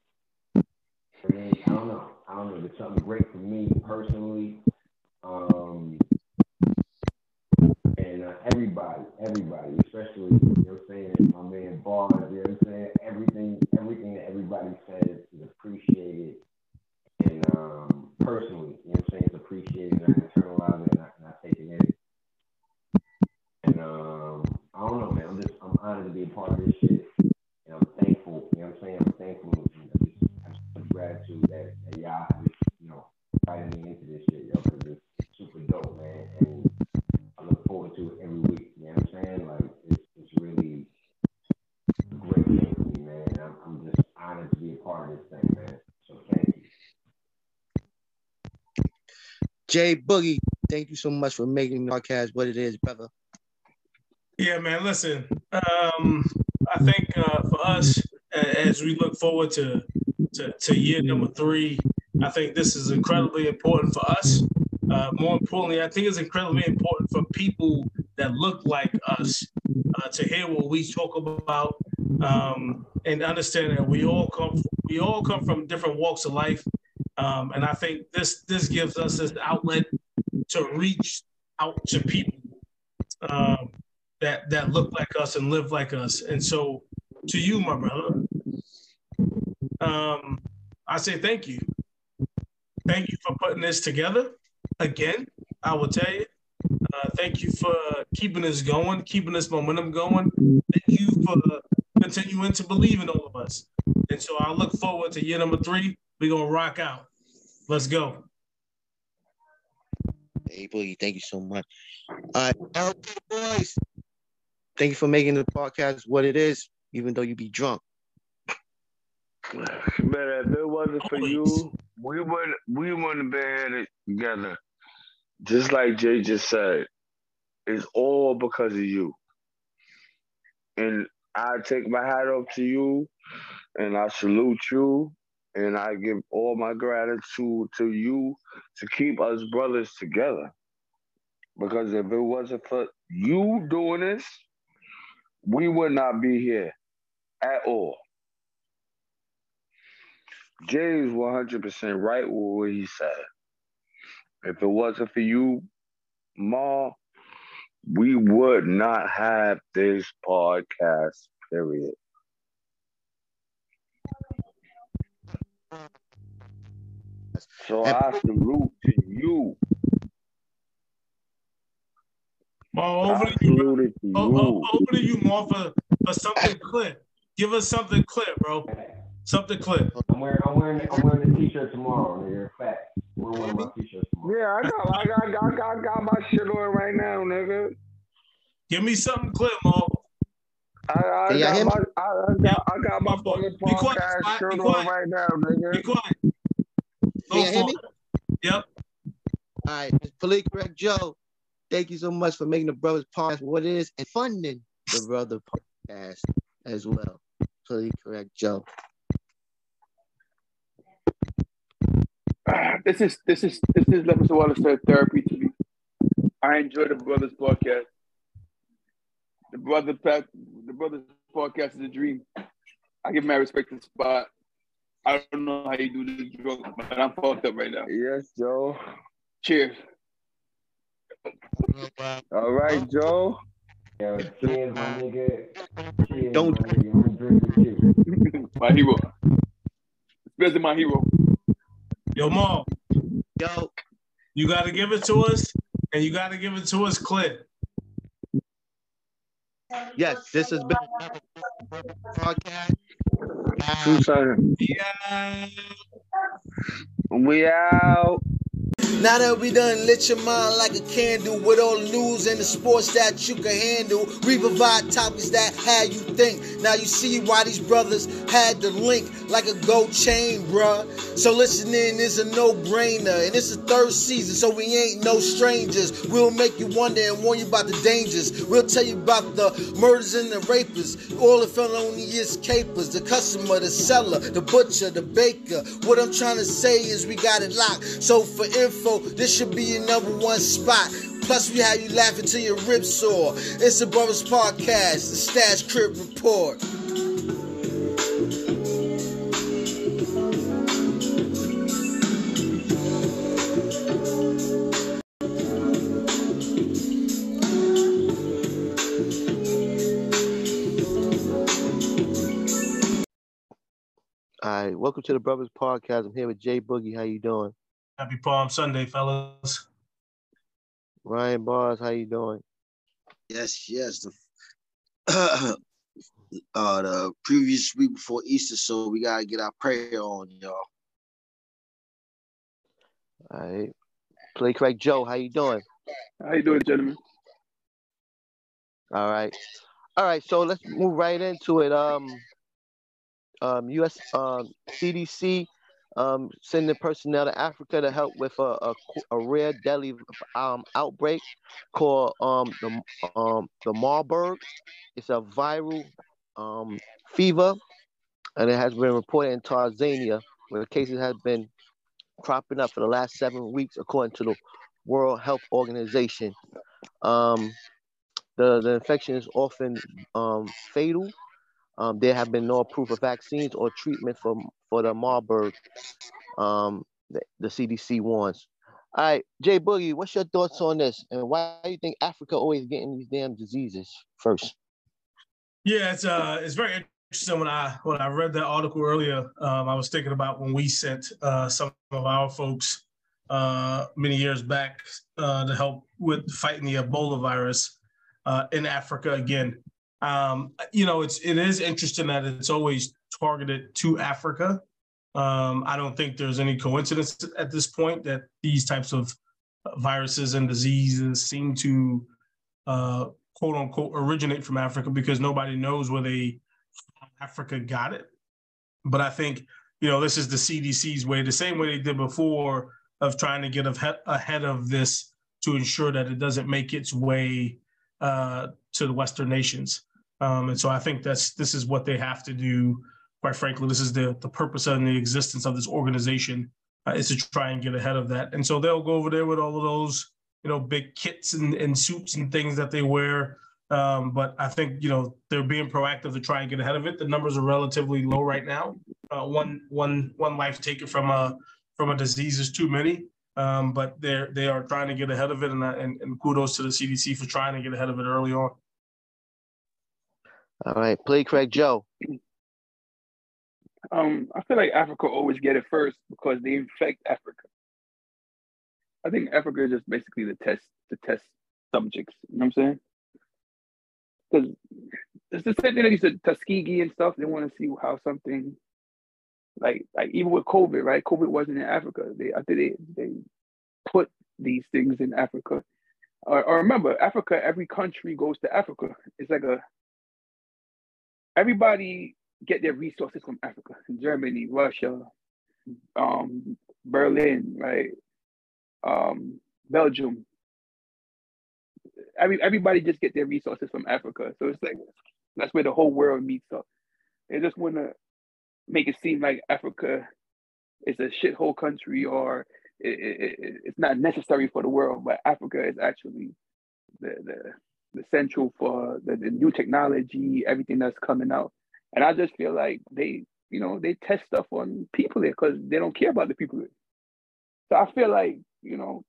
I mean, I don't know. I don't know. It's something great for me personally. Um, and uh, everybody, everybody, especially, you know what I'm saying, my man Bars, you know what I'm saying? Everything, everything that everybody says is appreciated. And um, personally, you know what I'm saying, it's appreciated. And I internalize it and I, and I take it in. And um, I don't know, man. I'm just, I'm honored to be a part of this shit. And I'm thankful, you know what I'm saying? I'm thankful. And I just have so much gratitude that, that y'all have just, you know, invited me into this shit, yo, because it's, it's super dope, man. And I look forward to it every week. You know what I'm saying? Like it's it's really a great thing for me, man. And I'm, I'm just honored to be a part of this thing, man. So thank you. Jay Boogie, thank you so much for making the podcast what it is, brother. Yeah, man. Listen, um, I think uh, for us, as we look forward to, to to year number three, I think this is incredibly important for us. Uh, more importantly, I think it's incredibly important for people that look like us uh, to hear what we talk about um, and understand that we all come we all come from different walks of life, um, and I think this this gives us this outlet to reach out to people. Um, that that look like us and live like us. And so, to you, my brother, um, I say thank you. Thank you for putting this together again. I will tell you. Uh, thank you for keeping this going, keeping this momentum going. Thank you for continuing to believe in all of us. And so I look forward to year number three. We're gonna rock out. Let's go. Hey Boogie, thank you so much. All right, boys, thank you for making the podcast what it is, even though you be drunk. Man, if it wasn't for you, we wouldn't we wouldn't have been here together. Just like Jay just said, it's all because of you. And I take my hat off to you and I salute you and I give all my gratitude to you to keep us brothers together. Because if it wasn't for you doing this, we would not be here at all. Jay is 100% right with what he said. If it wasn't for you, Ma, we would not have this podcast, period. So I salute to you. Mo, over I to you, bro. salute to O- you. o- over to you, Mo, for, for something clear. Give us something clear, bro. Something clear. I'm wearing, I'm wearing, I'm wearing the t-shirt tomorrow. Nigga, fact. I'm wearing one of my t-shirts tomorrow. Yeah, I got, I got, I got, I got my shit on right now, nigga. Give me something clear, Mo. I, I Can got my, I, I got, I got my fucking Be quiet, podcast Spot. shirt Be on right now, nigga. Be quiet. Go Can you hear me? Yep. All right, politically correct Joe. Thank you so much for making the brothers podcast what it is and funding the brother podcast as well. Politically correct Joe. this is this is this is Leopard Water said therapy to me. I enjoy the brothers podcast. The brother pack, the brothers podcast is a dream. I give my respect to spot. I don't know how you do this drug, but I'm fucked up right now. Yes, Joe. Cheers. Oh, All right, Joe. Yo, cheers, my nigga. Cheers, Don't- my nigga. I'm gonna drink you. my hero. Especially my hero. Yo, Mo, Yo, you got to give it to us, and you got to give it to us clear. yes, this has been the podcast. Two seconds. Yeah. We out. Now that we done lit your mind like a candle with all the news and the sports that you can handle, we provide topics that had you think. Now you see why these brothers had the link like a gold chain, bruh. So listening is a no-brainer, and it's the third season, so we ain't no strangers. We'll make you wonder and warn you about the dangers. We'll tell you about the murders and the rapers, all the felonious capers, the customer, the seller, the butcher, the baker. What I'm trying to say is we got it locked. So for info, this should be your number one spot. Plus, we have you laughing till your ribs sore. It's the Brothers Podcast, the Stash Crib Report. All right, welcome to the Brothers Podcast. I'm here with Jay Boogie. How you doing? Happy Palm Sunday, fellas. Ryan Bars, how you doing? Yes, yes. The, uh, the previous week before Easter, so we gotta get our prayer on, y'all. All right. Play correct Joe, how you doing? How you doing, gentlemen? All right. All right, so let's move right into it. Um um US um CDC um sending personnel to Africa to help with a, a, a rare deadly um outbreak called um the um the Marburg. It's a viral um fever and it has been reported in Tanzania where cases have been cropping up for the last seven weeks according to the World Health Organization. Um the, the infection is often um, fatal. Um, there have been no approved of vaccines or treatment for, for the Marburg, um, the, the CDC warns. All right, Jay Boogie, what's your thoughts on this? And why do you think Africa always getting these damn diseases first? Yeah, it's uh, it's very interesting. When I when I read that article earlier, um, I was thinking about when we sent uh, some of our folks uh, many years back uh, to help with fighting the Ebola virus uh, in Africa again. Um, you know, it's it is interesting that it's always targeted to Africa. Um, I don't think there's any coincidence at this point that these types of viruses and diseases seem to uh, quote unquote originate from Africa because nobody knows where they Africa got it. But I think you know this is the CDC's way, the same way they did before of trying to get ahead of this to ensure that it doesn't make its way uh, to the Western nations. Um, and so I think that's this is what they have to do. Quite frankly, this is the the purpose and the existence of this organization uh, is to try and get ahead of that. And so they'll go over there with all of those, you know, big kits and, and suits and things that they wear. Um, but I think you know they're being proactive to try and get ahead of it. The numbers are relatively low right now. Uh, one one one life taken from a from a disease is too many. Um, but they're they are trying to get ahead of it, and, and and kudos to the CDC for trying to get ahead of it early on. All right, play Craig Joe. Um, I feel like Africa always get it first because they infect Africa. I think Africa is just basically the test, the test subjects. You know what I'm saying? Because it's the same thing that you said, Tuskegee and stuff. They want to see how something, like, like even with COVID, right? COVID wasn't in Africa. They, I think they, they put these things in Africa. Or, or remember, Africa. Every country goes to Africa. It's like a everybody get their resources from Africa, Germany, Russia, um, Berlin, right, um, Belgium. Every everybody just get their resources from Africa, so it's like that's where the whole world meets up. They just want to make it seem like Africa is a shithole country or it, it, it's not necessary for the world, but Africa is actually the the the central for the, the new technology, everything that's coming out. And I just feel like they, you know, they test stuff on people there because they don't care about the people there. So I feel like, you know,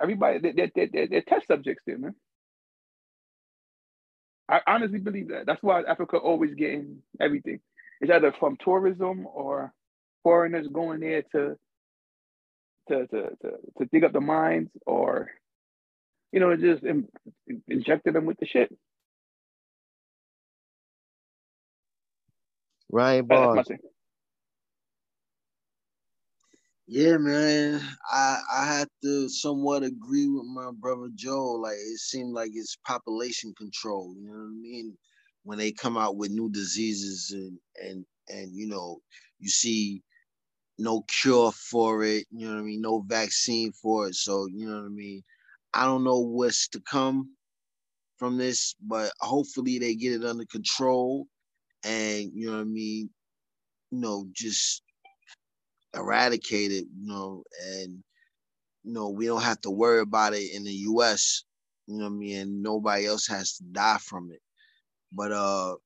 everybody, they're, they're, they're, they're test subjects there, man. I honestly believe that. That's why Africa always getting everything. It's either from tourism or foreigners going there to to to to, to dig up the mines or you know it just in, injected them with the shit. Ryan That's my Barnes. thing. Yeah, man. I I have to somewhat agree with my brother Joe. Like it seemed like it's population control. You know what I mean? When they come out with new diseases and and and you know you see no cure for it. You know what I mean? No vaccine for it. So you know what I mean. I don't know what's to come from this, but hopefully they get it under control and you know what I mean. You know, just eradicate it, you know, and you know, we don't have to worry about it in the US, you know what I mean, and nobody else has to die from it. But uh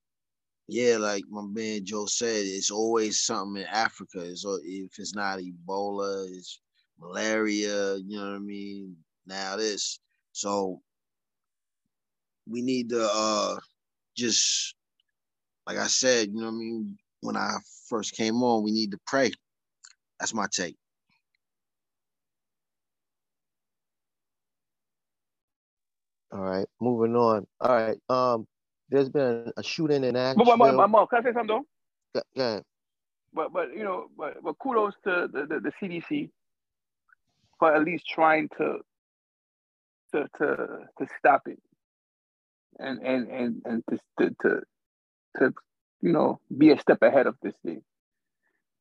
yeah, like my man Joe said, it's always something in Africa. It's if it's not Ebola, it's malaria, you know what I mean? Now this. So we need to uh just like I said, you know what I mean, when I first came on, we need to pray. That's my take. All right, moving on. All right. Um, there's been a shooting in But, but, but, Nashville. but, Mom, can I say something though? Go- go ahead. But but you know, but, but kudos to the, the, the CDC for at least trying to to to to stop it and and and and to to to, to you know be a step ahead of this thing.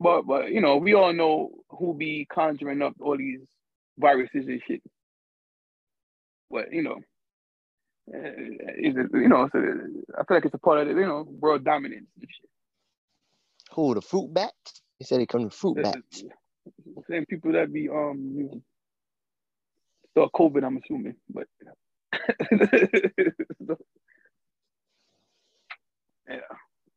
But but you know, we all know who be conjuring up all these viruses and shit. But you know, uh, is it, you know, so I feel like it's a part of the you know world dominance and shit. Who the fruit bats? He said he come to fruit bats. same people that be um start COVID, I'm assuming, but yeah,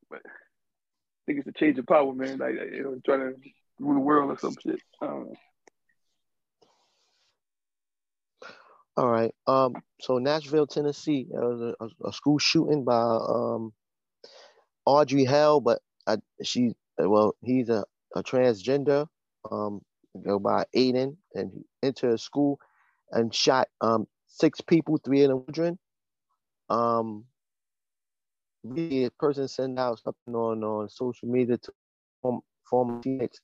but I think it's a change of power, man. Like you know, trying to rule the world or some shit. All right. Um. So Nashville, Tennessee, there was a, a, a school shooting by um Audrey Hell, but I, she well, he's a, a transgender. Um, go by Aiden, and he entered a school and shot um six people, three of them children. Um, the person sent out something on on social media to form, former teammates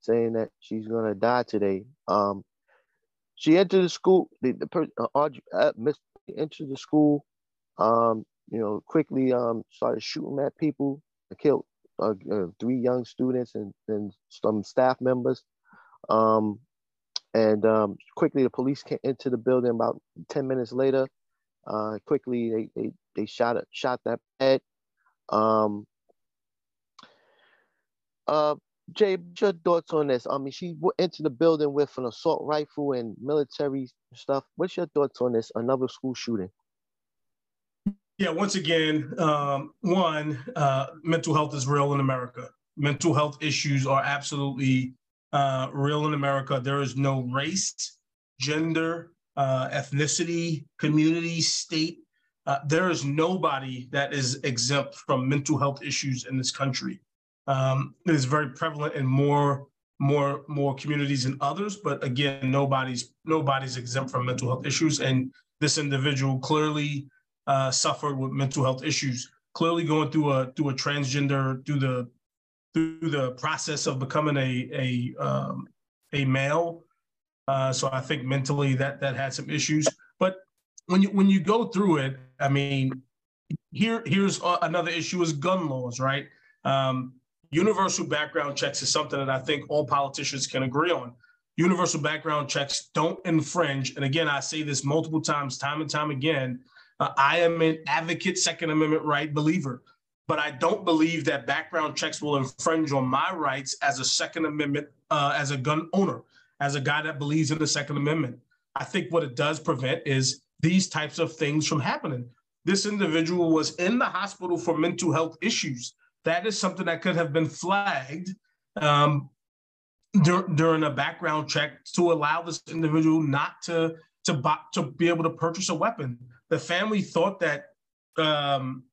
saying that she's gonna die today. Um, she entered the school. The, the person, uh, uh, entered the school. Um, you know, quickly um started shooting at people. Killed uh, uh, three young students and and some staff members. Um, and um, quickly the police came into the building about ten minutes later. Uh, quickly they, they they shot it, shot that head. Um, uh, Jay, your thoughts on this? I mean, she went into the building with an assault rifle and military stuff. What's your thoughts on this? Another school shooting. Yeah, once again, um, one, uh, mental health is real in America. Mental health issues are absolutely uh, real in America. There is no race, gender, uh, ethnicity, community, state. Uh, there is nobody that is exempt from mental health issues in this country. Um, it is very prevalent in more more more communities than others, but again, nobody's nobody's exempt from mental health issues. And this individual clearly uh, suffered with mental health issues. Clearly, going through a through a transgender through the through the process of becoming a a um, a male. Uh, so I think mentally that that had some issues. But when you when you go through it, I mean, here here's another issue is gun laws, right? Um, universal background checks is something that I think all politicians can agree on. Universal background checks don't infringe, and again, I say this multiple times, time and time again. Uh, I am an advocate, Second Amendment right believer but I don't believe that background checks will infringe on my rights as a Second Amendment, uh, as a gun owner, as a guy that believes in the Second Amendment. I think what it does prevent is these types of things from happening. This individual was in the hospital for mental health issues. That is something that could have been flagged um, dur- during a background check to allow this individual not to to, to be able to purchase a weapon. The family thought that um,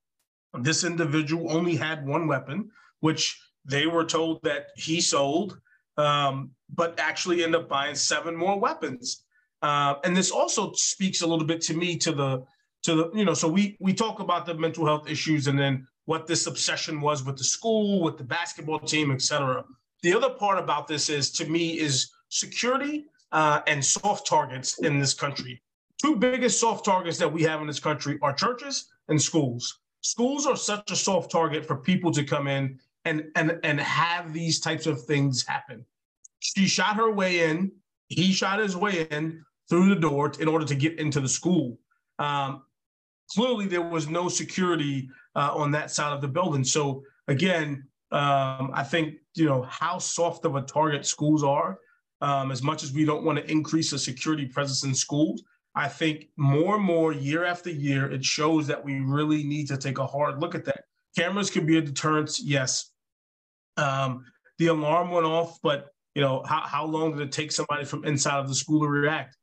this individual only had one weapon, which they were told that he sold, um, but actually ended up buying seven more weapons. Uh, and this also speaks a little bit to me to the to the you know so we we talk about the mental health issues and then what this obsession was with the school with the basketball team etc the other part about this is to me is security uh, and soft targets in this country. Two biggest soft targets that we have in this country are churches and schools schools are such a soft target for people to come in and and and have these types of things happen. She shot her way in. He shot his way in through the door in order to get into the school. Um, clearly, there was no security uh, on that side of the building. So again, um, I think you know how soft of a target schools are. Um, as much as we don't want to increase the security presence in schools, I think more and more year after year, it shows that we really need to take a hard look at that. Cameras could be a deterrent, yes. Um, the alarm went off, but you know how, how long did it take somebody from inside of the school to react?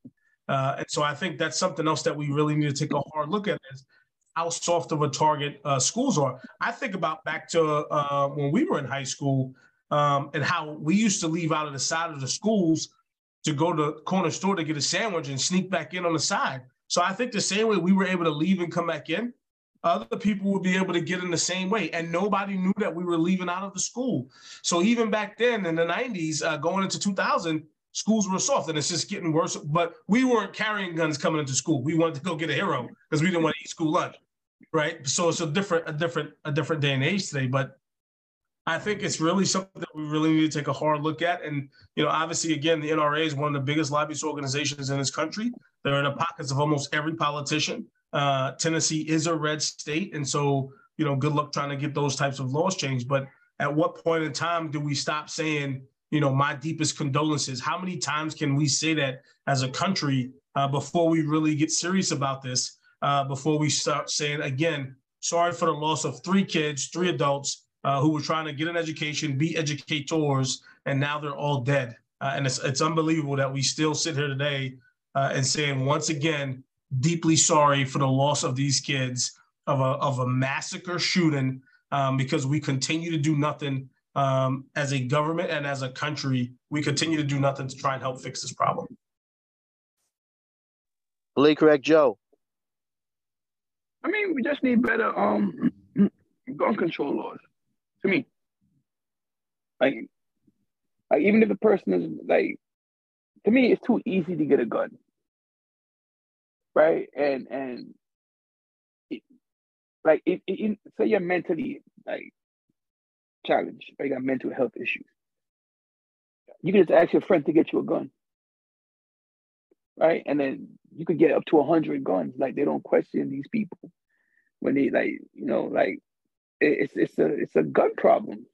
Uh, and so I think that's something else that we really need to take a hard look at is how soft of a target uh, schools are. I think about back to uh, when we were in high school um, and how we used to leave out of the side of the schools to go to the corner store to get a sandwich and sneak back in on the side. So I think the same way we were able to leave and come back in, other people would be able to get in the same way. And nobody knew that we were leaving out of the school. So even back then in the 90s, uh, going into 2000, schools were soft and it's just getting worse. But we weren't carrying guns coming into school. We wanted to go get a hero because we didn't want to eat school lunch. Right. So it's a different, a different, a different day and age today. But I think it's really something that we really need to take a hard look at. And, you know, obviously, again, the NRA is one of the biggest lobbyist organizations in this country. They're in the pockets of almost every politician. Uh, Tennessee is a red state. And so, you know, good luck trying to get those types of laws changed. But at what point in time do we stop saying, you know, my deepest condolences? How many times can we say that as a country uh, before we really get serious about this? Uh, before we start saying, again, sorry for the loss of three kids, three adults, uh, who were trying to get an education, be educators, and now they're all dead. Uh, and it's, it's unbelievable that we still sit here today uh, and saying once again, deeply sorry for the loss of these kids of a, of a massacre shooting um, because we continue to do nothing um, as a government and as a country. We continue to do nothing to try and help fix this problem. Believe correct, Joe. I mean, we just need better um, gun control laws to me. Like, like even if the person is like, to me, it's too easy to get a gun, right? And and it, like, it, it, say you're mentally like challenged, or you got mental health issues, you can just ask your friend to get you a gun, right? And then you could get up to a hundred guns. Like they don't question these people when they like, you know, like it's it's a it's a gun problem.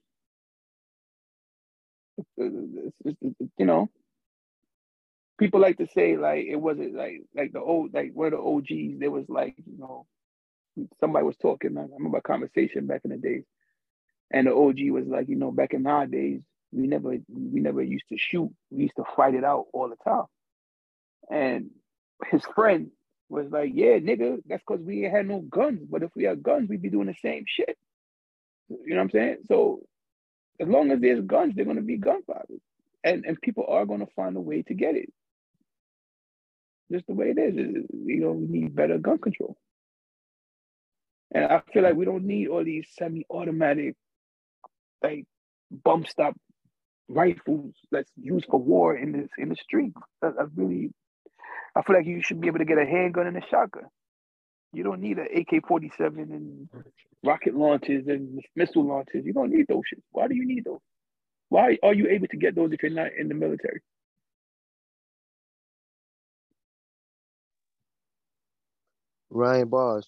It's- it's- it's- you know, people like to say like it wasn't like like the old like of the OGs. There was like you know somebody was talking. I remember a conversation back in the days, and the OG was like, you know, back in our days, we never we never used to shoot. We used to fight it out all the time. And his friend was like, yeah, nigga, that's because we had no guns. But if we had guns, we'd be doing the same shit. You know what I'm saying? So as long as there's guns, they're gonna be gunfighters. And and people are gonna find a way to get it. Just the way it is. You know, we need better gun control. And I feel like we don't need all these semi-automatic, like bump stop rifles that's used for war in this in the street. That, that really, I feel like you should be able to get a handgun and a shotgun. You don't need an AK-47 and rocket launches and missile launches. You don't need those shit. Why do you need those? Why are you able to get those if you're not in the military? Ryan Bars.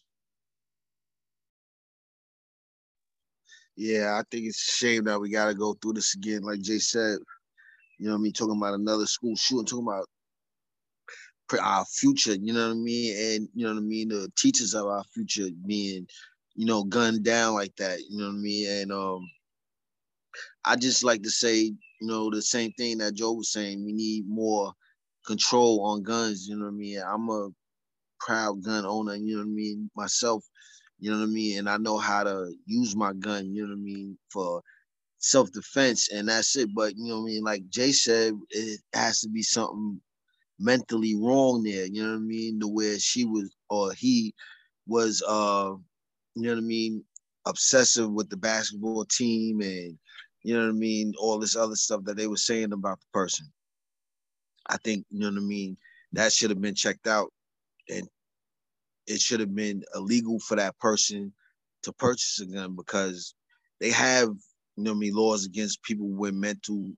Yeah, I think it's a shame that we got to go through this again. Like Jay said, you know what I mean? Talking about another school shooting, talking about our future, you know what I mean? And, you know what I mean? The teachers of our future being, you know, gunned down like that, you know what I mean? And um, I just like to say, you know, the same thing that Joe was saying. We need more control on guns, you know what I mean? I'm a proud gun owner, you know what I mean? Myself, you know what I mean? And I know how to use my gun, you know what I mean, for self-defense and that's it. But you know what I mean, like Jay said, it has to be something mentally wrong there, you know what I mean? The where she was or he was uh, you know what I mean, obsessive with the basketball team and you know what I mean, all this other stuff that they were saying about the person. I think, you know what I mean, that should have been checked out and it should have been illegal for that person to purchase a gun because they have, you know what I mean, laws against people with mental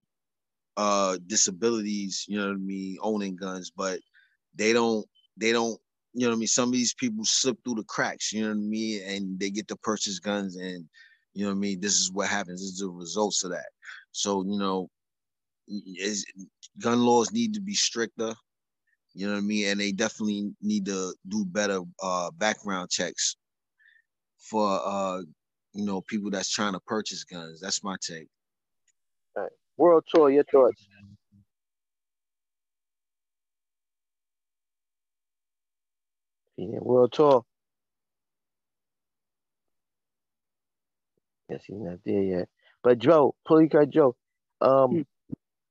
uh disabilities, you know what I mean, owning guns, but they don't they don't, you know what I mean, some of these people slip through the cracks, you know what I mean, and they get to purchase guns and you know what I mean, this is what happens, this is the results of that. So, you know, gun laws need to be stricter. You know what I mean? And they definitely need to do better uh, background checks for uh, you know people that's trying to purchase guns. That's my take. World Tour, your thoughts? Yeah, World Tour. Yes, he's not there yet. But Joe, Policar Joe, um,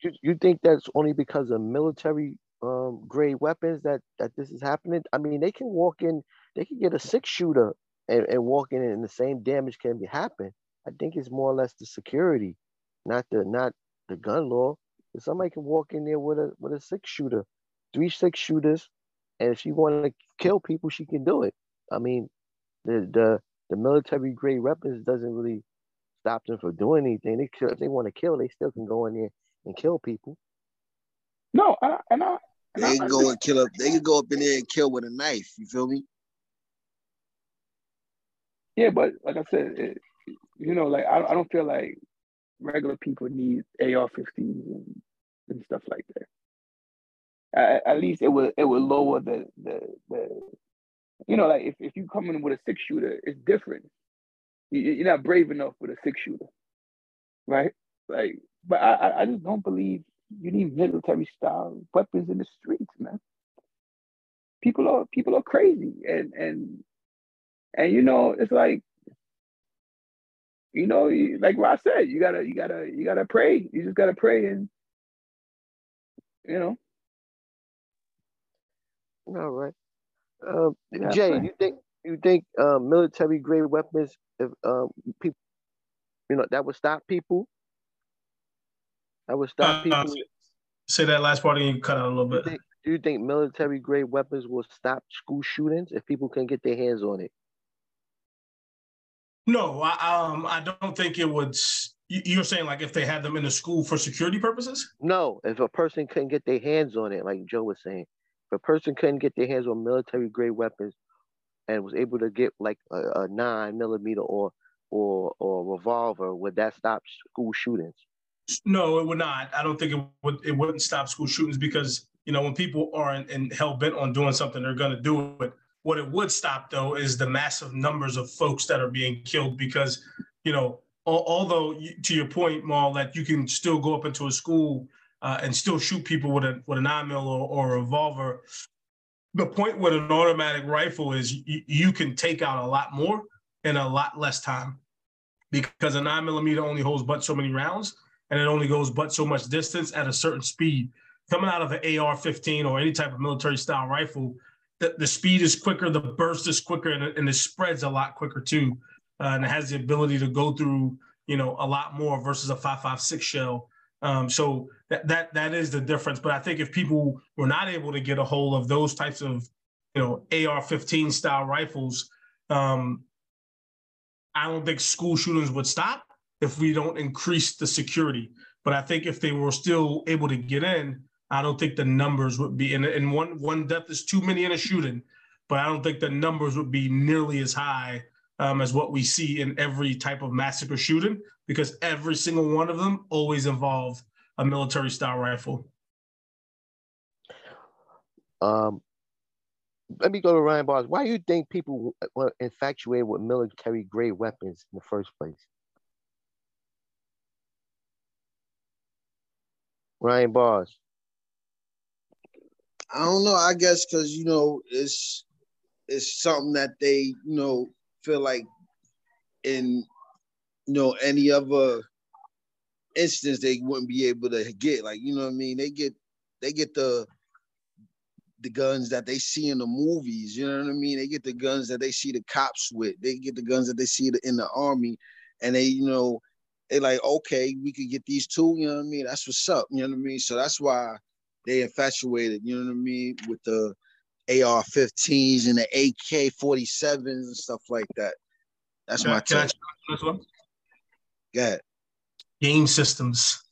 you, you think that's only because of military um grade weapons that that this is happening? I mean, they can walk in, they can get a six shooter and, and walk in and the same damage can be happen. I think it's more or less the security, not the not the gun law. If somebody can walk in there with a with a six shooter, three six shooters, and if she want to kill people, she can do it. I mean, the the the military grade weapons doesn't really stop them from doing anything. They kill, if they want to kill, they still can go in there and kill people. No, I, and I, and They can go and kill up. They can go up in there and kill with a knife. You feel me? Yeah, but like I said, it, you know, like I, I don't feel like regular people need AR-15s and, and stuff like that. At, at least it would it would lower the the the, you know, like if, if you come in with a six shooter, it's different. You, you're not brave enough with a six shooter, right? Like, but I I- I just don't believe you need military style weapons in the streets, man. People are people are crazy, and and and you know, it's like, you know, like Ross said, you gotta, you gotta, you gotta pray. You just gotta pray, and you know, All right. Um, Yeah, Jay, fine. you think you think uh, military grade weapons, if um, people, you know, that would stop people? That would stop Uh, people. Say that last part and you cut out a little Do you bit. think, do you think military grade weapons will stop school shootings if people can get their hands on it? No, I um I don't think it would. You're saying like if they had them in the school for security purposes? No, if a person couldn't get their hands on it, like Joe was saying, if a person couldn't get their hands on military grade weapons, and was able to get like a, a nine millimeter or or or revolver, would that stop school shootings? No, it would not. I don't think it would. It wouldn't stop school shootings because you know when people are in, hell bent on doing something, they're going to do it. What it would stop though is the massive numbers of folks that are being killed because you know although to your point, Maul, that you can still go up into a school uh, and still shoot people with a with a nine mil or, or a revolver. The point with an automatic rifle is you, you can take out a lot more in a lot less time because a nine millimeter only holds but so many rounds and it only goes but so much distance at a certain speed. Coming out of an AR-15 or any type of military style rifle, the, the speed is quicker, the burst is quicker, and, and it spreads a lot quicker too. Uh, and it has the ability to go through, you know, a lot more versus a 5.56 shell. Um, so that that that is the difference. But I think if people were not able to get a hold of those types of, you know, AR-15 style rifles, um, I don't think school shootings would stop if we don't increase the security. But I think if they were still able to get in, I don't think the numbers would be. And, and one one death is too many in a shooting, but I don't think the numbers would be nearly as high um, as what we see in every type of massacre shooting, because every single one of them always involved a military style rifle. Um, let me go to Ryan Bars. Why do you think people were infatuated with military grade weapons in the first place? Ryan Bars. I don't know. I guess because you know it's it's something that they you know feel like in you know any other instance they wouldn't be able to get. Like you know what I mean? They get they get the the guns that they see in the movies. You know what I mean? They get the guns that they see the cops with. They get the guns that they see in the army, and they you know they like okay we could get these two. You know what I mean? That's what's up. You know what I mean? So that's why they infatuated, you know what I mean, with the AR-15s and the AK-47s and stuff like that. That's Can I- my can I in on this one? Ahead. Game systems.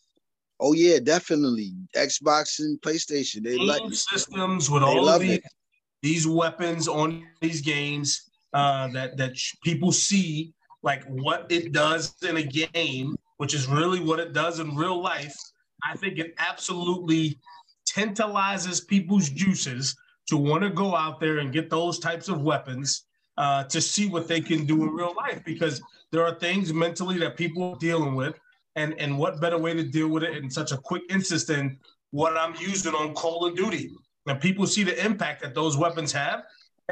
Oh yeah, definitely. Xbox and PlayStation. They like game systems with They all of these, these weapons on these games uh, that that people see like what it does in a game, which is really what it does in real life. I think it absolutely tantalizes people's juices to want to go out there and get those types of weapons uh, to see what they can do in real life because there are things mentally that people are dealing with and and what better way to deal with it in such a quick instance than what I'm using on Call of Duty. And people see the impact that those weapons have.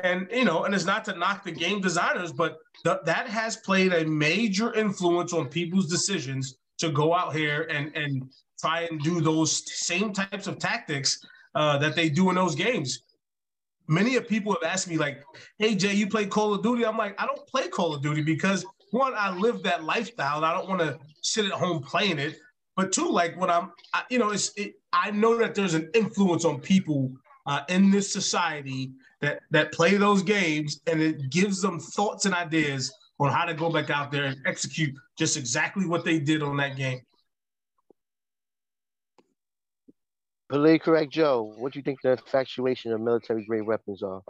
And you know, and it's not to knock the game designers, but th- that has played a major influence on people's decisions to go out here and and try and do those same types of tactics uh, that they do in those games. Many of people have asked me like, "Hey Jay, you play Call of Duty?" I'm like, "I don't play Call of Duty because one, I live that lifestyle, and I don't want to sit at home playing it. But two, like when I'm, I, you know, it's it, I know that there's an influence on people uh, in this society that that play those games, and it gives them thoughts and ideas on how to go back out there and execute just exactly what they did on that game. Politically correct, Joe. What do you think the infatuation of military grade weapons are?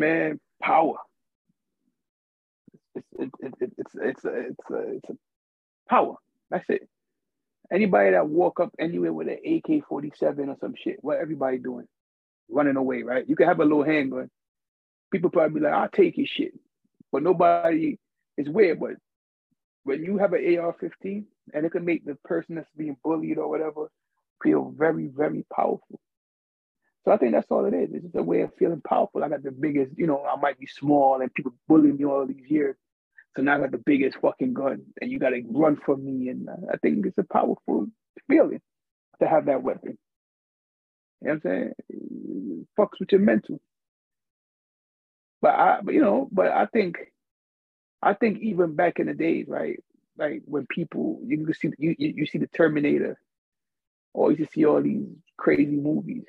man, power. It's it's it's it's it's it's a, it's a, it's a power. That's it. Anybody that walk up anywhere with an AK forty seven or some shit, what everybody doing? Running away, right? You can have a little handgun. People probably be like, "I'll take your shit," but nobody. It's weird, but when you have an AR fifteen and it can make the person that's being bullied or whatever feel very, very powerful. So I think that's all it is. It's just a way of feeling powerful. I got the biggest, you know, I might be small and people bullying me all these years. So now I got the biggest fucking gun and you got to run for me. And uh, I think it's a powerful feeling to have that weapon. You know what I'm saying? It fucks with your mental. But I, but you know, but I think, I think even back in the days, right? Like when people, you can see, you, you you see the Terminator, or you see all these crazy movies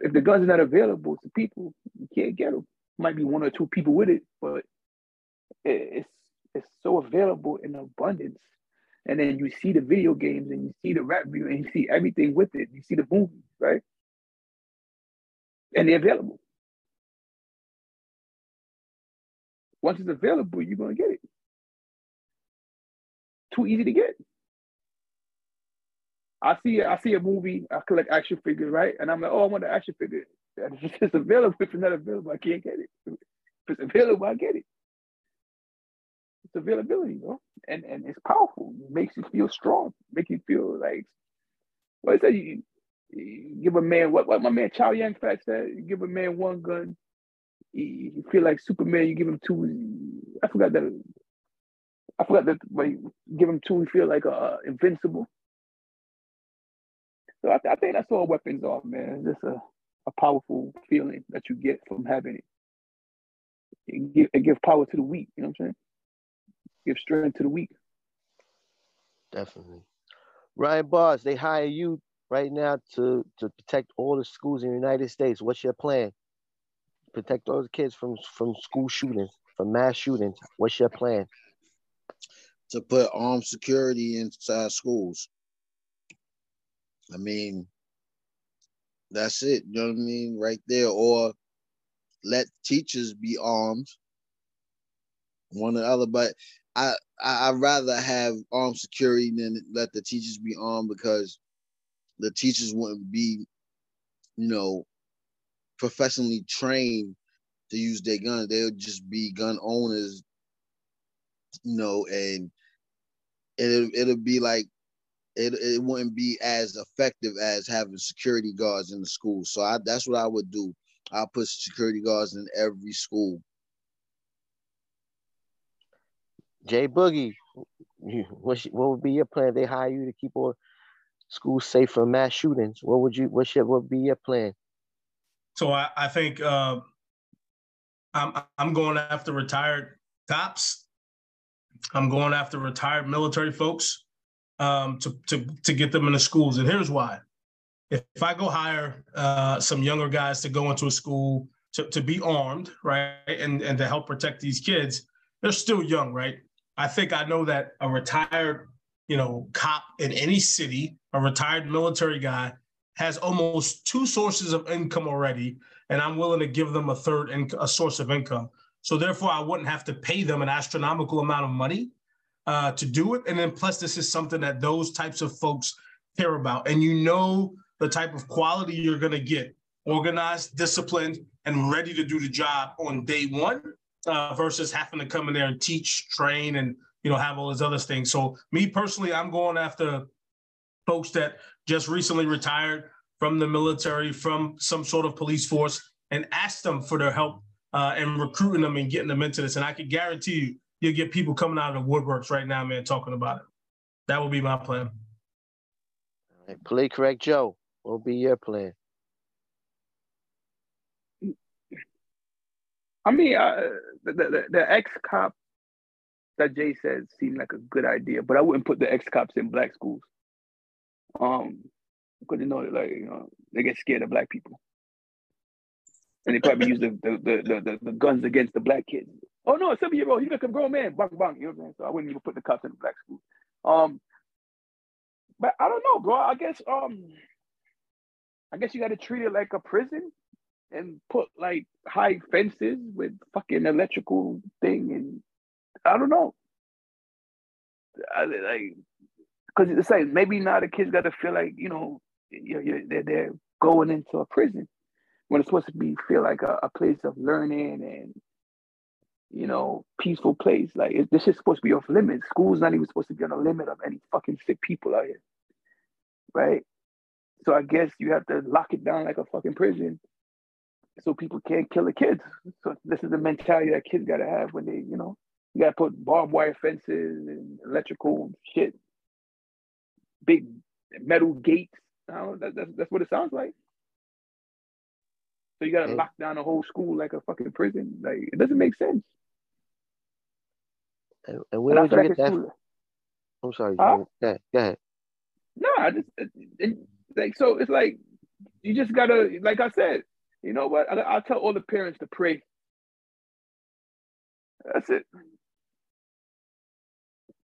if the guns are not available to people, you can't get them. Might be one or two people with it, but it's it's so available in abundance. And then you see the video games and you see the rap view and you see everything with it. You see the movies, right? And they're available. once it's available, you're gonna get it. Too easy to get. I see I see a movie, I collect action figures, right? And I'm like, oh, I want an action figure. If it's available, if it's not available, I can't get it. If it's available, I get it. It's availability, bro. And and it's powerful. It makes you feel strong, make you feel like what I say you, you give a man what what my man Chow Yang Fat said, you give a man one gun, you, you feel like Superman, you give him two. I forgot that I forgot that when you give him two, you feel like uh, invincible. So I, I think that's all weapons are, man. It's just a, a powerful feeling that you get from having it. It give, it gives power to the weak, you know what I'm saying? Give strength to the weak. Definitely. Ryan Bars, they hire you right now to to protect all the schools in the United States. What's your plan? Protect all the kids from from school shootings, from mass shootings. What's your plan? to put armed security inside schools. I mean, that's it. You know what I mean? Right there. Or let teachers be armed. One or the other. But I, I I'd rather have armed security than let the teachers be armed because the teachers wouldn't be, you know, professionally trained to use their guns. They'll just be gun owners, you know, and it'll it'll be like it, it wouldn't be as effective as having security guards in the school. So I that's what I would do. I'll put security guards in every school. Jay Boogie, you- what what would be your plan? They hire you to keep all schools safe from mass shootings. What would you? What should? What would be your plan? So I, I think uh, I'm I'm going after retired cops. I'm going after retired military folks um, to, to to get them in the schools. And here's why: if, if I go hire uh, some younger guys to go into a school to, to be armed, right, and and to help protect these kids, they're still young, right? I think I know that a retired, you know, cop in any city, a retired military guy, has almost two sources of income already, and I'm willing to give them a third in, a source of income. So therefore, I wouldn't have to pay them an astronomical amount of money uh, to do it. And then plus, this is something that those types of folks care about, and you know the type of quality you're going to get: organized, disciplined, and ready to do the job on day one, uh, versus having to come in there and teach, train, and you know have all these other things. So me personally, I'm going after folks that just recently retired from the military, from some sort of police force, and ask them for their help uh, and recruiting them and getting them into this. And I can guarantee you, you'll get people coming out of the woodworks right now, man, talking about it. That would be my plan. All right, Play correct, Joe. What would be your plan? I mean, uh, the, the, the ex cop that Jay said seemed like a good idea, but I wouldn't put the ex cops in black schools. Um, because you know, like you know, they get scared of black people, and they probably use the the, the the the the guns against the black kids. Oh no, seven year old, he's like a grown man, bang bang. You know what I'm saying? So I wouldn't even put the cops in the black school. Um, but I don't know, bro. I guess um, I guess you got to treat it like a prison and put like high fences with fucking electrical thing and I don't know. I, like, because it's like maybe now the kids got to feel like you know you're, you're, they're they're going into a prison when it's supposed to be feel like a, a place of learning and you know peaceful place. Like it, this is supposed to be off limits. School's not even supposed to be on a limit of any fucking sick people out here, right? So I guess you have to lock it down like a fucking prison so people can't kill the kids. So this is the mentality that kids gotta have when they, you know, you gotta put barbed wire fences and electrical shit, big metal gates. I don't know, that, that's that's what it sounds like. So you gotta Yeah. lock down the whole school like a fucking prison. Like it doesn't make sense. And, and where And I would you like get that? too- I'm sorry. Huh? Joe. Go ahead. Go ahead. No, I just it, it- like so. It's like you just gotta, like I said, you know what? I, I'll tell all the parents to pray. That's it.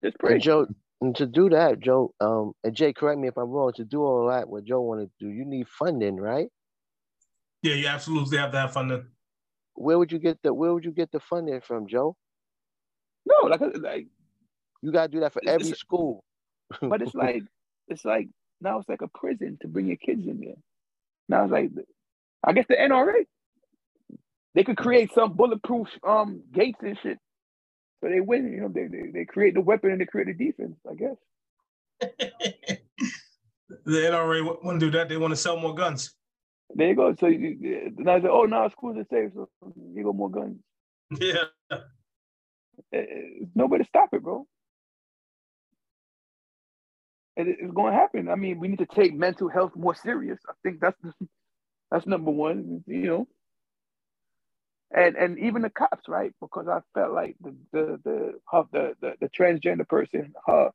Just pray. And Joe, and to do that, Joe, um, and Jay, correct me if I'm wrong. To do all that, what Joe wanted to do, you need funding, right? Yeah, you absolutely have to have funding. where would you get the where would you get the funding from, Joe? No, like like You gotta do that for every it's- school. but it's like it's like now it's like a prison to bring your kids in there. Now it's like I guess the NRA. They could create some bulletproof um gates and shit. So they win, you know, they, they, they create the weapon and they create the defense, I guess. The NRA want to do that. They want to sell more guns. There you go. So you, you- now it's like, oh no, schools are safe, so you got more guns. Yeah. Eh, Nobody stop it, bro. And it- it's going to happen. I mean, we need to take mental health more serious. I think that's that's number one. You know, and and even the cops, right? Because I felt like the the the the, the the transgender person, her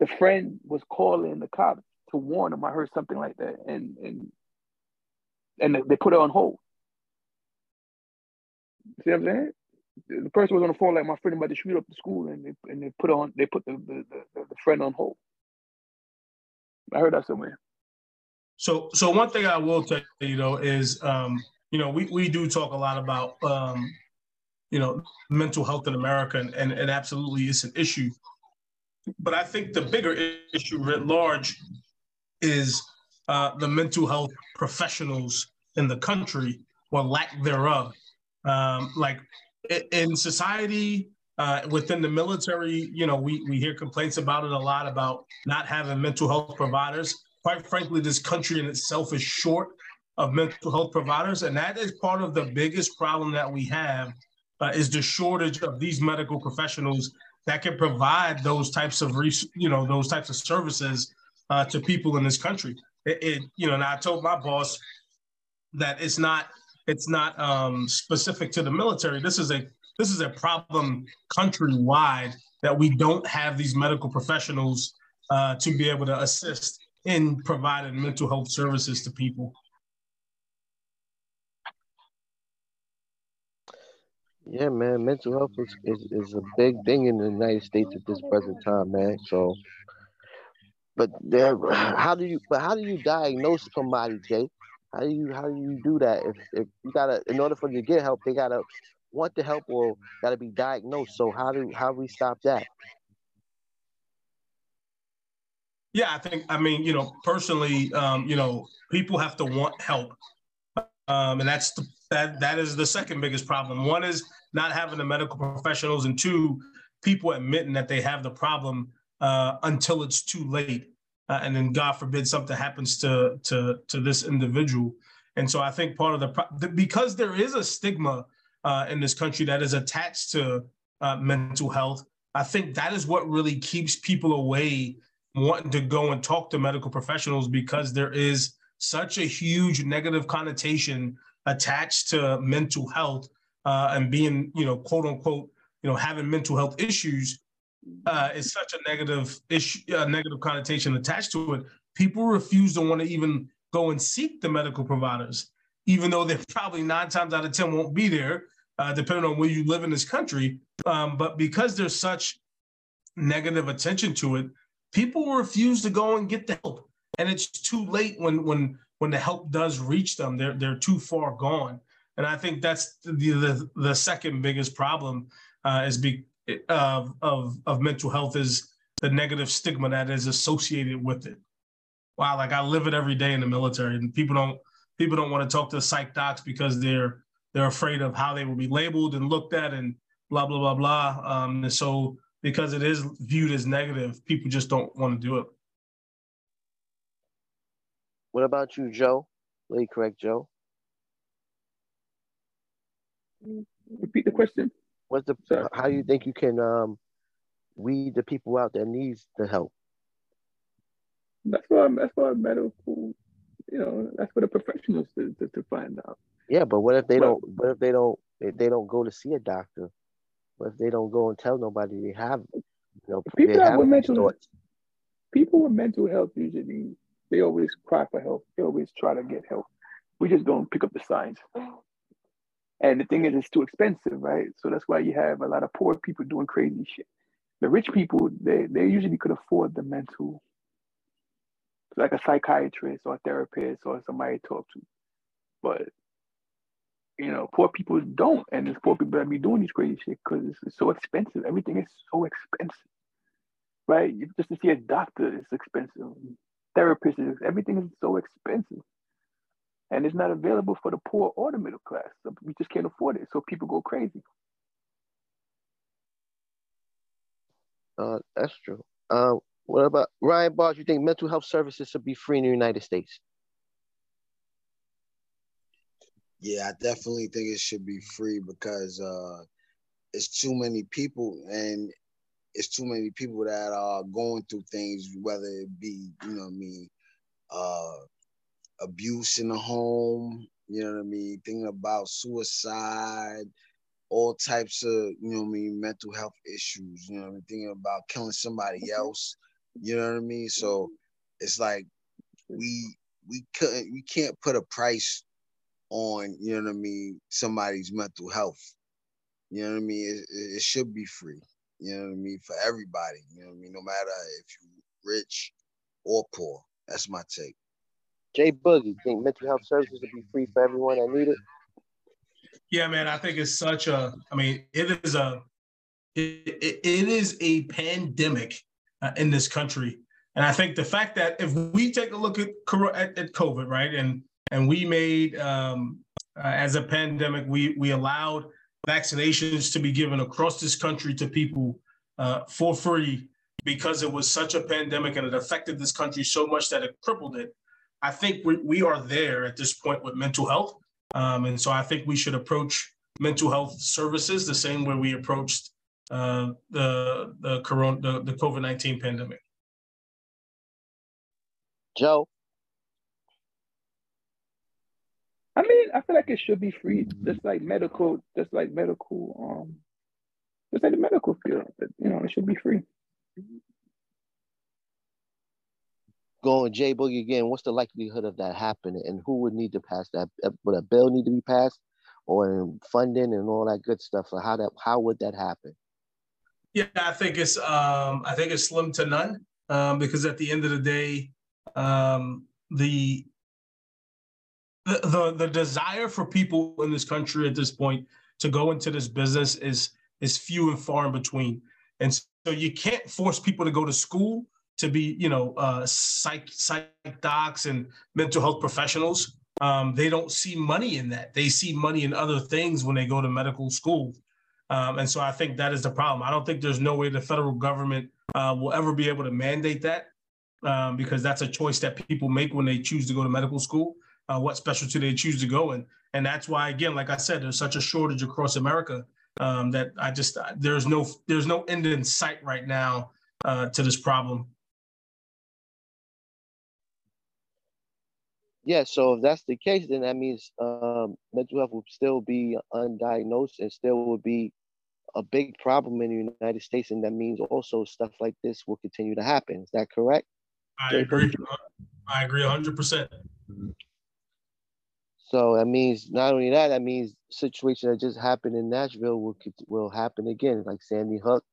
the friend was calling the cops to warn them. I heard something like that, and and and they put her on hold. See what I'm saying? The person was on the phone like my friend about to shoot up the school, and they and they put on they put the the, the, the friend on hold. I heard that somewhere. So, so one thing I will tell you though is, um, you know, we, we do talk a lot about, um, you know, mental health in America, and, and, and absolutely it's an issue. But I think the bigger issue writ large is uh, the mental health professionals in the country or lack thereof. Um, like in society, uh, within the military, you know, we, we hear complaints about it a lot about not having mental health providers. Quite frankly, this country in itself is short of mental health providers, and that is part of the biggest problem that we have uh, is the shortage of these medical professionals that can provide those types of res- you know those types of services uh, to people in this country. It, it you know, and I told my boss that it's not it's not um, specific to the military. This is a this is a problem countrywide that we don't have these medical professionals uh, to be able to assist in providing mental health services to people. Yeah, man, mental health is, is, is a big thing in the United States at this present time, man. So, but there, how do you? But how do you diagnose somebody, Jay? How do you how do you do that? If if you gotta, in order for you to get help, they gotta want the help or gotta be diagnosed. So how do how we stop that? Yeah, I think I mean, you know, personally, um, you know, people have to want help. Um, and that's the, that that is the second biggest problem. One is not having the medical professionals, and two, people admitting that they have the problem uh, until it's too late, uh, and then God forbid something happens to to to this individual. And so I think part of the because there is a stigma uh, in this country that is attached to uh, mental health. I think that is what really keeps people away wanting to go and talk to medical professionals because there is such a huge negative connotation attached to mental health uh, and being, you know, quote unquote, you know, having mental health issues uh, is such a negative issue, negative connotation attached to it. People refuse to want to even go and seek the medical providers, even though they're probably nine times out of ten won't be there, uh, depending on where you live in this country. Um, but because there's such negative attention to it, people refuse to go and get the help and it's too late when when when the help does reach them they're they're too far gone and i think that's the the, the second biggest problem uh, is be of of of mental health is the negative stigma that is associated with it wow like i live it every day in the military and people don't people don't want to talk to psych docs because they're they're afraid of how they will be labeled and looked at and blah blah blah blah um, and so because it is viewed as negative people just don't want to do it What about you, Joe? Lay correct, Joe. Repeat the question. What's the Sorry. how you think you can um weed the people out that needs the help? That's why that's why medical, you know, that's for the professionals to, to, to find out. Yeah, but what if they Well- don't? What if they don't? If they don't go to see a doctor? What if they don't go and tell nobody they have? You know, People have with mental thoughts? people with mental health usually they always cry for help. They always try to get help. We just don't pick up the signs. And the thing is, it's too expensive, right? So that's why you have a lot of poor people doing crazy shit. The rich people, they, they usually could afford the mental, like a psychiatrist or a therapist or somebody to talk to. But you know, poor people don't, and there's poor people that be doing these crazy shit because it's, it's so expensive. Everything is so expensive, right? Just to see a doctor is expensive. Therapist is everything is so expensive, and it's not available for the poor or the middle class. So we just can't afford it. So people go crazy. Uh, that's true. Uh, what about Ryan Barnes? You think mental health services should be free in the United States? Yeah, I definitely think it should be free because uh it's too many people and it's too many people that are going through things, whether it be, you know what I mean, uh abuse in the home, you know what I mean, thinking about suicide, all types of, you know what I mean, mental health issues, you know what I mean, thinking about killing somebody mm-hmm. else, you know what I mean? So mm-hmm. it's like we we couldn't we can't put a price on, you know what I mean, somebody's mental health. You know what I mean? It, it, it should be free. You know what I mean? For everybody. You know what I mean? No matter if you're rich or poor. That's my take. Jay Boogie, think mental health services should be free for everyone that need it? Yeah, man, I think it's such a. I mean, it is a. It, it, is a pandemic uh, in this country, and I think the fact that if we take a look at at, at COVID, right, and and we made um, uh, as a pandemic, we we allowed vaccinations to be given across this country to people uh, for free because it was such a pandemic and it affected this country so much that it crippled it. I think we, we are there at this point with mental health. Um, and so I think we should approach mental health services the same way we approached uh, the the corona the, the COVID nineteen pandemic. Joe, I mean, I feel like it should be free, just like medical, just like medical, um, just like the medical field. But, you know, it should be free. Going Jay Boogie again. What's the likelihood of that happening, and who would need to pass that? Would a bill need to be passed, or funding and all that good stuff? Or how that how would that happen? Yeah, I think it's um, I think it's slim to none um, because at the end of the day, um, the the the desire for people in this country at this point to go into this business is is few and far in between, and so you can't force people to go to school to be you know uh, psych psych docs and mental health professionals. Um, they don't see money in that. They see money in other things when they go to medical school. Um, and so I think that is the problem. I don't think there's no way the federal government uh, will ever be able to mandate that um, because that's a choice that people make when they choose to go to medical school, uh, what specialty they choose to go in. And that's why, again, like I said, there's such a shortage across America um, that I just there's no there's no end in sight right now uh, to this problem. Yeah, so if that's the case, then that means um, mental health will still be undiagnosed and still will be a big problem in the United States, and that means also stuff like this will continue to happen. Is that correct? I agree. I agree 100. percent So that means not only that, that means situation that just happened in Nashville will will happen again, like Sandy Hook.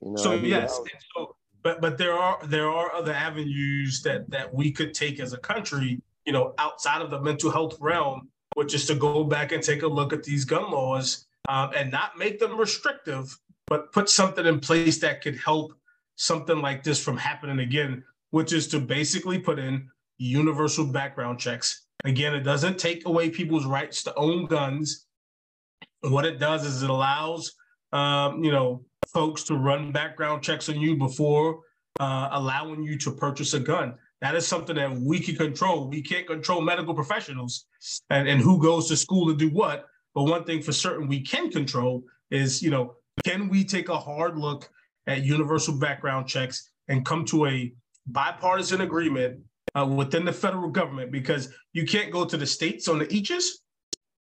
You know, So yes, so, but but there are there are other avenues that that we could take as a country, you know, outside of the mental health realm, which is to go back and take a look at these gun laws um, and not make them restrictive, but put something in place that could help something like this from happening again, which is to basically put in universal background checks. Again, it doesn't take away people's rights to own guns. What it does is it allows, um, you know, folks to run background checks on you before uh, allowing you to purchase a gun. That is something that we can control. We can't control medical professionals and, and who goes to school to do what. But one thing for certain we can control is, you know, can we take a hard look at universal background checks and come to a bipartisan agreement uh, within the federal government? Because you can't go to the states on the eaches.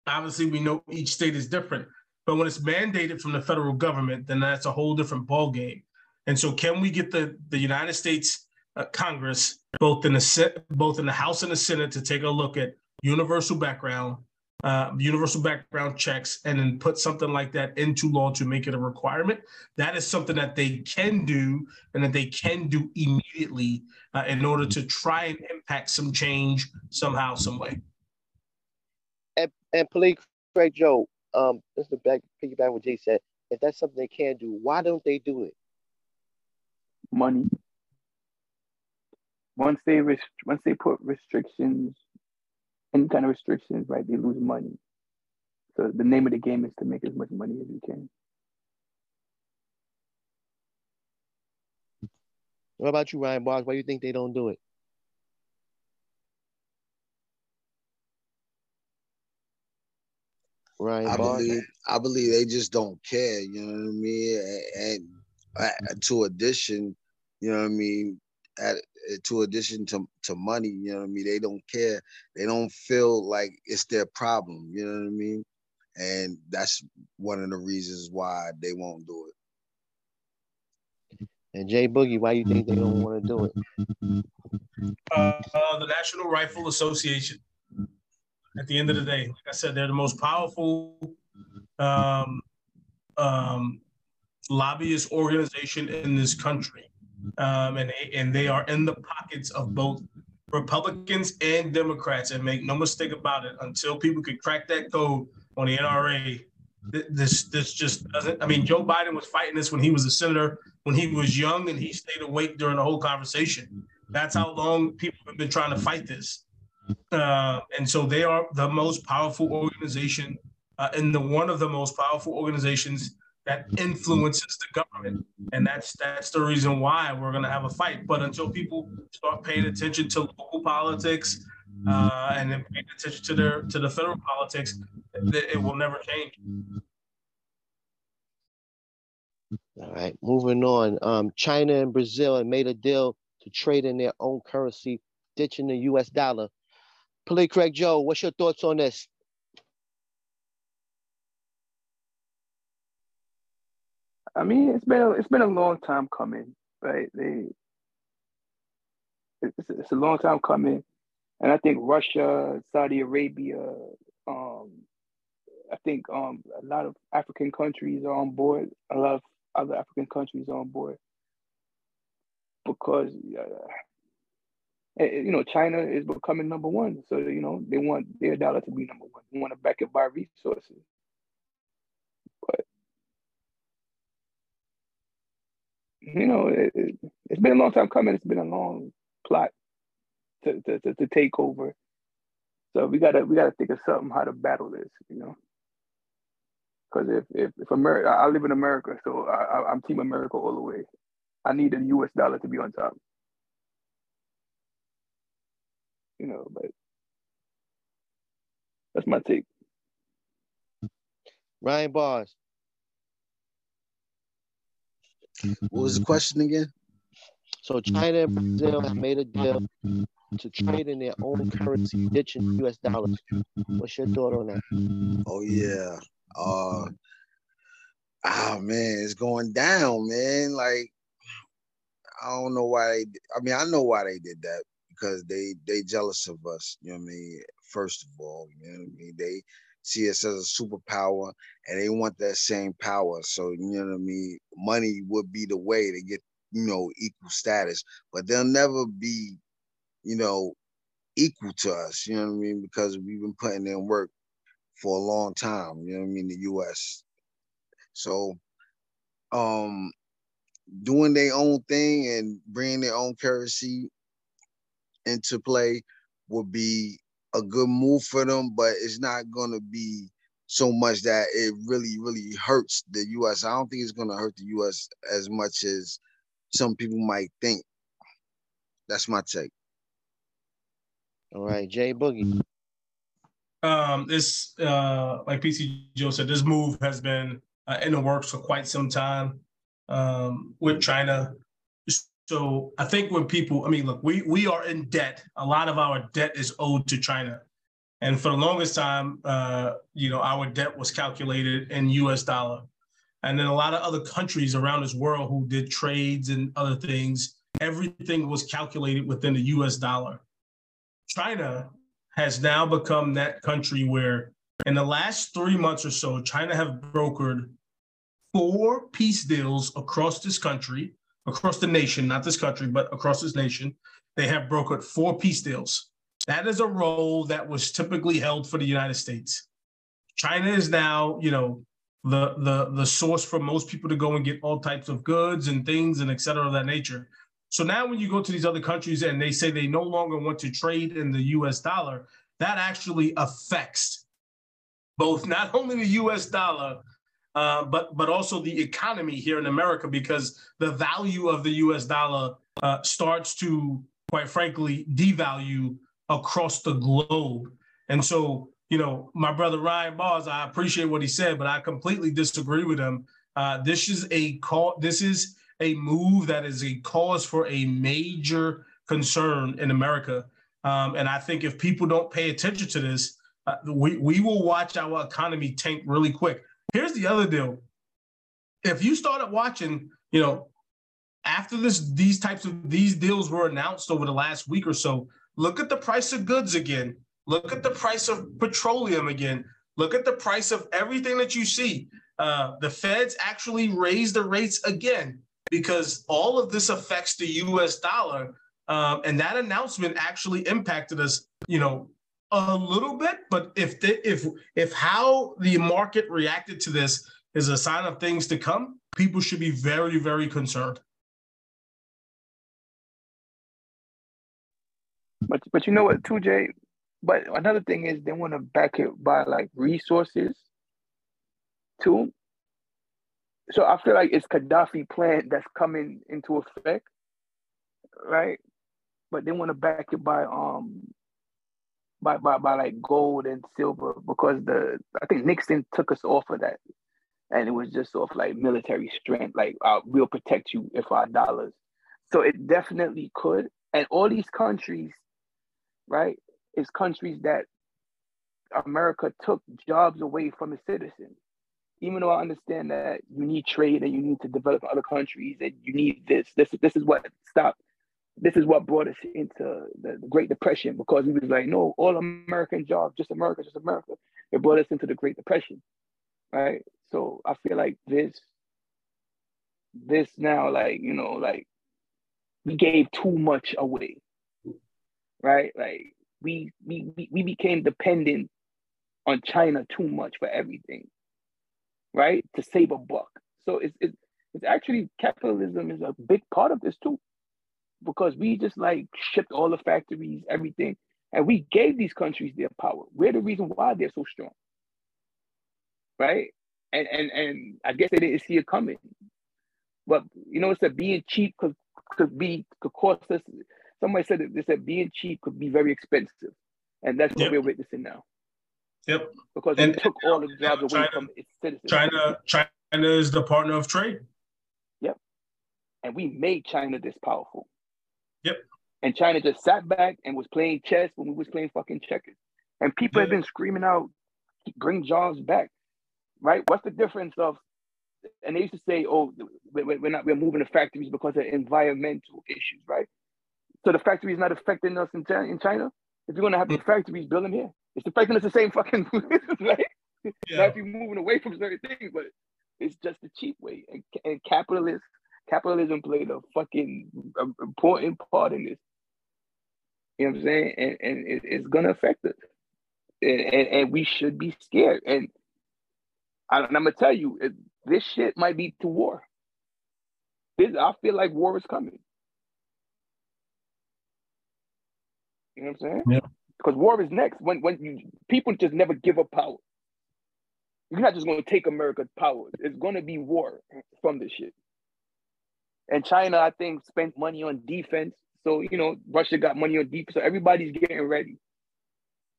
Obviously, we know each state is different. But when it's mandated from the federal government, then that's a whole different ballgame. And so, can we get the, the United States Congress, both in the both in the House and the Senate, to take a look at universal background, uh, universal background checks, and then put something like that into law to make it a requirement? That is something that they can do, and that they can do immediately uh, in order to try and impact some change somehow, some way. and, and police Craig Joe, um, just to back piggyback what Jay said, if that's something they can do, why don't they do it? money. Once they rest- once they put restrictions, any kind of restrictions, right, they lose money. So the name of the game is to make as much money as you can. What about you, Ryan Bars? Why do you think they don't do it? Ryan I Bars. believe I believe they just don't care, you know what I mean? And, and uh, to addition, you know what I mean, at to addition to, to money, you know what I mean, they don't care. They don't feel like it's their problem, you know what I mean? And that's one of the reasons why they won't do it. And Jay Boogie, why you think they don't want to do it? Uh, uh, the National Rifle Association. At the end of the day, like I said, they're the most powerful um, um, lobbyist organization in this country, um, and and they are in the pockets of both Republicans and Democrats. And make no mistake about it, until people can crack that code on the NRA, th- this this just doesn't. I mean, Joe Biden was fighting this when he was a senator, when he was young, and he stayed awake during the whole conversation. That's how long people have been trying to fight this. Uh, and so they are the most powerful organization uh, and the one of the most powerful organizations that influences the government. And that's that's the reason why we're to have a fight. But until people start paying attention to local politics uh, and then paying attention to their to the federal politics, th- it will never change. All right, moving on. Um, China and Brazil have made a deal to trade in their own currency, ditching the U.S. dollar. Play Craig Joe, what's your thoughts on this? I mean, it's been a, it's been a long time coming, right? They it's, it's a long time coming, and I think Russia, Saudi Arabia, um, I think um, a lot of African countries are on board. A lot of other African countries are on board because uh, you know China is becoming number one. So you know they want their dollar to be number one. They want to back it by resources. You know it, it's been a long time coming. It's been a long plot to to, to, to take over. So we gotta we gotta think of something how to battle this. You know. Because if if if America, I live in America, so I, I'm Team America all the way. I need the U.S. dollar to be on top. You know, but that's my take. Ryan Bars. What was the mm-hmm. question again? So China and Brazil have made a deal mm-hmm. to trade in their own currency, ditching mm-hmm. U.S. dollars. What's your thought on that? Oh yeah. Uh oh man, it's going down, man. Like I don't know why they I mean, I know why they did that because they they jealous of us, you know what I mean? First of all, you know what I mean? They see us as a superpower and they want that same power. So, you know what I mean? Money would be the way to get, you know, equal status, but they'll never be, you know, equal to us, you know what I mean? Because we've been putting in work for a long time, you know what I mean, the US. So um doing their own thing and bringing their own currency into play would be a good move for them, but it's not going to be so much that it really, really hurts the U.S. I don't think it's going to hurt the U.S. as much as some people might think. That's my take. All right, Jay Boogie. Um, this, uh, like PC Joe said, this move has been uh, in the works for quite some time um, with China. So I think when people, I mean, look, we we are in debt. A lot of our debt is owed to China, and for the longest time, uh, you know, our debt was calculated in U.S. dollar, and then a lot of other countries around this world who did trades and other things, everything was calculated within the U.S. dollar. China has now become that country where, in the last three months or so, China have brokered four peace deals across this country across the nation, not this country, but across this nation, they have brokered four peace deals. That is a role that was typically held for the United States. China is now, you know, the the the source for most people to go and get all types of goods and things and et cetera of that nature. So now when you go to these other countries and they say they no longer want to trade in the US dollar, that actually affects both not only the US dollar, uh, but but also the economy here in America because the value of the US dollar uh, starts to, quite frankly, devalue across the globe. And so, you know, my brother Ryan Bars, I appreciate what he said, but I completely disagree with him. Uh, this is a call. This is a move that is a cause for a major concern in America. Um, and I think if people don't pay attention to this, uh, we, we will watch our economy tank really quick. Here's the other deal. If you started watching, you know, after this, these types of these deals were announced over the last week or so, look at the price of goods again. Look at the price of petroleum again. Look at the price of everything that you see. Uh, the feds actually raised the rates again because all of this affects the U.S. dollar, um, and that announcement actually impacted us. You know, a little bit, but if the, if if how the market reacted to this is a sign of things to come, people should be very very concerned. But but you know what, too, Jay. But another thing is they want to back it by like resources, too. So I feel like it's Gaddafi plan that's coming into effect, right? But they want to back it by um by, by by like gold and silver because the I think Nixon took us off of that, and it was just off like military strength, like uh, we'll protect you if our dollars. So it definitely could, and all these countries, right, is countries that America took jobs away from its citizens. Even though I understand that you need trade and you need to develop other countries and you need this, this this is what stopped this is what brought us into the, Great Depression because we was like, no, all American jobs, just America, just America. It brought us into the Great Depression, right? So I feel like this, this now, like you know, like we gave too much away, right? Like we we we became dependent on China too much for everything, right? To save a buck. So it's it's, it's actually capitalism is a big part of this too because we just like shipped all the factories, everything, and we gave these countries their power. We're the reason why they're so strong, right? And and and I guess they didn't see it coming. But you know, it's that being cheap could could be could cost us. Somebody said that they said being cheap could be very expensive, and that's what yep. we're witnessing now. Yep. Because and, took all the jobs away China, from its citizens. China, China is the partner of trade. Yep. And we made China this powerful. Yep. And China just sat back and was playing chess when we was playing fucking checkers. And people yeah. have been screaming out, bring jobs back. Right? What's the difference of and they used to say, oh, we're not we're moving the factories because of environmental issues, right? So the factory is not affecting us in, in China. If you're gonna have the mm. factories, build them here. It's affecting us the same fucking right. Yeah. Not if you're moving away from certain things, but it's just the cheap way. And, and capitalists capitalism played a fucking important part in this. You know what I'm saying? And, and it, it's gonna affect us, and, and, and, we should be scared. And, I, am gonna tell you, it, this shit might be to war. This, I feel like war is coming. You know what I'm saying? Yeah. Because war is next. When when you people just never give up power. You're not just gonna take America's power. It's gonna be war from this shit. And China, I think, spent money on defense. So, you know, Russia got money on defense. So everybody's getting ready.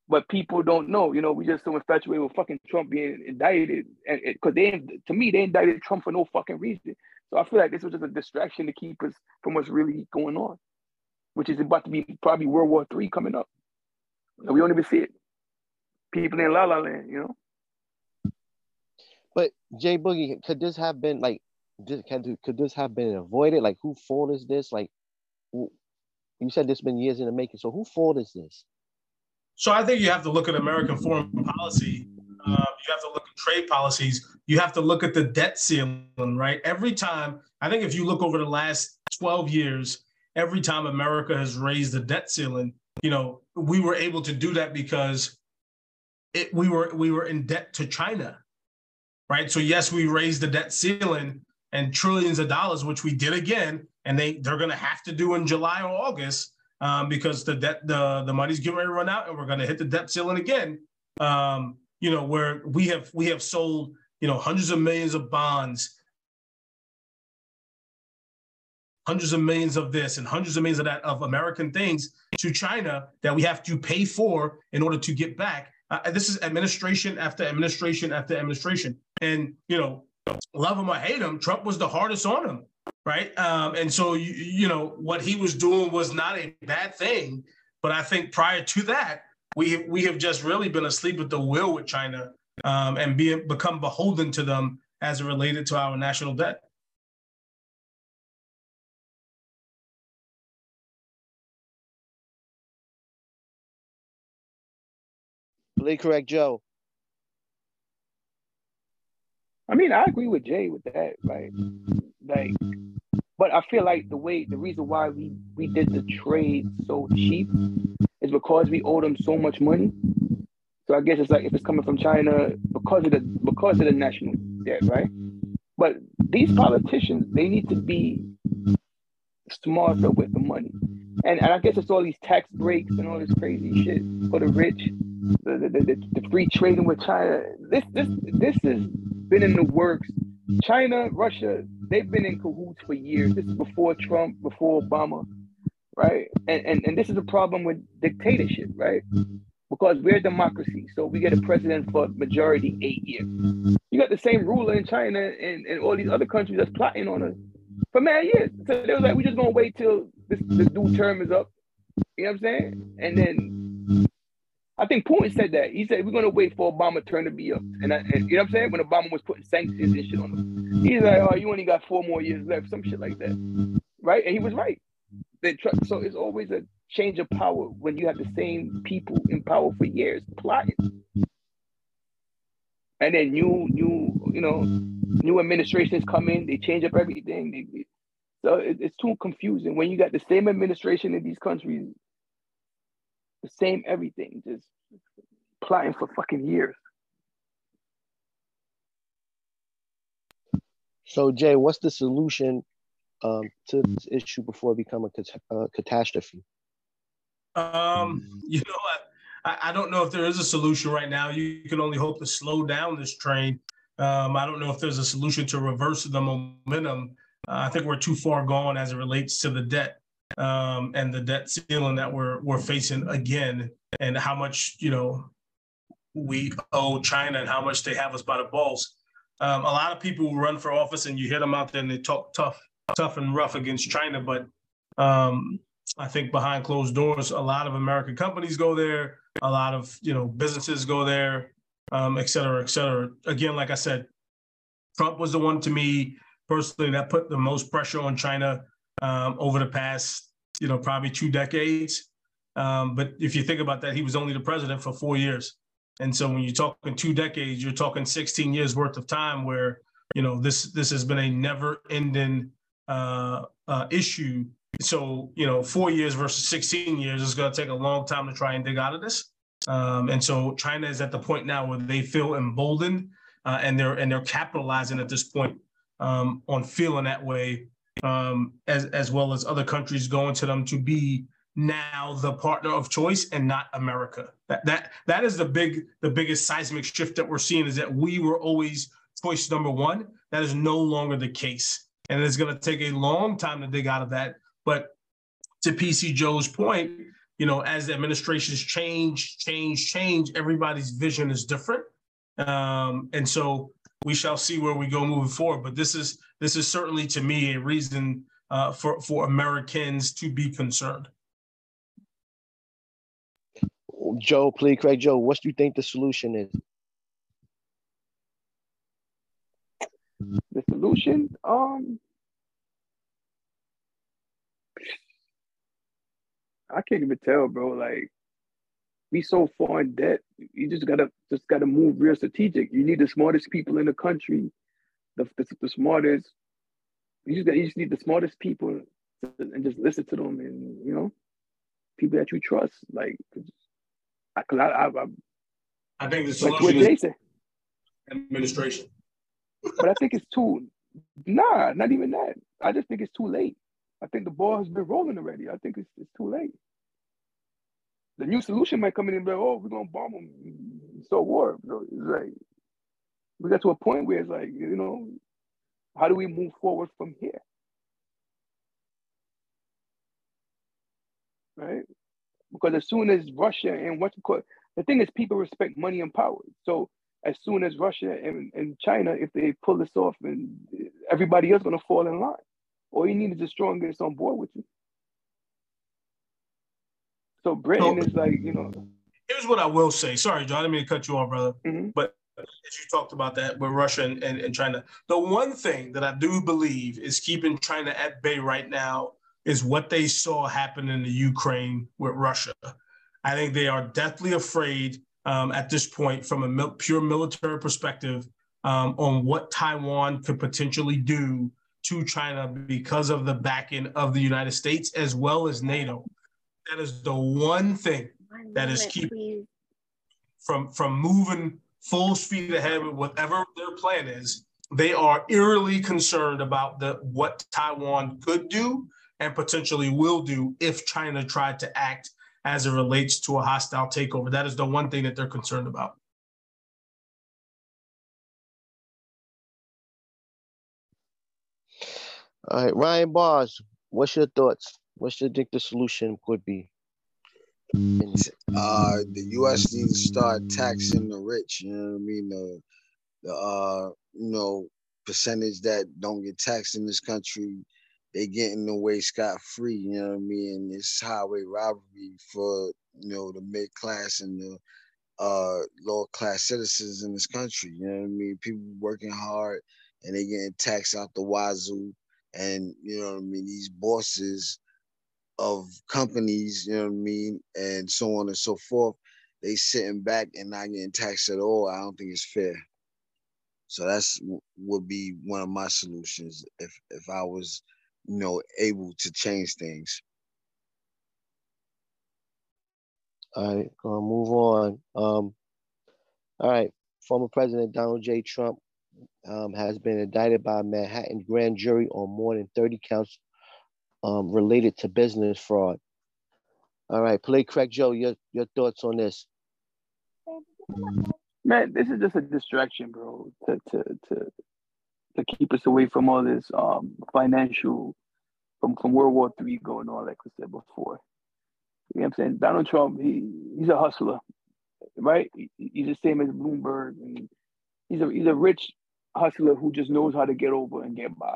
But people don't know, you know, we just so infatuated with fucking Trump being indicted. And because they, to me, they indicted Trump for no fucking reason. So I feel like this was just a distraction to keep us from what's really going on, which is about to be probably World War Three coming up. And we don't even see it. People in La La Land, you know. But Jay Boogie, could this have been like can could this have been avoided? Like who fault is this? Like you said this been years in the making. So who fault is this? So I think you have to look at American foreign policy. Uh, you have to look at trade policies. You have to look at the debt ceiling, right? Every time, I think if you look over the last 12 years, every time America has raised the debt ceiling, you know, we were able to do that because it, we were we were in debt to China, right? So yes, we raised the debt ceiling and trillions of dollars, which we did again, and they they're going to have to do in July or August um, because the debt the the money's getting ready to run out, and we're going to hit the debt ceiling again. Um, you know, where we have we have sold you know hundreds of millions of bonds hundreds of millions of this and hundreds of millions of that of American things to China that we have to pay for in order to get back. Uh, this is administration after administration after administration. And, you know, love him or hate him, Trump was the hardest on him, right? Um, and so, you, you know, what he was doing was not a bad thing. But I think prior to that, we, we have just really been asleep at the wheel with China um, and become beholden to them as it related to our national debt. Politically correct, Joe. I mean, I agree with Jay with that, right? Like, but I feel like the way the reason why we we did the trade so cheap is because we owe them so much money. So I guess it's like if it's coming from China because of the because of the national debt, right? But these politicians, they need to be smarter with the money. And, and I guess it's all these tax breaks and all this crazy shit for the rich, the, the, the, the free trading with China. This this this has been in the works. China, Russia, they've been in cahoots for years. This is before Trump, before Obama, right? And and, and this is a problem with dictatorship, right? Because we're a democracy, so we get a president for majority eight years. You got the same ruler in China and, and all these other countries that's plotting on us for mad years. So they was like, we just gonna wait till this this new term is up. You know what I'm saying? And then I think Putin said that. He said we're gonna wait for Obama turn to be up. And, I, and you know what I'm saying? When Obama was putting sanctions and shit on him, he's like, oh, you only got four more years left, some shit like that, right? And he was right. So it's always a change of power when you have the same people in power for years plotting. And then new, new, you know, new administrations come in, they change up everything. They, so it, it's too confusing when you got the same administration in these countries, the same everything, just plotting for fucking years. So Jay, what's the solution um, to this issue before it become a cat- uh, catastrophe? Um, you know what? I, don't know if there is a solution right now. You can only hope to slow down this train. Um, I don't know if there's a solution to reverse the momentum. Uh, I think we're too far gone as it relates to the debt um, and the debt ceiling that we're we're facing again, and how much you know we owe China and how much they have us by the balls. Um, a lot of people run for office and you hit them out there and they talk tough, tough and rough against China, but um, I think behind closed doors, a lot of American companies go there, a lot of you know businesses go there, um, et cetera, et cetera. Again, like I said, Trump was the one to me personally that put the most pressure on China um, over the past, you know, probably two decades. Um, but if you think about that, he was only the president for four years. And so when you're talking two decades, you're talking 16 years worth of time where, you know, this this has been a never ending uh, uh, issue. So, you know, four years versus 16 years is going to take a long time to try and dig out of this. Um, and so China is at the point now where they feel emboldened uh, and they're and they're capitalizing at this point um, on feeling that way, um, as as well as other countries going to them to be now the partner of choice and not America. That that that is the big the biggest seismic shift that we're seeing is that we were always choice number one. That is no longer the case, and it's going to take a long time to dig out of that. But to PC Joe's point, you know, as the administrations change, change, change, everybody's vision is different. Um, and so we shall see where we go moving forward. But this is this is certainly to me a reason uh, for for Americans to be concerned. Joe, please, Craig, Joe, what do you think the solution is? The solution, um, I can't even tell, bro. Like, we so far in debt. You just gotta just gotta move real strategic. You need the smartest people in the country, the the, the smartest. You just got, you just need the smartest people and just listen to them, and you know, people that you trust. Like, cause I, I, I, I think the Like solution is said. administration. But I think it's too nah, not even that. I just think it's too late. I think the ball has been rolling already. I think it's, it's too late. The new solution might come in and be like, oh, we're gonna bomb them. So war. You know, it's like we got to a point where it's like, you know, how do we move forward from here? Right? Because as soon as Russia and what the thing is people respect money and power. So as soon as Russia and, and China, if they pull this off, and everybody else gonna fall in line. All you need is the strongest on board with you. So Britain So- is like, you know, Here's what I will say. Sorry, John, I didn't mean to cut you off, brother. mhm. But as you talked about that with Russia and, and, and China, the one thing that I do believe is keeping China at bay right now is what they saw happen in the Ukraine with Russia. I think they are deathly afraid um, at this point, from a mil- pure military perspective, um, on what Taiwan could potentially do to China because of the backing of the United States as well as NATO. That is the one thing One That is keeping from from moving full speed ahead with whatever their plan is. They are eerily concerned about the what Taiwan could do and potentially will do if China tried to act as it relates to a hostile takeover. That is the one thing that they're concerned about. All right, Ryan Bars, what's your thoughts? What you think the solution could be? uh the US needs to start taxing the rich, you know what I mean? The the uh you know percentage that don't get taxed in this country, they getting away scot free, you know what I mean? It's highway robbery for you know the mid class and the uh lower class citizens in this country, you know what I mean? People working hard and they getting taxed out the wazoo. And you know what I mean, these bosses of companies, you know what I mean, and so on and so forth, they sitting back and not getting taxed at all. I don't think it's fair. So that's would be one of my solutions if if I was, you know, able to change things. All right, gonna move on. Um, all right, former President Donald J. Trump um, has been indicted by a Manhattan grand jury on more than 30 counts um, related to business fraud. All right, play Craig Joe, your, your thoughts on this. man, this is just a distraction, bro, to to to to keep us away from all this um financial from from World War Three going on, like we said before. You know what I'm saying? Donald Trump, he he's a hustler, right? He- He's the same as Bloomberg, and he's a he's a rich hustler who just knows how to get over and get by.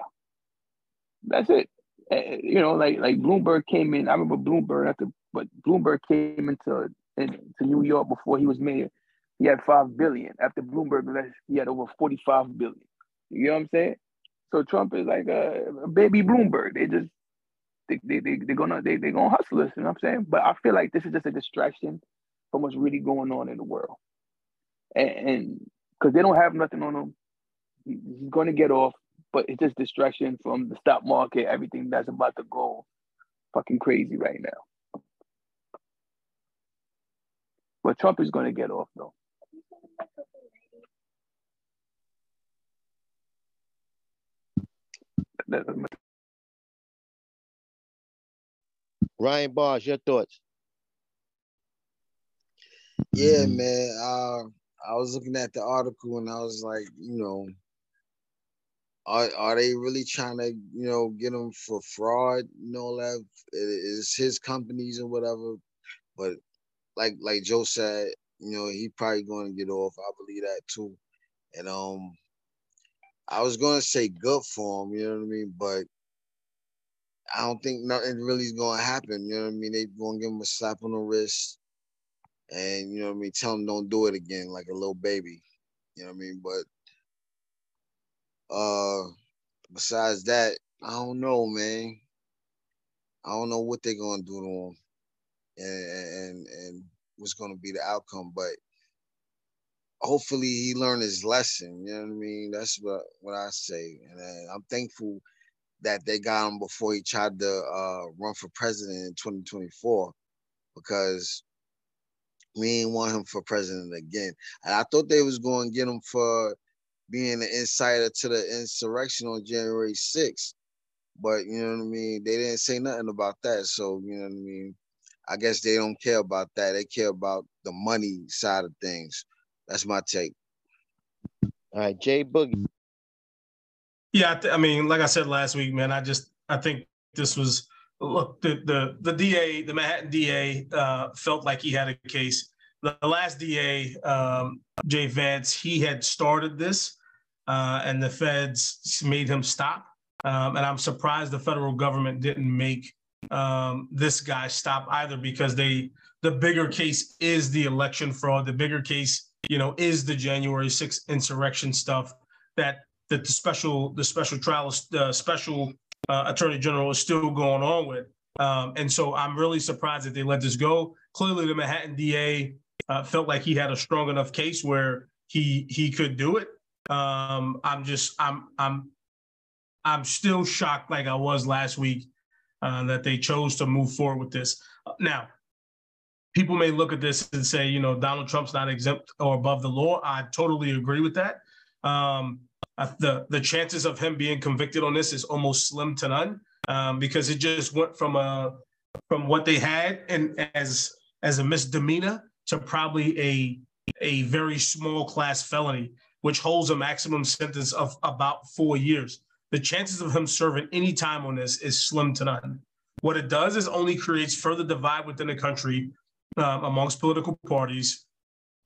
That's it. Eh, You know, like like Bloomberg came in. I remember Bloomberg after, but Bloomberg came into into New York before he was mayor. He had five billion. After Bloomberg left, he had over forty-five billion. You know what I'm saying? So Trump is like a, a baby Bloomberg. They just they they they they're gonna they they gonna hustle us. You know what I'm saying? But I feel like this is just a distraction from what's really going on in the world, and because they don't have nothing on him, he- he's gonna get off. But it's just distraction from the stock market, everything that's about to go fucking crazy right now. But Trump is gonna get off though. Ryan Bars, your thoughts. Yeah, man. Uh, I was looking at the article and I was like, you know, are are they really trying to, you know, get him for fraud? You know, that it is his companies and whatever. But like like Joe said, you know, he probably going to get off. I believe that too. And um, I was going to say good for him. You know what I mean? But I don't think nothing really is going to happen. You know what I mean? They going to give him a slap on the wrist and you know what I mean, tell him don't do it again like a little baby. You know what I mean? But uh besides that, I don't know, man. I don't know what they're gonna do to him and and and what's gonna be the outcome, but hopefully he learned his lesson. You know what I mean? That's what what I say. And I'm thankful that they got him before he tried to uh, run for president in 2024 because we ain't want him for president again. And I thought they was going to get him for being an insider to the insurrection on January 6th. But you know what I mean? They didn't say nothing about that. So, you know what I mean? I guess they don't care about that. They care about the money side of things. That's my take. All right, Jay Boogie. Yeah, I, th- I mean, like I said last week, man, I just I think this was look the the the DA, the Manhattan DA, uh, felt like he had a case. The, the last DA, um, Jay Vance, he had started this, uh, and the feds made him stop. Um, and I'm surprised the federal government didn't make um, this guy stop either because they the bigger case is the election fraud. The bigger case, you know, is the January 6th insurrection stuff that that the special the special trial uh, special uh, attorney general is still going on with. Um, and so I'm really surprised that they let this go. Clearly, the Manhattan DA uh, felt like he had a strong enough case where he he could do it. Um, I'm just I'm I'm I'm still shocked, like I was last week, uh, that they chose to move forward with this. Now, people may look at this and say, you know, Donald Trump's not exempt or above the law. I totally agree with that. Um, the the chances of him being convicted on this is almost slim to none um, because it just went from a from what they had and as as a misdemeanor to probably a a very small class felony, which holds a maximum sentence of about four years. The chances of him serving any time on this is slim to none. What it does is only creates further divide within the country um, amongst political parties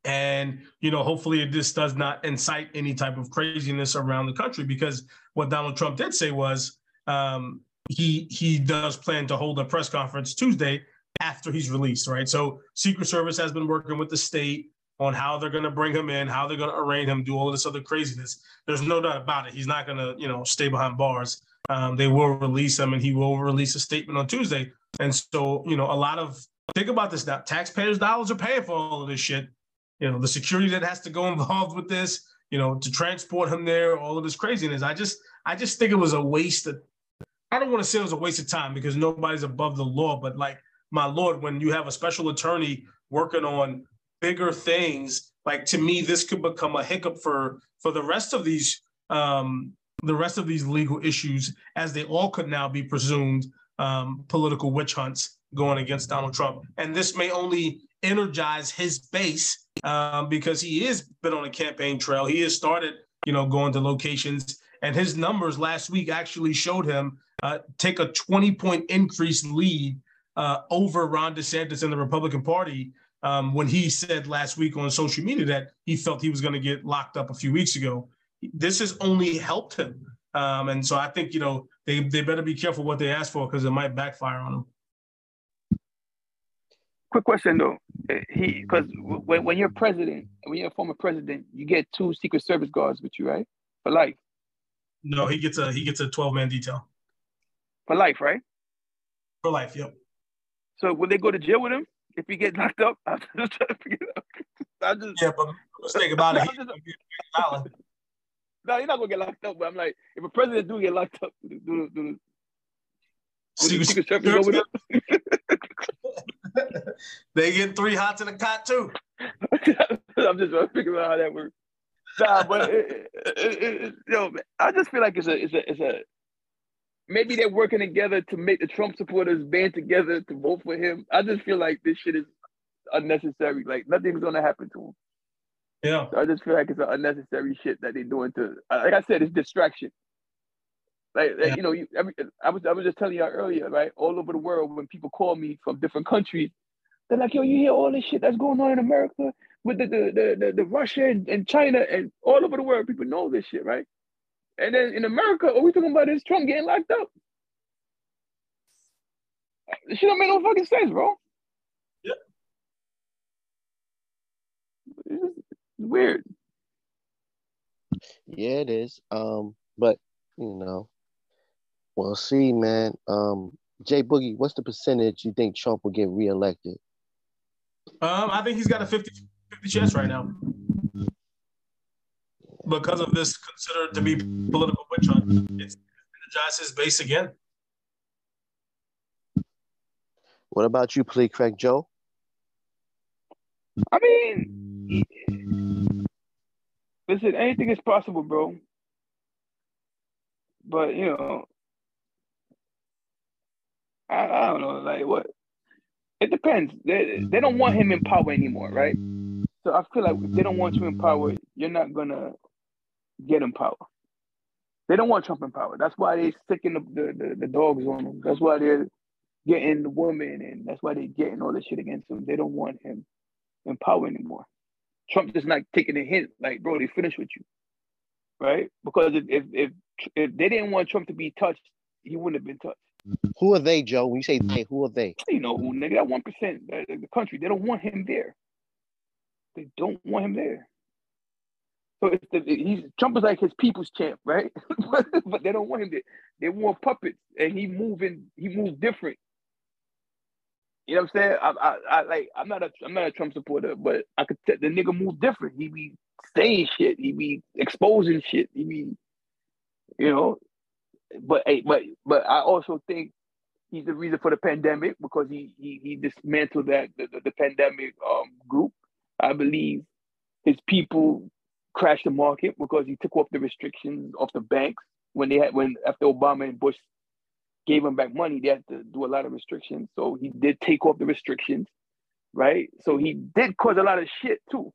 and you know hopefully this does not incite any type of craziness around the country because what donald trump did say was um, he he does plan to hold a press conference tuesday after he's released right so secret service has been working with the state on how they're going to bring him in how they're going to arraign him do all this other craziness. There's no doubt about it. He's not going to you know stay behind bars. Um, they will release him and he will release a statement on tuesday. And so you know a lot of think about this now. Taxpayers dollars are paying for all of this shit. You know, the security that has to go involved with this, you know, to transport him there, all of this craziness. I just, I just think it was a waste of, I don't want to say it was a waste of time because nobody's above the law, but like, my Lord, when you have a special attorney working on bigger things, like to me, this could become a hiccup for, for the rest of these, um, the rest of these legal issues, as they all could now be presumed um, political witch hunts going against Donald Trump. And this may only energize his base um, because he is been on a campaign trail. He has started, you know, going to locations, and his numbers last week actually showed him uh, take a 20 point increase lead uh, over Ron DeSantis in the Republican Party um, when he said last week on social media that he felt he was going to get locked up a few weeks ago. This has only helped him. Um, and so I think, you know, they, they better be careful what they ask for because it might backfire on them quick question though. He because when, when you're president, when you're a former president, you get two Secret Service guards with you, right? For life. No, he gets a he gets a 12 man detail. For life, right? For life, yep. So will they go to jail with him if he get locked up? I'm just trying to figure out. I just, yeah, but let's think about it. Just, no, you're not gonna get locked up. But I'm like, if a president do get locked up, do, do, do, Secret, Secret Service go with him? they get three hots in a cot too. I'm just trying to figure out how that works. Nah, but it, it, it, yo, I just feel like it's a, it's a, it's a. Maybe they're working together to make the Trump supporters band together to vote for him. I just feel like this shit is unnecessary. Like nothing's gonna happen to him. Yeah. So I just feel like it's an unnecessary shit that they're doing to. Like I said, it's distraction. Like, yeah. you know, you, every, I was I was just telling y'all earlier, right? All over the world, when people call me from different countries, they're like, "Yo, you hear all this shit that's going on in America with the the the, the, the Russia and, and China and all over the world? People know this shit, right? And then in America, all we talking about is Trump getting locked up. This shit don't make no fucking sense, bro. Yeah. It's weird. Yeah, it is. Um, but you know, well, see, man. Um, Jay Boogie, what's the percentage you think Trump will get reelected? Um, I think he's got a 50, 50 chance right now. Because of this considered to be political witch hunt, it's energized his base again. What about you, Plea Craig Joe? I mean, listen, anything is possible, bro. But you know, I, I don't know, like what? It depends. They they don't want him in power anymore, right? So I feel like if they don't want you in power, you're not gonna get in power. They don't want Trump in power. That's why they're sticking the, the, the, the dogs on him. That's why they're getting the women and that's why they're getting all this shit against him. They don't want him in power anymore. Trump just not taking a hint, like, bro, they finished with you. Right? Because if if if, if they didn't want Trump to be touched, he wouldn't have been touched. Who are they, Joe? When you say they, who are they? You know who, nigga, that one percent, the, the country, they don't want him there. They don't want him there. So it's the, he's Trump is like his people's champ, right? but, they don't want him to. They want puppets, and he moving, he moves different. You know what I'm saying? I, I, I like I'm not a I'm not a Trump supporter, but I could tell the nigga move different. He be saying shit. He be exposing shit. He be, you know. But hey, but but I also think he's the reason for the pandemic because he he he dismantled that the, the, the pandemic um group. I believe his people crashed the market because he took off the restrictions off the banks when they had when after Obama and Bush gave him back money, they had to do a lot of restrictions. So he did take off the restrictions, right? So he did cause a lot of shit too.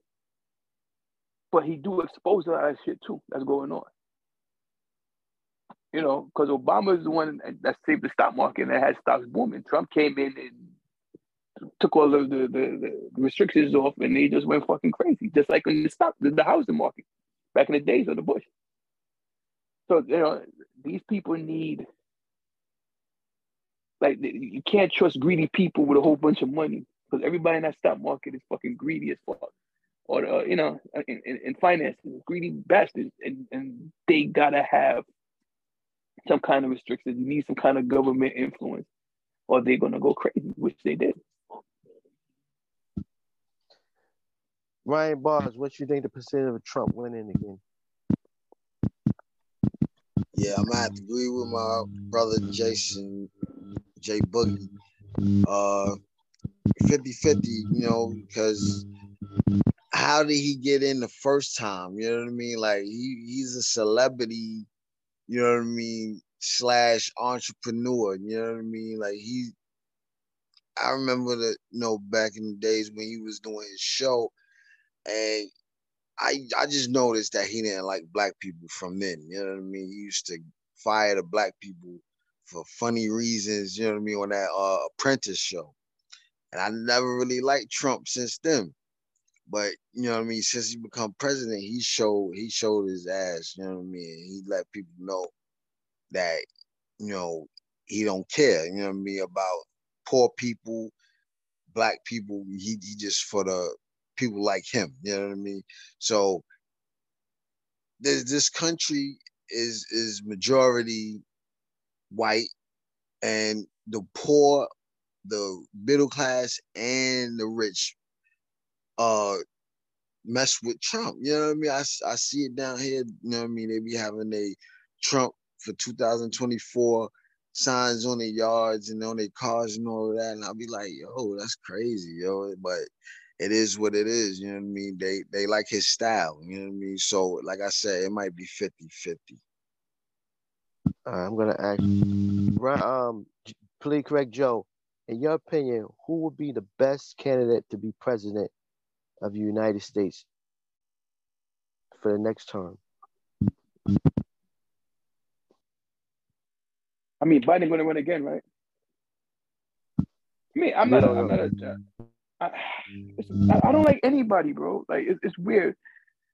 But he do expose a lot of shit too that's going on. You know, because Obama is the one that saved the stock market and that had stocks booming. Trump came in and took all of the, the, the restrictions off and they just went fucking crazy, just like when the stock, the, the housing market back in the days of the Bush. So, you know, these people need like you can't trust greedy people with a whole bunch of money because everybody in that stock market is fucking greedy as fuck, or uh, you know, in, in, in finances, greedy bastards, and and they gotta have some kind of restrictions. You need some kind of government influence, or they're gonna go crazy, which they did. Ryan Bars, what you think the percentage of Trump winning again? Yeah, I'm gonna have to agree with my brother Jason J Boogie. Uh 50-50, you know, because how did he get in the first time? You know what I mean? Like he, he's a celebrity, you know what I mean, slash entrepreneur, you know what I mean? Like he I remember that, you know, back in the days when he was doing his show, and I I just noticed that he didn't like black people from then. You know what I mean? He used to fire the black people for funny reasons, you know what I mean, on that uh, apprentice show. And I never really liked Trump since then. But you know what I mean, since he become president, he showed he showed his ass, you know what I mean? He let people know that, you know, he don't care, you know what I mean, about poor people, black people. He he just for the people like him, you know what I mean? So this this country is is majority white and the poor, the middle class, and the rich uh mess with Trump. You know what I mean? I, I see it down here. You know what I mean? They be having a Trump for 2024 signs on their yards and on their cars and all of that. And I'll be like, yo, that's crazy, yo. But it is what it is. You know what I mean? They they like his style. You know what I mean? So like I said, it might be 50-50. Uh, I'm gonna ask, Right, um, please correct Joe. In your opinion, who would be the best candidate to be president of the United States for the next term? I mean, Biden going to win again, right? I mean, I'm not. A, I'm not a. I, I, don't mm. like anybody, bro. Like it's, it's weird.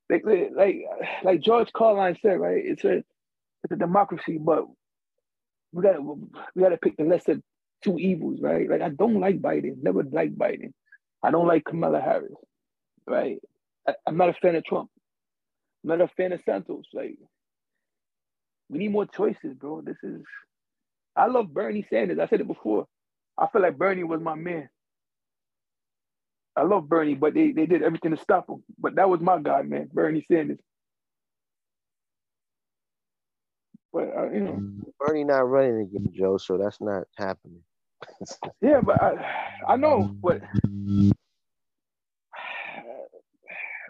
Like, like like George Carlin said, right? It's a it's a democracy, but we gotta we gotta pick the lesser two evils, right? Like I don't like Biden, never liked Biden. I don't like Kamala Harris, right? I, am not a fan of Trump. I'm not a fan of Santos. Like we need more choices, bro. This is I love Bernie Sanders. I said it before. I feel like Bernie was my man. I love Bernie, but they, they did everything to stop him. But that was my guy, man, Bernie Sanders. But uh, you know, Bernie not running again, Joe, so that's not happening. yeah, but I, I know, but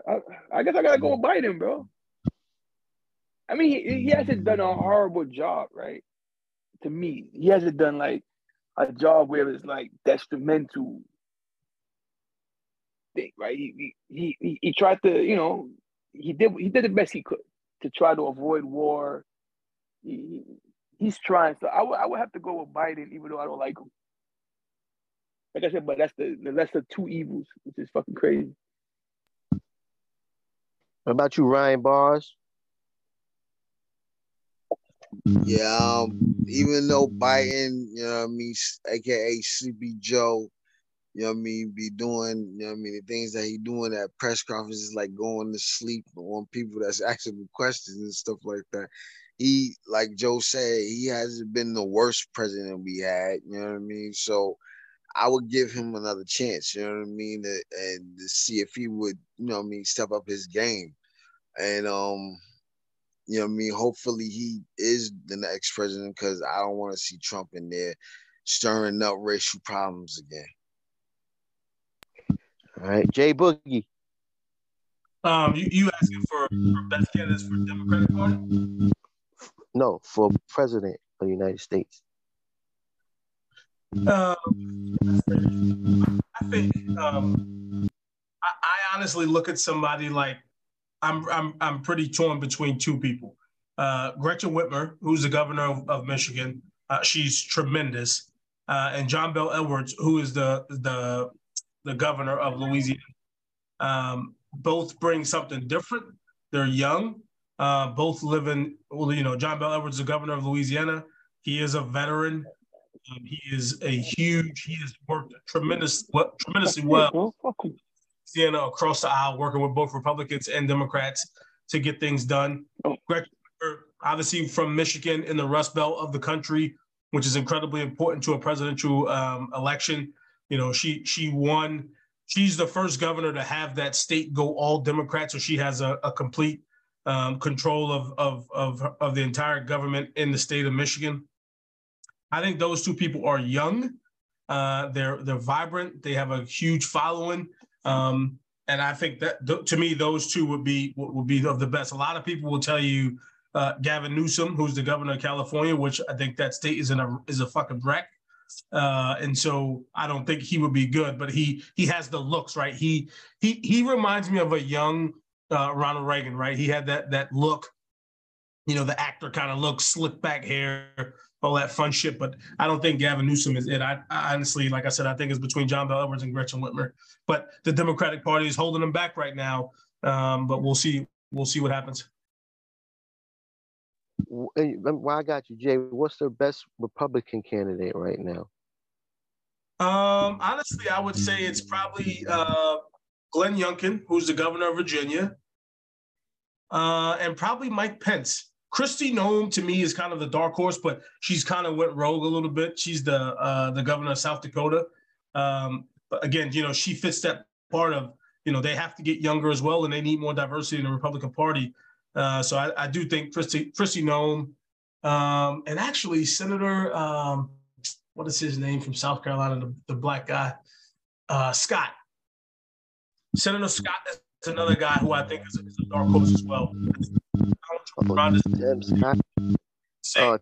I, I guess I gotta go with Biden, bro. I mean, he, he hasn't done a horrible job, right? To me, he hasn't done like a job where it's like detrimental thing, right? He he he, he tried to, you know, he did he did the best he could to try to avoid war. He, he's trying. So I would I would have to go with Biden, even though I don't like him. Like I said, but that's the the lesser of two evils, which is fucking crazy. What about you, Ryan Bars? Yeah, um, even though Biden, you know what I mean, aka Sleepy Joe, you know what I mean, be doing, you know what I mean, the things that he doing at press conferences, like going to sleep on people that's asking questions and stuff like that. He, like Joe said, he hasn't been the worst president we had, you know what I mean? So I would give him another chance, you know what I mean, and to see if he would, you know what I mean, step up his game. And um, you know what I mean? Hopefully he is the next president because I don't want to see Trump in there stirring up racial problems again. All right, Jay Boogie. Um, you, you asking for, for best candidates for Democratic Party? No, for president of the United States. Um, I think um, I, I honestly look at somebody like I'm I'm I'm pretty torn between two people. Uh, Gretchen Whitmer, who's the governor of, of Michigan, uh, she's tremendous, uh, and John Bel Edwards, who is the the the governor of Louisiana. Um, both bring something different. They're young. Uh, both live in, well, you know, John Bel Edwards, the governor of Louisiana. He is a veteran. Um, he is a huge. He has worked tremendous, tremendously well Sienna across the aisle, working with both Republicans and Democrats to get things done. Obviously from Michigan in the Rust Belt of the country, which is incredibly important to a presidential um, election. You know, she she won. She's the first governor to have that state go all Democrat, so she has a, a complete um, control of, of of of the entire government in the state of Michigan. I think those two people are young. Uh, they're they're vibrant. They have a huge following. Um, and I think that th- to me, those two would be would be of the best. A lot of people will tell you uh, Gavin Newsom, who's the governor of California, which I think that state is in a is a fucking wreck. Uh, and so I don't think he would be good, but he he has the looks, right? He he he reminds me of a young uh, Ronald Reagan, right? He had that that look, you know, the actor kind of look, slick back hair, all that fun shit. But I don't think Gavin Newsom is it. I, I, honestly, like I said, I think it's between John Bel Edwards and Gretchen Whitmer. But the Democratic Party is holding them back right now. Um, but we'll see. We'll see what happens. Why I got you, Jay? What's the best Republican candidate right now? Um, honestly, I would say it's probably uh, Glenn Youngkin, who's the governor of Virginia, uh, and probably Mike Pence. Kristi Noem to me is kind of the dark horse, but she's kind of went rogue a little bit. She's the uh, the governor of South Dakota. Um, but again, you know, she fits that part of you know they have to get younger as well, and they need more diversity in the Republican Party. Uh, so I, I, do think Kristi Kristi Noem, um, and actually Senator um, what is his name from South Carolina, the, the black guy, uh, Scott. Senator Scott is another guy who I think is a, is a dark horse as well. Oh,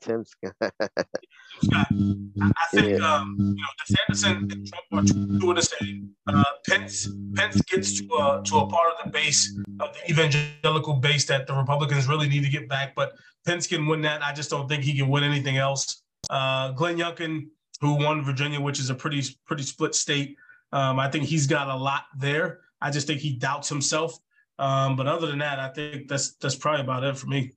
Tim Scott. I, think yeah. um, you know DeSantis and, and Trump are doing the same. Uh, Pence Pence gets to a to a part of the base of the evangelical base that the Republicans really need to get back. But Pence can win that. I just don't think he can win anything else. Uh, Glenn Youngkin, who won Virginia, which is a pretty pretty split state, um, I think he's got a lot there. I just think he doubts himself. Um, but other than that, I think that's that's probably about it for me.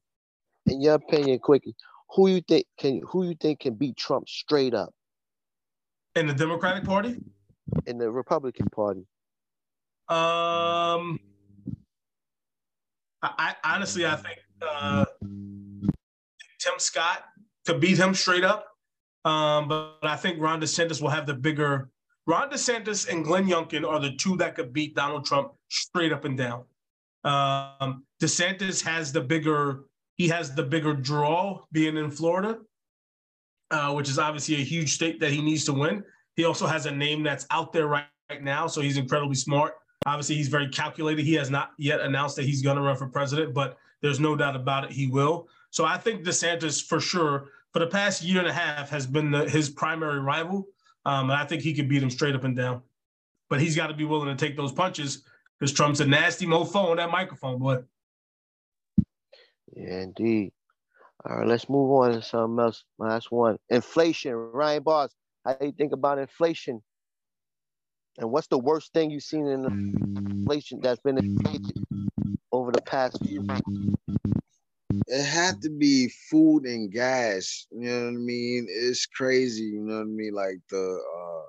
In your opinion, quickly, who you think can who you think can beat Trump straight up? In the Democratic Party? In the Republican Party? Um, I, I honestly I think uh, Tim Scott could beat him straight up. Um, but, but I think Ron DeSantis will have the bigger. Ron DeSantis and Glenn Youngkin are the two that could beat Donald Trump straight up and down. Um, DeSantis has the bigger he has the bigger draw being in Florida, uh, which is obviously a huge state that he needs to win. He also has a name that's out there right, right now, so he's incredibly smart Obviously, he's very calculated. He has not yet announced that he's going to run for president, but there's no doubt about it, he will. So I think DeSantis, for sure, for the past year and a half, has been the, his primary rival. Um, and I think he could beat him straight up and down. But he's got to be willing to take those punches because Trump's a nasty mofo on that microphone, boy. Yeah, indeed. All right, let's move on to something else. Last one. Inflation. Ryan Boss, how do you think about inflation? And what's the worst thing you've seen in inflation that's been inflated over the past few months? It had to be food and gas. You know what I mean? It's crazy. You know what I mean? Like the uh,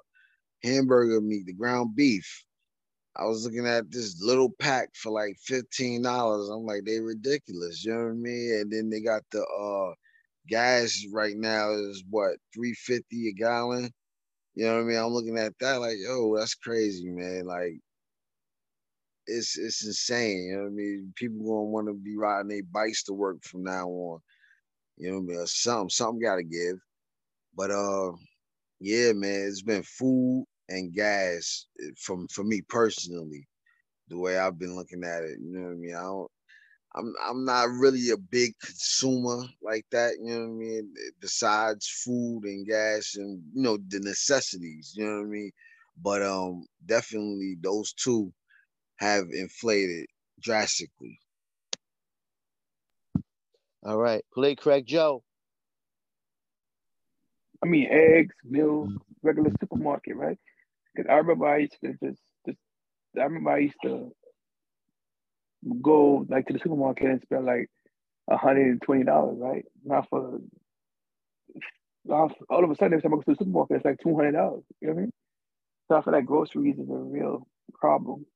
hamburger meat, the ground beef. I was looking at this little pack for like fifteen dollars. I'm like, they ridiculous. You know what I mean? And then they got the uh, gas right now is what three fifty a gallon. You know what I mean? I'm looking at that like, yo, that's crazy, man. Like, it's it's insane. You know what I mean? People gonna want to be riding their bikes to work from now on. You know what I mean? Something, something gotta give. But uh, yeah, man, it's been food and gas eh, from for me personally, the way I've been looking at it. You know what I mean? I don't. I'm I'm not really a big consumer like that, you know what I mean? Eh, besides food and gas and you know the necessities, you know what I mean? But um definitely those two have inflated drastically. All right, play Craig Joe. I mean, eggs, milk, regular supermarket, right? Because I remember I used to just, just, I remember I used to go like to the supermarket and spend like hundred and twenty dollars, right? Not for all of a sudden every time I go to the supermarket, it's like two hundred dollars. You know what I mean? So I feel like groceries is a real problem.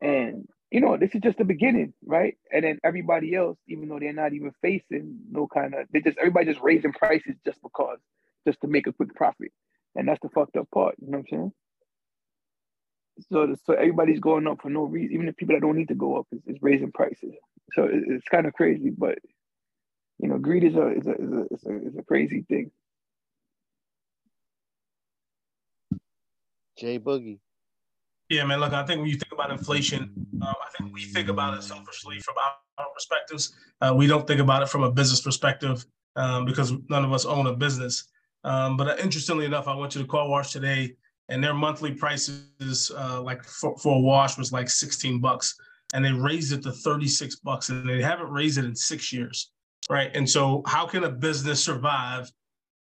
And you know, this is just the beginning, right? And then everybody else, even though they're not even facing no kind of, they just everybody just raising prices just because, just to make a quick profit, and that's the fucked up part. You know what I'm saying? So, so everybody's going up for no reason. Even the people that don't need to go up is, is raising prices. So it, it's kind of crazy, but you know, greed is a is a is a, is a, is a crazy thing. Jay Boogie. Yeah, man. Look, I think when you think about inflation, um, I think we think about it selfishly from our, our perspectives. Uh, we don't think about it from a business perspective um, because none of us own a business. Um, but uh, interestingly enough, I went to the car wash today, and their monthly prices, uh, like for, for a wash, was like 16 bucks, and they raised it to 36 bucks, and they haven't raised it in six years, right? And so, how can a business survive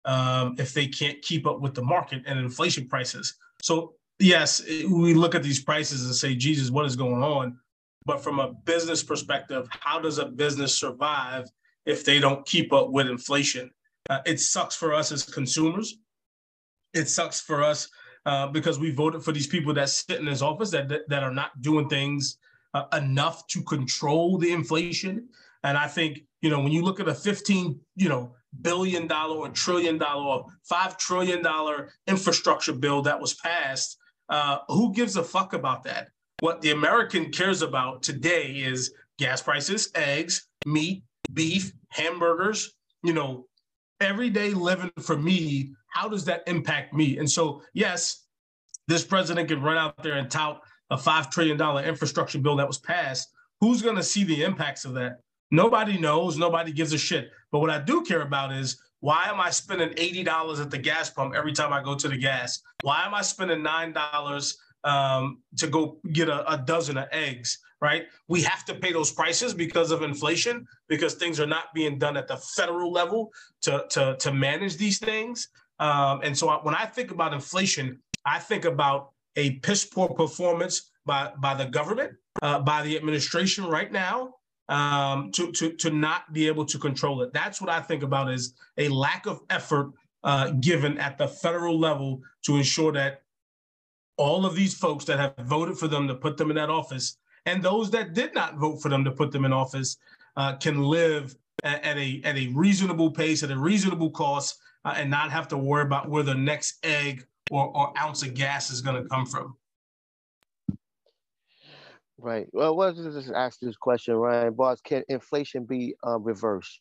um, if they can't keep up with the market and inflation prices? So yes, we look at these prices and say, Jesus, what is going on? But from a business perspective, how does a business survive if they don't keep up with inflation? Uh, it sucks for us as consumers. It sucks for us uh, because we voted for these people that sit in this office that that, that are not doing things uh, enough to control the inflation. And I think you know when you look at a 15 you know billion dollar or trillion dollar or five trillion dollar infrastructure bill that was passed, uh, who gives a fuck about that? What the American cares about today is gas prices, eggs, meat, beef, hamburgers, you know, everyday living for me. How does that impact me? And so, yes, this president can run out there and tout a $5 trillion infrastructure bill that was passed. Who's going to see the impacts of that? Nobody knows. Nobody gives a shit. But what I do care about is why am I spending $80 at the gas pump every time I go to the gas? Why am I spending $9 um, to go get a, a dozen of eggs? Right? We have to pay those prices because of inflation, because things are not being done at the federal level to, to, to manage these things. Um, and so I, when I think about inflation, I think about a piss poor performance by, by the government, uh, by the administration right now, um, to, to, to not be able to control it. That's what I think about is a lack of effort uh, given at the federal level to ensure that all of these folks that have voted for them to put them in that office and those that did not vote for them to put them in office uh, can live at, at, a, at a reasonable pace, at a reasonable cost, uh, and not have to worry about where the next egg or, or ounce of gas is going to come from. Right. Well, let's just ask this question, Ryan Boss. Can inflation be uh, reversed?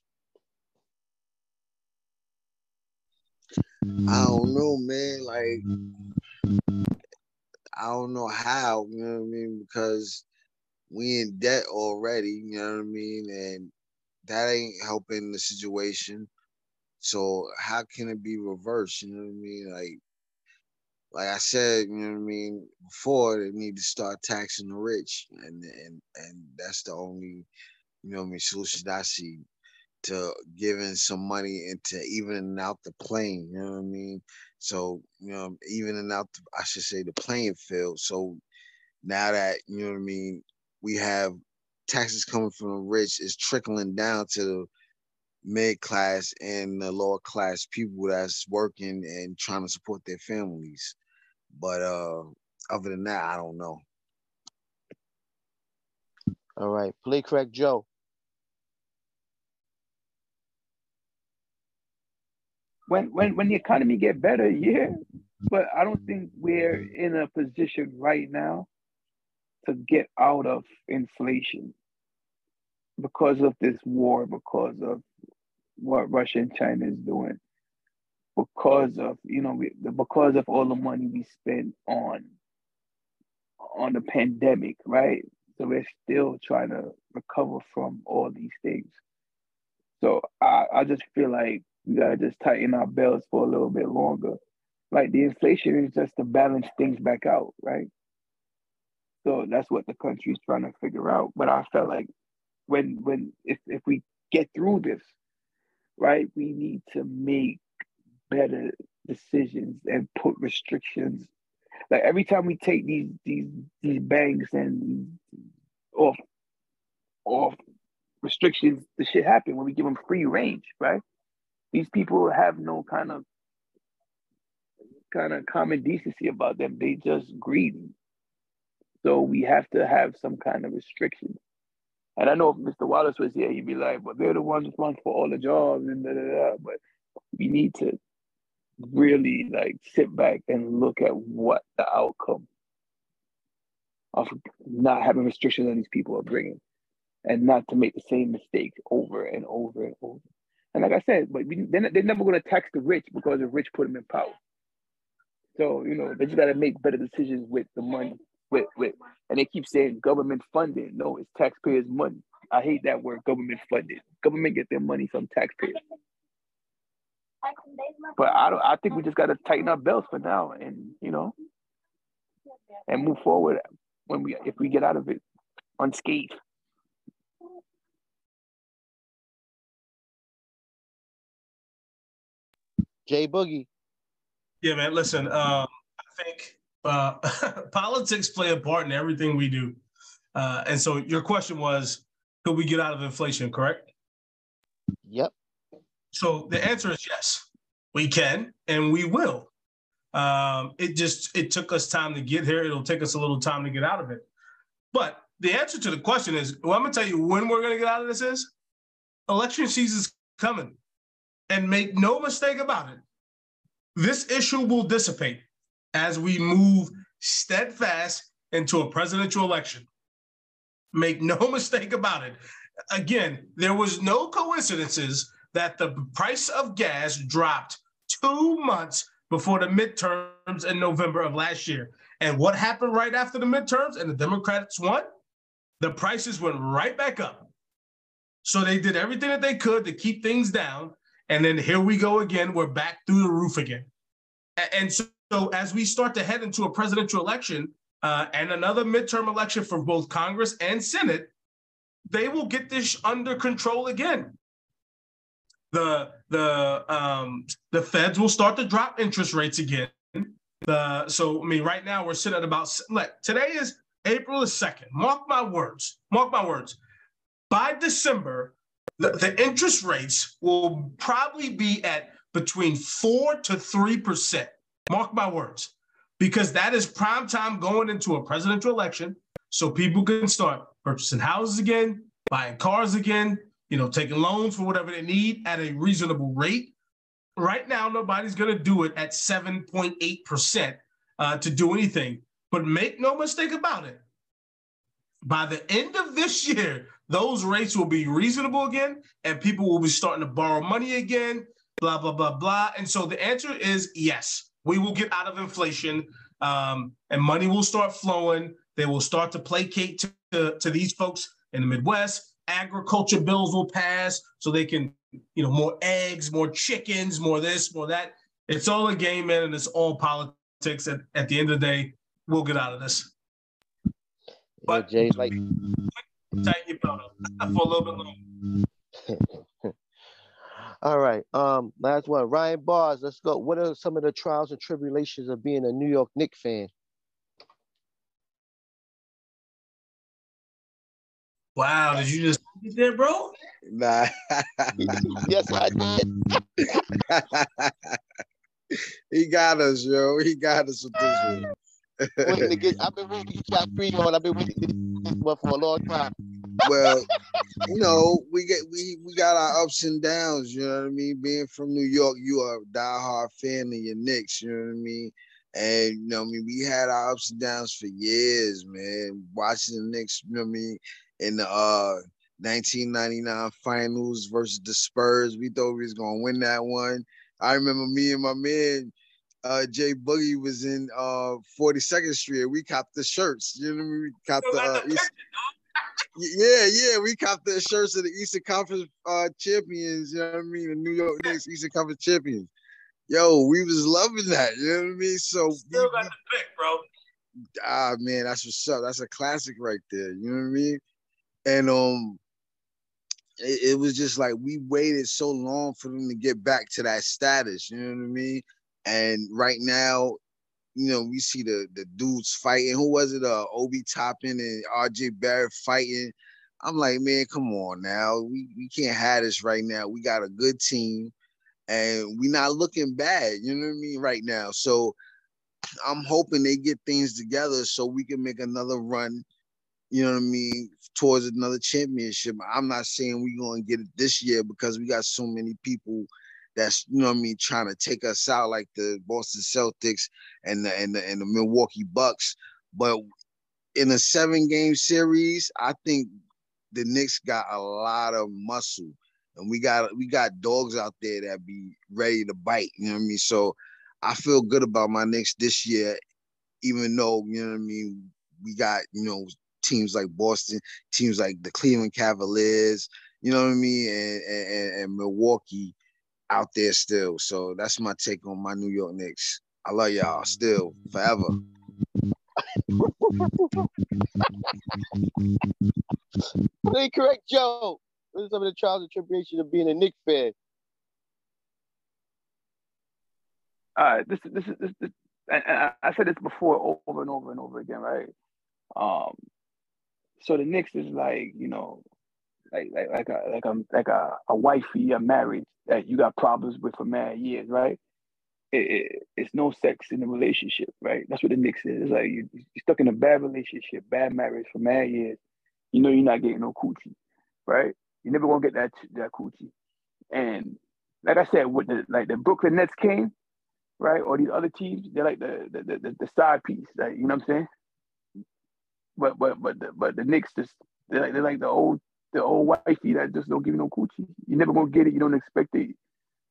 I don't know, man. Like, I don't know how, you know what I mean? Because we in debt already, you know what I mean? And that ain't helping the situation. So how can it be reversed? You know what I mean? Like like I said, you know what I mean, before they need to start taxing the rich. And and and that's the only, you know what I mean, solution I see to giving some money into evening out the plane, you know what I mean? So, you know, evening out the, I should say the playing field. So now that, you know what I mean, we have taxes coming from the rich is trickling down to the mid class and the lower class people that's working and trying to support their families. But uh other than that, I don't know. All right. Play correct Joe. when when when the economy get better, yeah. But I don't think we're in a position right now to get out of inflation because of this war, because of what Russia and China is doing, because of you know because of all the money we spent on on the pandemic, right? So we're still trying to recover from all these things. So I, I just feel like we gotta just tighten our belts for a little bit longer. Like the inflation is just to balance things back out, right? So that's what the country's trying to figure out. But I felt like when when if if we get through this, right, we need to make better decisions and put restrictions. Like every time we take these these these banks and off off restrictions, the shit happen when we give them free range, right? These people have no kind of kind of common decency about them. They just greedy. So we have to have some kind of restriction. And I know if Mr. Wallace was here, he'd be like, "But they're the ones responsible for all the jobs and da da da." But we need to really like sit back and look at what the outcome of not having restrictions on these people are bringing, and not to make the same mistakes over and over and over. And like I said, but we, they're, they're never going to tax the rich because the rich put them in power. So you know they just got to make better decisions with the money. With with and they keep saying government funded. No, it's taxpayers' money. I hate that word, government funded. Government get their money from taxpayers. But I don't. I think we just got to tighten our belts for now, and you know, and move forward when we if we get out of it unscathed. Jay Boogie. Yeah, man. Listen, um, I think uh, politics play a part in everything we do. Uh, and so your question was, could we get out of inflation, correct? Yep. So the answer is yes, we can and we will. Um, it just it took us time to get here. It'll take us a little time to get out of it. But the answer to the question is, well, I'm gonna tell you when we're gonna get out of this is election season's coming. And make no mistake about it, this issue will dissipate as we move steadfast into a presidential election. Make no mistake about it. Again, there was no coincidences that the price of gas dropped two months before the midterms in November of last year. And what happened right after the midterms and the Democrats won? The prices went right back up. So they did everything that they could to keep things down. And then here we go again. We're back through the roof again. And so, so as we start to head into a presidential election uh, and another midterm election for both Congress and Senate, they will get this under control again. The the um, the feds will start to drop interest rates again. The so I mean right now we're sitting at about like today is April the second. Mark my words. Mark my words. By December, the, the interest rates will probably be at between four to three percent. Mark my words, because that is prime time going into a presidential election, so people can start purchasing houses again, buying cars again, you know, taking loans for whatever they need at a reasonable rate. Right now, nobody's going to do it at 7.8% uh, to do anything. But make no mistake about it. By the end of this year, those rates will be reasonable again and people will be starting to borrow money again, blah, blah, blah, blah. And so the answer is yes, we will get out of inflation. Um, and money will start flowing. They will start to placate to, to, to these folks in the Midwest. Agriculture bills will pass so they can, you know, more eggs, more chickens, more this, more that. It's all a game, man, and it's all politics. At, at the end of the day, we'll get out of this. Yeah, But- Jay, like Tighten your belt up for a little bit longer. All right. Um, last one. Ryan Bars, let's go. What are some of the trials and tribulations of being a New York Knicks fan? Wow, did you just get there, bro? Nah. yes, I did. he got us, yo. He got us with this one. Waiting to get, I've been waiting to get y'all free on. I've been waiting to get this one for a long time. Well, you know, we get we we got our ups and downs. You know what I mean. Being from New York, you are a diehard fan of your Knicks. You know what I mean. And you know, what I mean, we had our ups and downs for years, man. Watching the Knicks, you know what I mean, in the uh 1999 finals versus the Spurs. We thought we was gonna win that one. I remember me and my man uh Jay Boogie was in uh 42nd Street. We copped the shirts. You know what I mean? We copped the uh, East- yeah, yeah, we copped the shirts of the Eastern Conference uh champions, you know what I mean? The New York Knicks Eastern Conference champions. Yo, we was loving that, you know what I mean? So Still got the pick, bro. ah man, that's what's up. That's a classic right there. You know what I mean? And um it, it was just like we waited so long for them to get back to that status, you know what I mean? And right now, you know, we see the the dudes fighting. Who was it? Uh Obi Toppin and RJ Barrett fighting. I'm like, man, come on now. We we can't have this right now. We got a good team and we're not looking bad, you know what I mean, right now. So I'm hoping they get things together so we can make another run, you know what I mean, towards another championship. I'm not saying we're gonna get it this year because we got so many people that's you know what I mean trying to take us out like the Boston Celtics and the and the, and the Milwaukee Bucks. But in a seven game series, I think the Knicks got a lot of muscle. And we got we got dogs out there that be ready to bite, you know what I mean? So I feel good about my Knicks this year, even though, you know what I mean, we got, you know, teams like Boston, teams like the Cleveland Cavaliers, you know what I mean, and, and, and Milwaukee out there still. So that's my take on my New York Knicks. I love y'all still forever. Stay correct, Joe. What are some of the trials and tribulations of being a Knicks fan? all right, this is this is this, this and, and I, I said this before over and over and over again, right? Um, so the Knicks is like, you know, like like like a like a like a, a wifey, a marriage that you got problems with for mad years, right? It, it, it's no sex in the relationship, right? That's what the Knicks is. It's like you, you're stuck in a bad relationship, bad marriage for mad years. You know you're not getting no coochie, right? You're never gonna get that that coochie. And like I said, with the like the Brooklyn Nets came, right? Or these other teams, they're like the the, the, the side piece, like you know what I'm saying? But but but the, but the Knicks just they're like they're like the old the old wifey that just don't give you no coochie. You're never gonna get it. You don't expect it.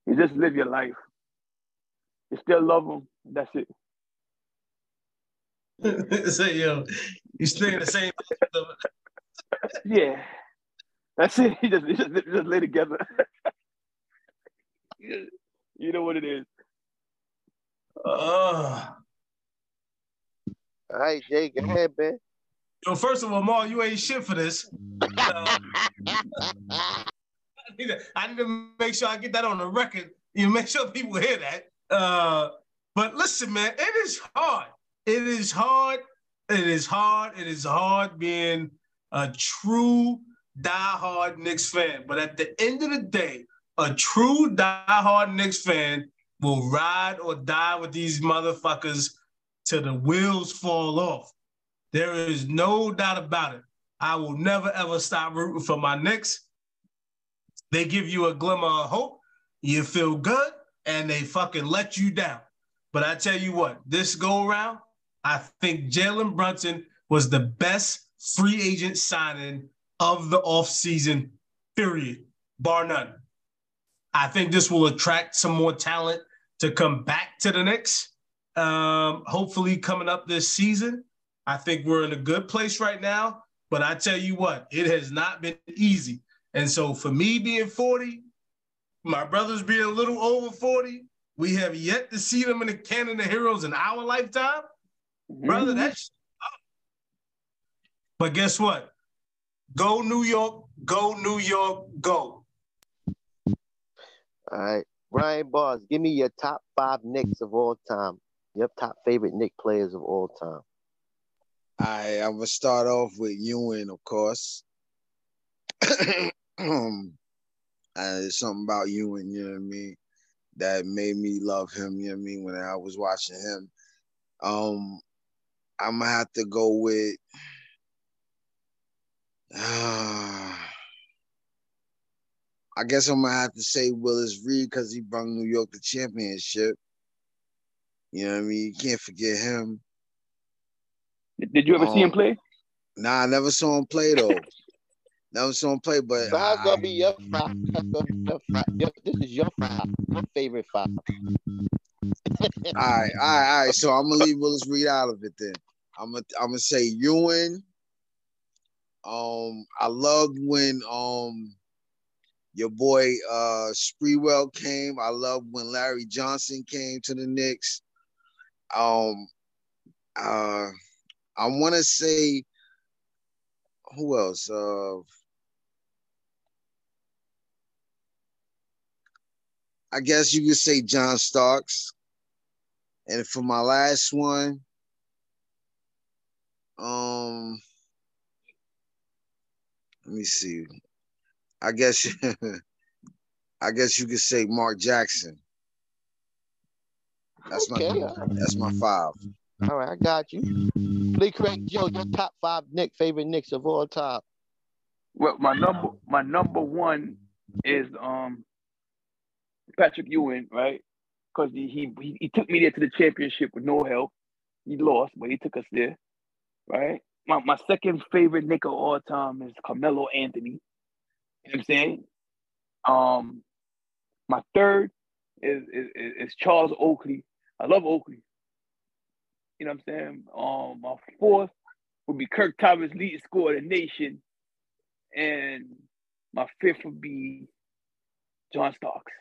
You just live your life. You still love them. That's it. Say, yo, you stay in the same. Yeah, that's it. You just you just, you just lay together. you know what it is. Uh, All right, Jay, go ahead, man. So first of all, Mar, you ain't shit for this. I, need to, I need to make sure I get that on the record. You make sure people hear that. Uh, but listen, man, it is hard. It is hard. It is hard. It is hard being a true diehard Knicks fan. But at the end of the day, a true diehard Knicks fan will ride or die with these motherfuckers till the wheels fall off. There is no doubt about it. I will never ever stop rooting for my Knicks. They give you a glimmer of hope, you feel good, and they fucking let you down. But I tell you what, this go around, I think Jalen Brunson was the best free agent signing of the offseason, period, bar none. I think this will attract some more talent to come back to the Knicks. Um, hopefully, coming up this season, I think we're in a good place right now. But I tell you what, it has not been easy. And so, for me being 40, my brothers being a little over 40, we have yet to see them in the Canyon of Heroes in our lifetime. Brother, mm-hmm. that's but guess what? Go New York, go New York, go. All right. Brian Bars, give me your top five Knicks of all time. Your top favorite Knick players of all time. I I'm gonna start off with Ewing, of course. and there's something about Ewing, you know what I mean, that made me love him, you know what I mean, when I was watching him. Um, I'm gonna have to go with uh, I guess I'm gonna have to say Willis Reed because he brought New York the championship. You know what I mean? You can't forget him. Did you ever see him Um, play? Nah, I never saw him play though. never saw him play, but So gonna be your five? That's gonna be your five. Your, this is your five. Your favorite five. all right, all right, all right. So I'm gonna leave Willis Reed out of it then. I'm gonna I'm gonna say Ewing. Um, I loved when um your boy uh Sprewell came. I loved when Larry Johnson came to the Knicks. Um, uh, I want to say who else? Uh, I guess you could say John Starks. And for my last one, um, let me see. I guess, I guess you could say Mark Jackson. That's Okay. my that's my five. All right, I got you. Lee Craig Joe, your top five Knick favorite Knicks of all time. Well, my number my number one is um Patrick Ewing, right? Because he, he he took me there to the championship with no help. He lost, but he took us there, right? My my second favorite Knick of all time is Carmelo Anthony. You know what I'm saying? Um, my third is, is is Charles Oakley. I love Oakley. You know what I'm saying? Um, my fourth would be Kurt Thomas, leading scorer of the nation, and my fifth would be John Starks.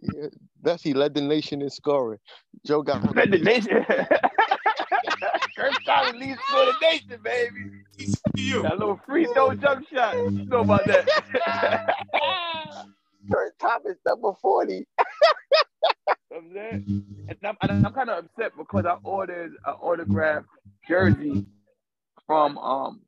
Yeah, that's he led the nation in scoring. Joe got Led the nation. Kurt Thomas, leading scorer of the nation, baby. You. That little free throw jump shot. You know about that? Kirk Thomas, number 40. You know I'm saying? And I'm, and I'm kind of upset because I ordered an autographed jersey from um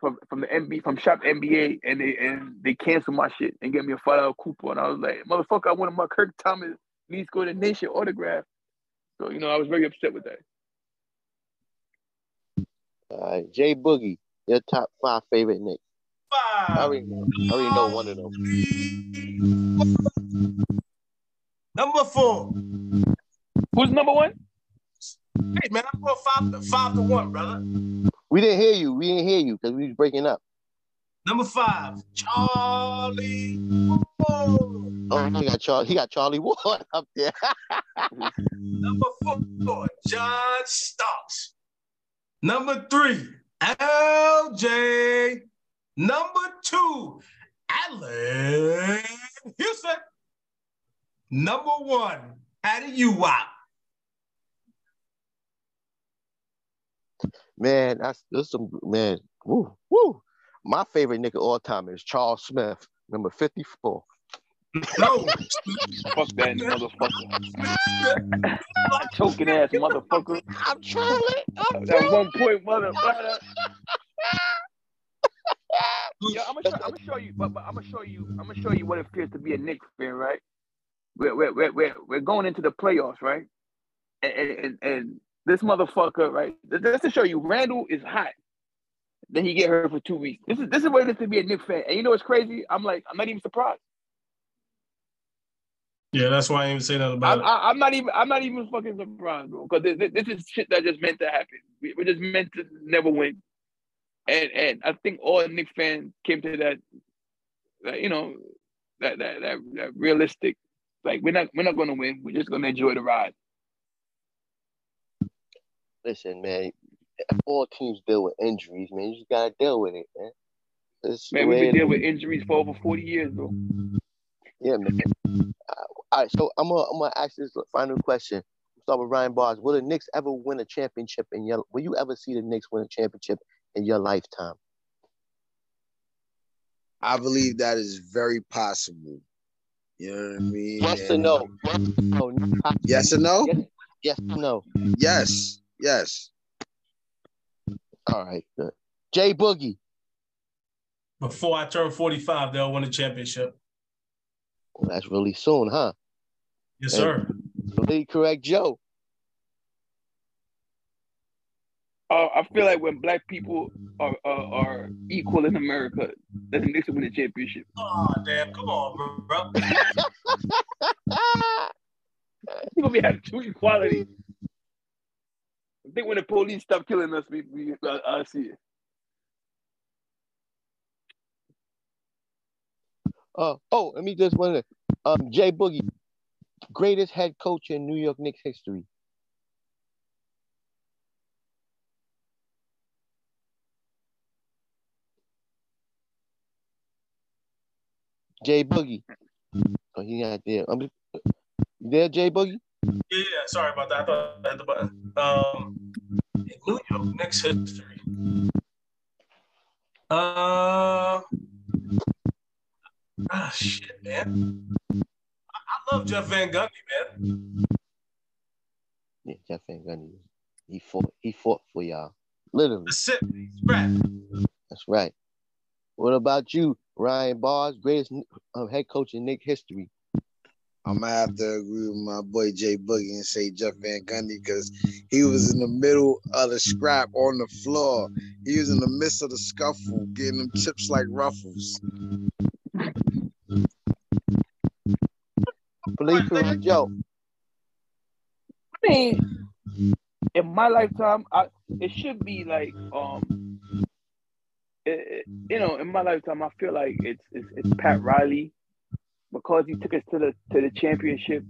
from from the NBA from Shop NBA and they and they canceled my shit and gave me a five dollar coupon. And I was like, motherfucker, I wanted my Kurt Thomas Lee Score the Nation autograph. So you know, I was very upset with that. All right, Jay Boogie, your top five favorite Knicks. I Five. already know, I already know one of them. Number four. Who's number one? Hey man, I'm going five to five to one, brother. We didn't hear you. We didn't hear you because we was breaking up. Number five, Charlie. Ward. Oh, he got Charlie. He got Charlie Ward up there. Number four, John Starks. Number three, LJ. Number two, Allan Houston. Number one, Patty Uwap. Man, that's that's some man. Woo, woo. My favorite nigga all time is Charles Smith, number 54. No. Fuck that motherfucker. Choking ass motherfucker. I'm trying. I'm That one point motherfucker. Yo, I'm gonna show, I'm gonna show you, but, but I'm gonna show you, I'm gonna show you what it feels to be a Knicks fan, right? We're we're we're we're, going into the playoffs, right? And, and and this motherfucker, right? Just to show you, Randall is hot. Then he get hurt for two weeks. This is this is what it is to be a Knicks fan. And you know what's crazy? I'm like, I'm not even surprised. Yeah, that's why I didn't even say nothing I'm, about it. I, I'm not even I'm not even fucking surprised, bro. Because this, this is shit that just meant to happen. We, we're just meant to never win. And and I think all Knicks fans came to that, that you know, that that that, that realistic Like we're not we're not gonna win. We're just gonna enjoy the ride. Listen, man. All teams deal with injuries, man. You just gotta deal with it, man. It's Man, we've been dealing with injuries for over 40 years, bro. Yeah, man. Uh, all right, so I'm gonna I'm gonna ask this final question. Start with Ryan Bars. Will the Knicks ever win a championship in your? Will you ever see the Knicks win a championship in your lifetime? I believe that is very possible. You know what I mean? Yes or And- no? Yes or no? Not Yes or no? Yes, yes or no? Yes. Yes. All right, good. Jay Boogie. Before I turn 45, they'll win a championship. Well, that's really soon, huh? Yes, And- sir. Believe correct, Joe. Uh, I feel like when black people are, are are equal in America, that the Knicks will win the championship. Oh, damn. Come on, bro. bro. We're gonna be having true equality. I think when the police stop killing us, we, we I, I see it. Uh, oh, let me just wonder. Um, Jay Boogie, greatest head coach in New York Knicks history. Jay Boogie. Oh, he not there. I'm just, you there, Jay Boogie? Yeah, yeah, sorry about that. I thought I had the button. Um, in New York Knicks history. Uh, ah, shit, man. I, I love Jeff Van Gundy, man. Yeah, Jeff Van Gundy. He fought. He fought for y'all. Literally. That's it. Scrap. That's right. What about you, Ryan Bars, greatest um, head coach in Knick history? I'm gonna have to agree with my boy Jay Boogie and say Jeff Van Gundy because he was in the middle of the scrap on the floor. He was in the midst of the scuffle, getting them chips like ruffles. Believe correct, Joe. I mean, in my lifetime, I it should be like um, it, you mm-hmm. know, in my lifetime, I feel like it's it's, it's Pat Riley because he took us to the to the championship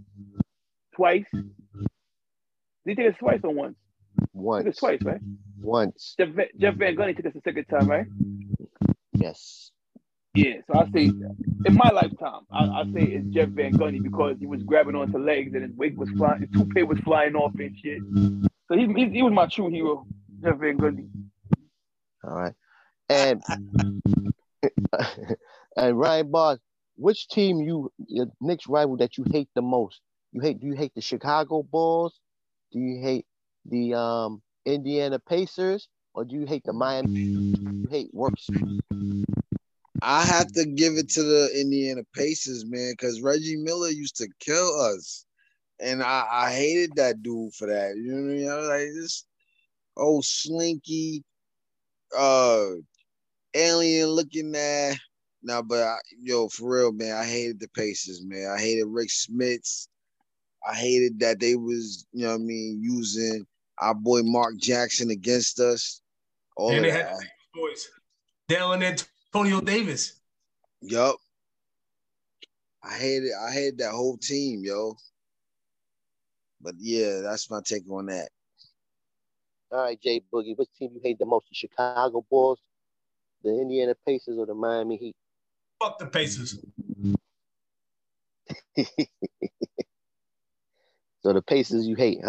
twice. Did he take us twice or once? He took us Once. twice, right? Once. Jeff, Van- Jeff Van Gundy took us the second time, right? Yes. Yeah, so I say in my lifetime, I, I say it's Jeff Van Gundy because he was grabbing onto legs and his wig was flying, his toupee was flying off and shit. So he, he, he was my true hero, Jeff Van Gundy. All right. And and Ryan Bars, which team you your Knicks rival that you hate the most? You hate do you hate the Chicago Bulls? Do you hate the um Indiana Pacers? Or do you hate the Miami? You hate work I have to give it to the Indiana Pacers, man, because Reggie Miller used to kill us. And I, I hated that dude for that. You know what I mean? I was like this old slinky, uh alien looking at now, but I, yo, for real, man, I hated the Pacers, man. I hated Rick Smits. I hated that they was, you know what I mean, using our boy Mark Jackson against us. All And they that. had boys. Dale and Antonio Davis. Yup. I hated I hated that whole team, yo. But yeah, that's my take on that. All right, Jay Boogie, which team you hate the most? The Chicago Bulls, the Indiana Pacers, or the Miami Heat? Fuck the Pacers. So the Pacers you hate.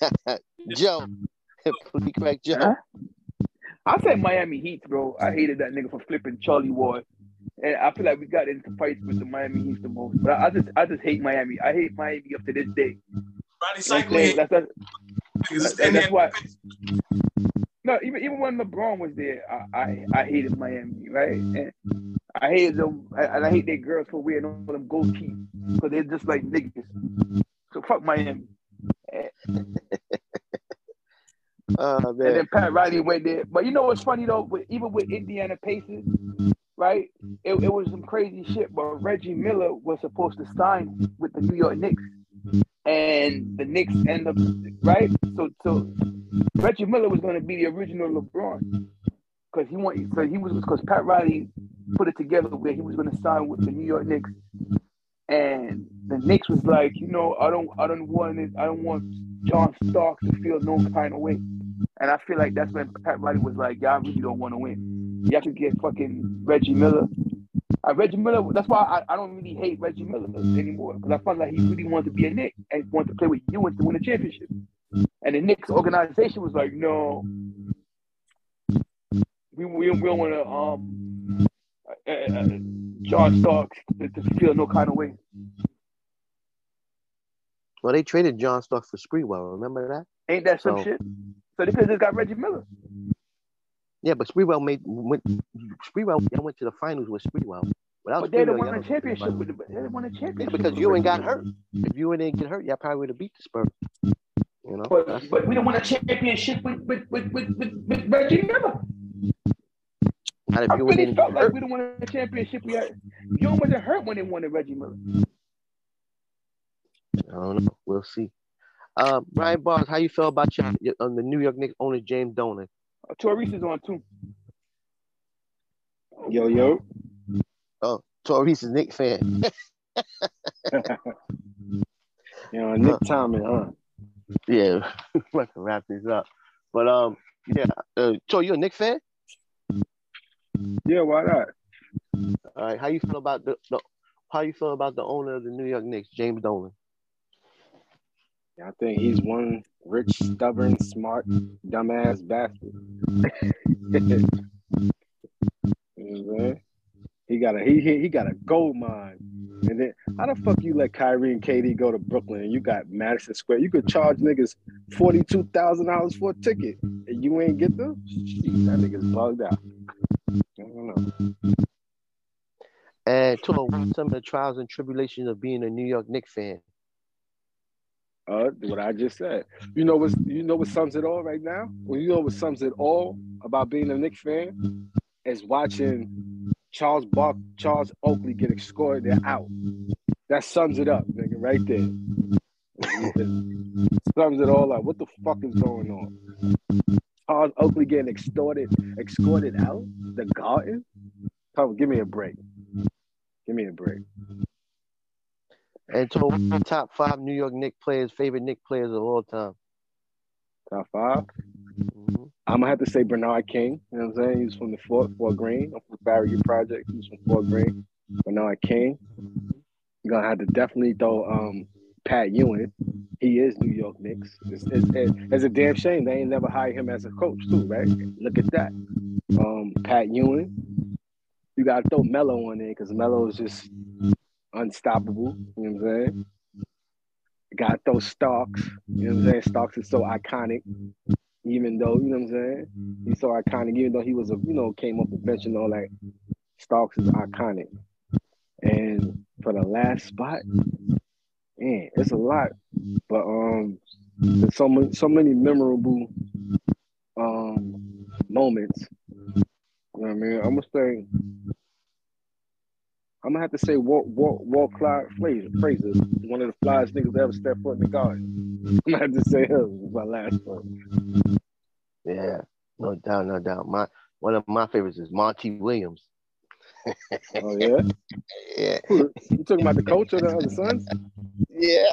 Joe. Please correct Joe. I said Miami Heat, bro. I hated that nigga for flipping Charlie Ward. And I feel like we got into fights with the Miami Heat the most. But I, I just I just hate Miami. I hate Miami up to this day. Rodney You know what I'm? Cycling. That's, that's, That's, and that's why no, even even when LeBron was there, I I, I hated Miami, right? And I hated them, and I hate their girls for wearing all them gold teeth because they're just like niggas. So fuck Miami. Oh And then Pat Riley went there. But you know what's funny though? With, even with Indiana Pacers, right? It, it was some crazy shit. But Reggie Miller was supposed to sign with the New York Knicks, and the Knicks end up right. So so Reggie Miller was going to be the original LeBron because he wanted. So he was because Pat Riley put it together where he was going to sign with the New York Knicks, and the Knicks was like, you know, I don't, I don't want it. I don't want John Starks to feel no kind of way. And I feel like that's when Pat Riley was like, y'all really don't want to win. You have to get fucking Reggie Miller. Uh, Reggie Miller. That's why I, I don't really hate Reggie Miller anymore because I felt like he really wanted to be a Knick and wanted to play with Ewing to win a championship. And the Knicks organization was like, no, we we, we don't want to um uh, uh, John Starks to, to feel no kind of way. Well, they traded John Starks for Sprewell. Remember that? Ain't that some So- shit? So they could have just got Reggie Miller. Yeah, but Sprewell made went. Sprewell they went to the finals with Sprewell. Without But they didn't win a championship with the, they didn't win a Yeah, championship. because with Ewing got hurt. If Ewing didn't get hurt, y'all probably would have beat the Spurs. You know. But but we didn't win a championship with with with, with, with, with Reggie Miller. Not if I Ewing really didn't felt like we didn't win a championship. We had Ewing wasn't hurt when they won the Reggie Miller. I don't know. We'll see. Uh, Brian Barnes, how you feel about your, your um, the New York Knicks owner James Dolan? Uh, Taurease is on too. Yo, yo. Taurease is Knick fan. You know, Nick Tomlin, huh? yeah, we can wrap this up. But um, yeah, uh, so you a Knick fan? Yeah, why not? All right, how you feel about the, the how you feel about the owner of the New York Knicks, James Dolan? I think he's one rich, stubborn, smart, dumbass bastard. He got a he, he he got a gold mine. And then how the fuck you let Kyrie and KD go to Brooklyn and you got Madison Square? You could charge niggas forty two thousand dollars for a ticket and you ain't get them? Shit, that nigga's bugged out. I don't know. And to some of the trials and tribulations of being a New York Knicks fan. Uh, what I just said. You know what? You know what sums it all right now. Well, you know what sums it all about being a Knicks fan is watching Charles Bark, Charles Oakley get escorted out. That sums it up, nigga, right there. sums it all up. What the fuck is going on? Charles Oakley getting extorted, escorted out the Garden. Come, give me a break. Give me a break. And to the top five New York Knicks players, favorite Knicks players of all time. Top five. Mhm. I'm gonna have to say Bernard King. You know what I'm saying? He's from the Fort Fort Greene. I'm from Farragut Project. He's from Fort Greene. Bernard King. You're gonna have to definitely throw um Pat Ewing. He is New York Knicks. It's, it's, it's a damn shame they ain't never hired him as a coach too, right? Look at that. Um, Pat Ewing. You gotta throw Melo on there because Melo is just unstoppable. You know what I'm saying? Got those Starks. You know what I'm saying? Starks is so iconic even though you know what I'm saying, he's so iconic. Even though he was a you know came up the bench and all that, Starks is iconic. And for the last spot, man, it's a lot, but um, there's so many so many memorable um moments. You know what I mean? I'm gonna say. I'm gonna have to say Walt Walt Walt Clyde Frazier, Frazier, one of the flyest niggas that ever stepped foot in the garden. I'm gonna have to say him. My last one. Yeah, no doubt, no doubt. My one of my favorites is Monty Williams. Oh yeah. Yeah, You talking about the coach or the other sons? yeah.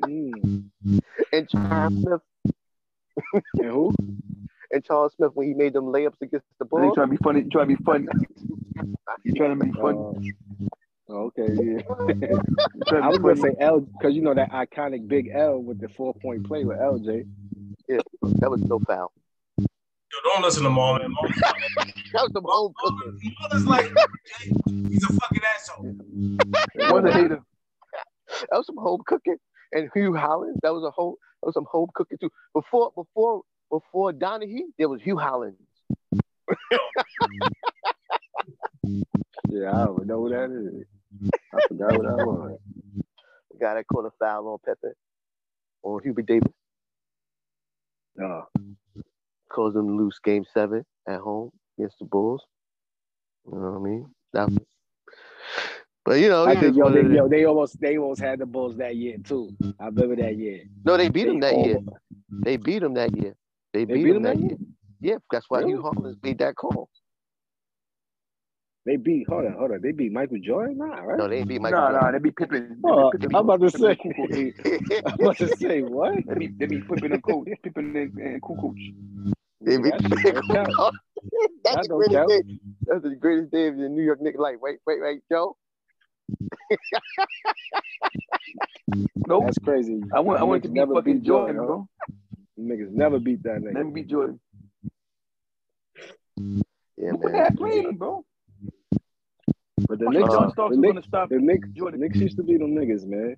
Mm. And Charles Smith, And who? And Charles Smith when he made them layups against the They Bulls. trying to be funny. Trying to be funny. You trying to be funny. Uh, okay, yeah. I to was gonna say L because you know that iconic big L with the four point play with LJ. Yeah, that was no foul. Yo, don't listen to mom. Man. Mom, That was the whole cooking. mother's like, he's a fucking asshole. What's a hater? That was some home cooking. And Hue Hollins, that was a whole that was some home cooking too. Before before before Donaghy, there was Hue Hollins. Yeah, I don't know who that is. I forgot what that was. The guy that caught a foul on Pepe on Hubert Davis. Oh, caused them to lose game seven at home against the Bulls. You know what I mean? That was, but you know, I think yo, they, yo, they almost they almost had the Bulls that year too. I remember that year. no, they beat them that They year. They beat them that year. They, They beat, beat them them that that year. Yeah, that's why Really? Hue Hollins made that call. They beat. Hold on, hold on. They beat Michael Jordan, nah, right? No, they ain't beat Michael Nah, Jordan. nah, they be Pippen. They be Oh, Pippen. I'm about to say. Pippen and Kukoc. I'm about to say what? They be they be Pippen and Coach, Pippen and, and Kukoc. They beat That shit don't. That's the greatest count. day. That's the greatest day of the New York Knicks life. Wait, wait, wait, Joe. Nope. That's crazy. I want I want to niggas beat never fucking beat Jordan, Jordan, bro. Them Niggas never beat that nigga. me beat Jordan. Yeah, Look at man. that playing, bro. But the Fucking Knicks, John uh, Starks the is Knicks, gonna stop the Knicks, Jordan. the Knicks used to be them niggas, man.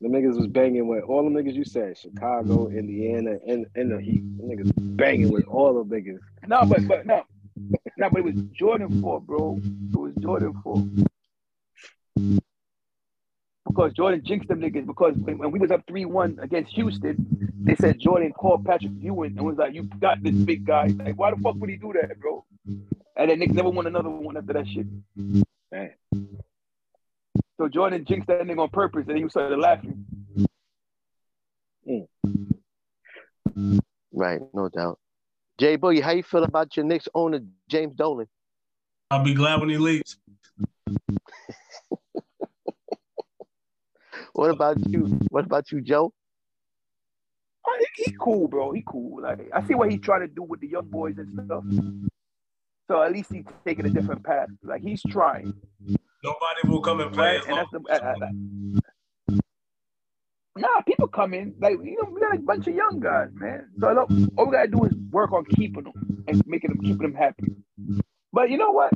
The niggas was banging with all the niggas you said, Chicago, Indiana, and, and the Heat. The niggas banging with all the niggas. No, but but no, no, but it was Jordan four, bro. It was Jordan four. Because Jordan jinxed them niggas. Because when, when we was up three one against Houston, they said Jordan called Patrick Ewing and was like, "You got this big guy." Like, why the fuck would he do that, bro? And then Knicks never won another one after that shit. Man. So Jordan jinxed that nigga on purpose, and he was started laughing. Hmm. Right, no doubt. Jay Boogie, how you feel about your Knicks owner James Dolan? I'll be glad when he leaves. What about you? What about you, Joe? Oh, he, he cool, bro. He cool. Like I see what he's trying to do with the young boys and stuff. So at least he's taking a different path. Like he's trying, Nobody will come and play right? as And long that's the. Uh, uh, nah, people come in like you know we got a bunch of young guys, man. So look, all we gotta do is work on keeping them and making them keeping them happy. But you know what?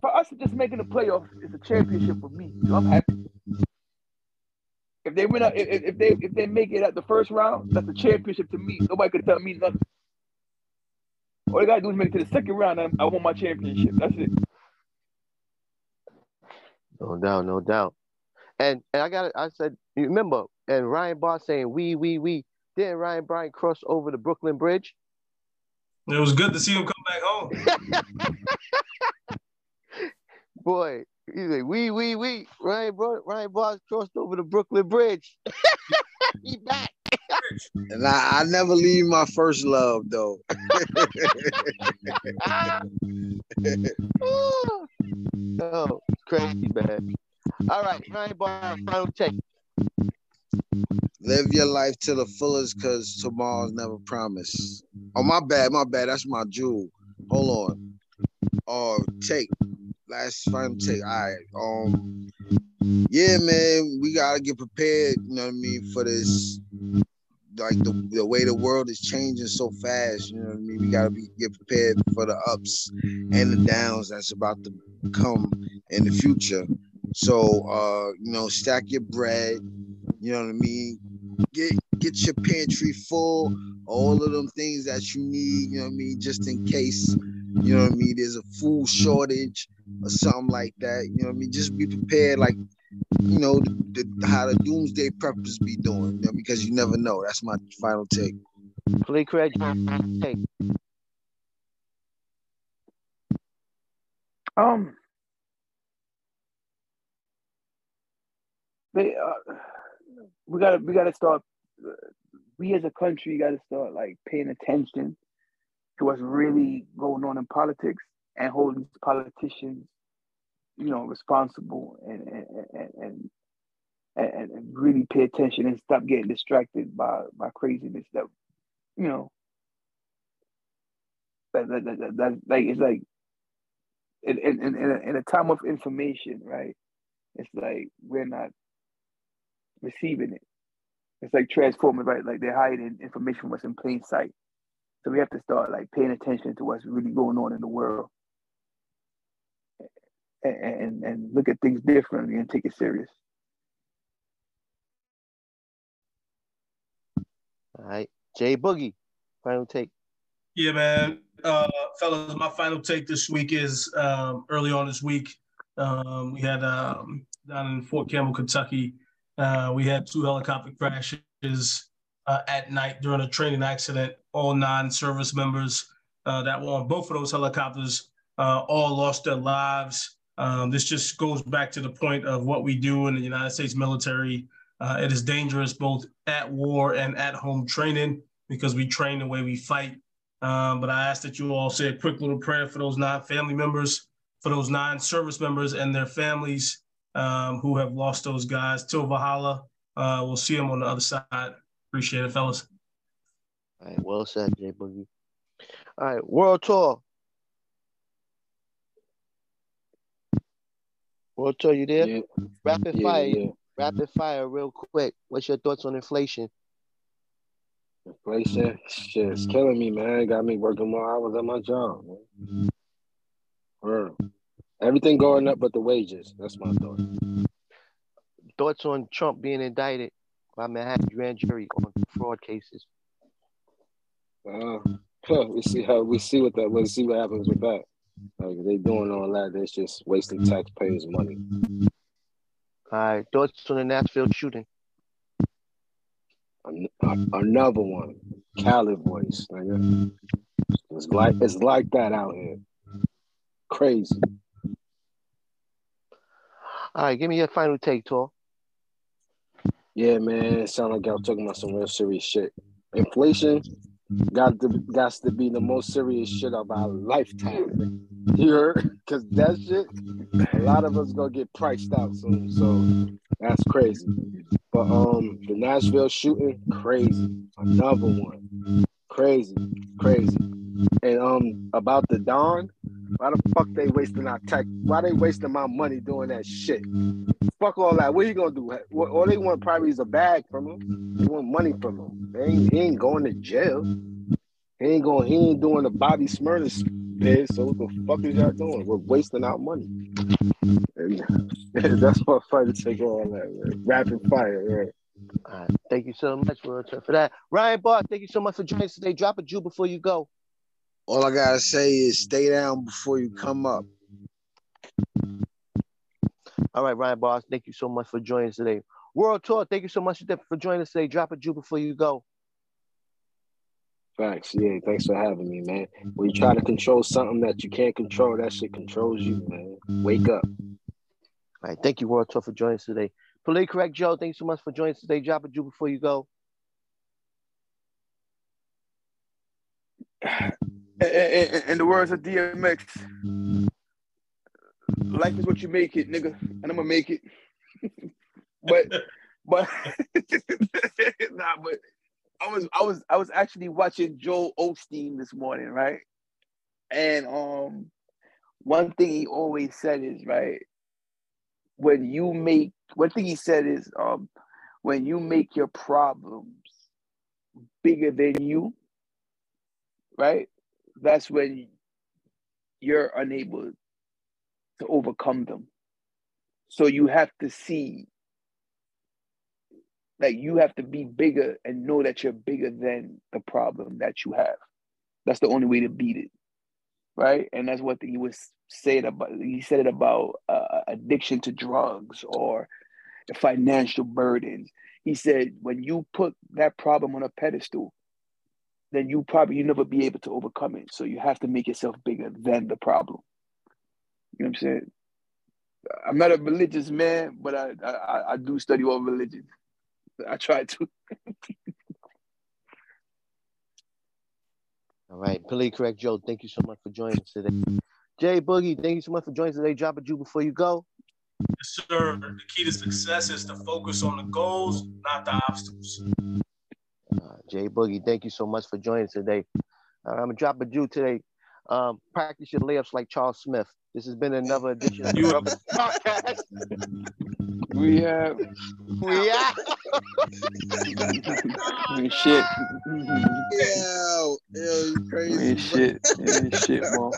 For us, just making the playoffs is a championship for me. So I'm happy. If they win, a, if, if they if they make it at the first round, that's a championship to me. Nobody could tell me nothing. All they gotta do is make it to the second round, and I won my championship. That's it. No doubt, no doubt. And and I got it. I said, you remember, and Ryan Barr saying we, we, we. Didn't Ryan Bryant cross over the Brooklyn Bridge? It was good to see him come back home. Boy, he's like, we, we, we. Ryan Bar- Ryan Barr crossed over the Brooklyn Bridge. he back. And I, I never leave my first love though. oh, crazy, man. All right, Ryan Barr, final take. Live your life to the fullest because tomorrow's never promised. Oh, my bad, my bad. That's my jewel. Hold on. Oh, take. Last final take. All right. Um, yeah, man, we gotta get prepared, you know what I mean, for this. Like the, the way the world is changing so fast, you know what I mean? We gotta be get prepared for the ups and the downs that's about to come in the future. So uh, you know, stack your bread, you know what I mean? Get get your pantry full, all of them things that you need, you know what I mean, just in case, you know what I mean, there's a food shortage or something like that. You know what I mean? Just be prepared like you know the, the, how the doomsday preppers be doing, you know, because you never know. That's my final take. Play Craig, final take. Um, they uh, we gotta we gotta start. We as a country gotta start like paying attention to what's really going on in politics and holding politicians, you know, responsible and and and and, and, really pay attention and stop getting distracted by by craziness that you know that that, that, that, that like it's like in, in, in, a, in a time of information, right? It's like we're not receiving it. It's like transforming, right? Like they're hiding information what's in plain sight. So we have to start like paying attention to what's really going on in the world, and and, and look at things differently and take it serious. All right. Jay Boogie, final take. Yeah, man. Uh, fellas, my final take this week is um, early on this week. Um, we had um, down in Fort Campbell, Kentucky, uh, we had two helicopter crashes uh, at night during a training accident. All nine service members uh, that were on both of those helicopters uh, all lost their lives. Um, this just goes back to the point of what we do in the United States military. Uh, it is dangerous both at war and at home training because we train the way we fight. Um, but I ask that you all say a quick little prayer for those nine family members, for those nine service members and their families um, who have lost those guys. Till Valhalla. Uh, we'll see them on the other side. Appreciate it, fellas. All right, well said, J Boogie. All right, World Tour. World Tour, you there? Yeah, Rapid yeah, fire, yeah. rapid fire, real quick. What's your thoughts on inflation? Inflation, shit, it's mm-hmm. killing me, man. Got me working more hours at my job. Man. Mm-hmm. Word. Everything going up but the wages. That's my thought. Thoughts on Trump being indicted by Manhattan grand jury on fraud cases? Uh, we see how we see what that. We'll see what happens with that. Like they doing all that, that's just wasting taxpayers' money. All right, thoughts on the Nashville shooting? An- Another one, Cali voice. nigga. It's like it's like that out here. Crazy. All right, give me your final take, Tor. Yeah, man. It sound like y'all talking about some real serious shit. Inflation got to got to be the most serious shit of our lifetime. You heard? Because that shit, a lot of us gonna get priced out soon. So that's crazy. But um, the Nashville shooting, crazy. Another one, crazy, crazy. And um, about the Don, why the fuck they wasting our tech? Why they wasting my money doing that shit? Fuck all that. What he gonna do? All they want probably is a bag from him. They want money from him. They ain't, he ain't going to jail. He ain't going. He ain't doing the Bobby Shmurda bid. So what the fuck is y'all doing? We're wasting our money. That's what fun to take all that. Man. Rapid fire. Right? All right, thank you so much for, for that. Ryan Barr, thank you so much for joining us today. Drop a Jew before you go. All I gotta say is stay down before you come up. All right, Ryan Boss, thank you so much for joining us today. World Tour, thank you so much for joining us today. Drop a Jew before you go. Facts. Yeah. Thanks for having me, man. When you try to control something that you can't control, that shit controls you, man. Wake up. All right, thank you, World Tour, for joining us today. Politically correct Joe, thank you so much for joining us today. Drop a Jew before you go. In, the words of DMX, life is what you make it, nigga, and I'm gonna make it. but, but, nah, but I was, I was, I was actually watching Joel Osteen this morning, right? And um, one thing he always said is right when you make one thing he said is um, when you make your problems bigger than you, right? That's when you're unable to overcome them. So you have to see, like, you have to be bigger and know that you're bigger than the problem that you have. That's the only way to beat it, right? And that's what he was saying about. He said it about uh, addiction to drugs or financial burdens. He said when you put that problem on a pedestal, then you probably you never be able to overcome it. So you have to make yourself bigger than the problem. You know what I'm saying? I'm not a religious man, but I I, I do study all religion. I try to. All right, politically correct Joe, thank you so much for joining us today. Jay Boogie, thank you so much for joining us today. Drop a Jew before you go. Yes, sir. The key to success is to focus on the goals, not the obstacles. Uh, Jay Boogie, thank you so much for joining us today. Uh, I'm gonna drop a Jew today. Um, practice your layups like Charles Smith. This has been another edition of the You- Brothers Podcast. We have We out. we shit. Yo, yo, you We crazy. shit. We shit, bro.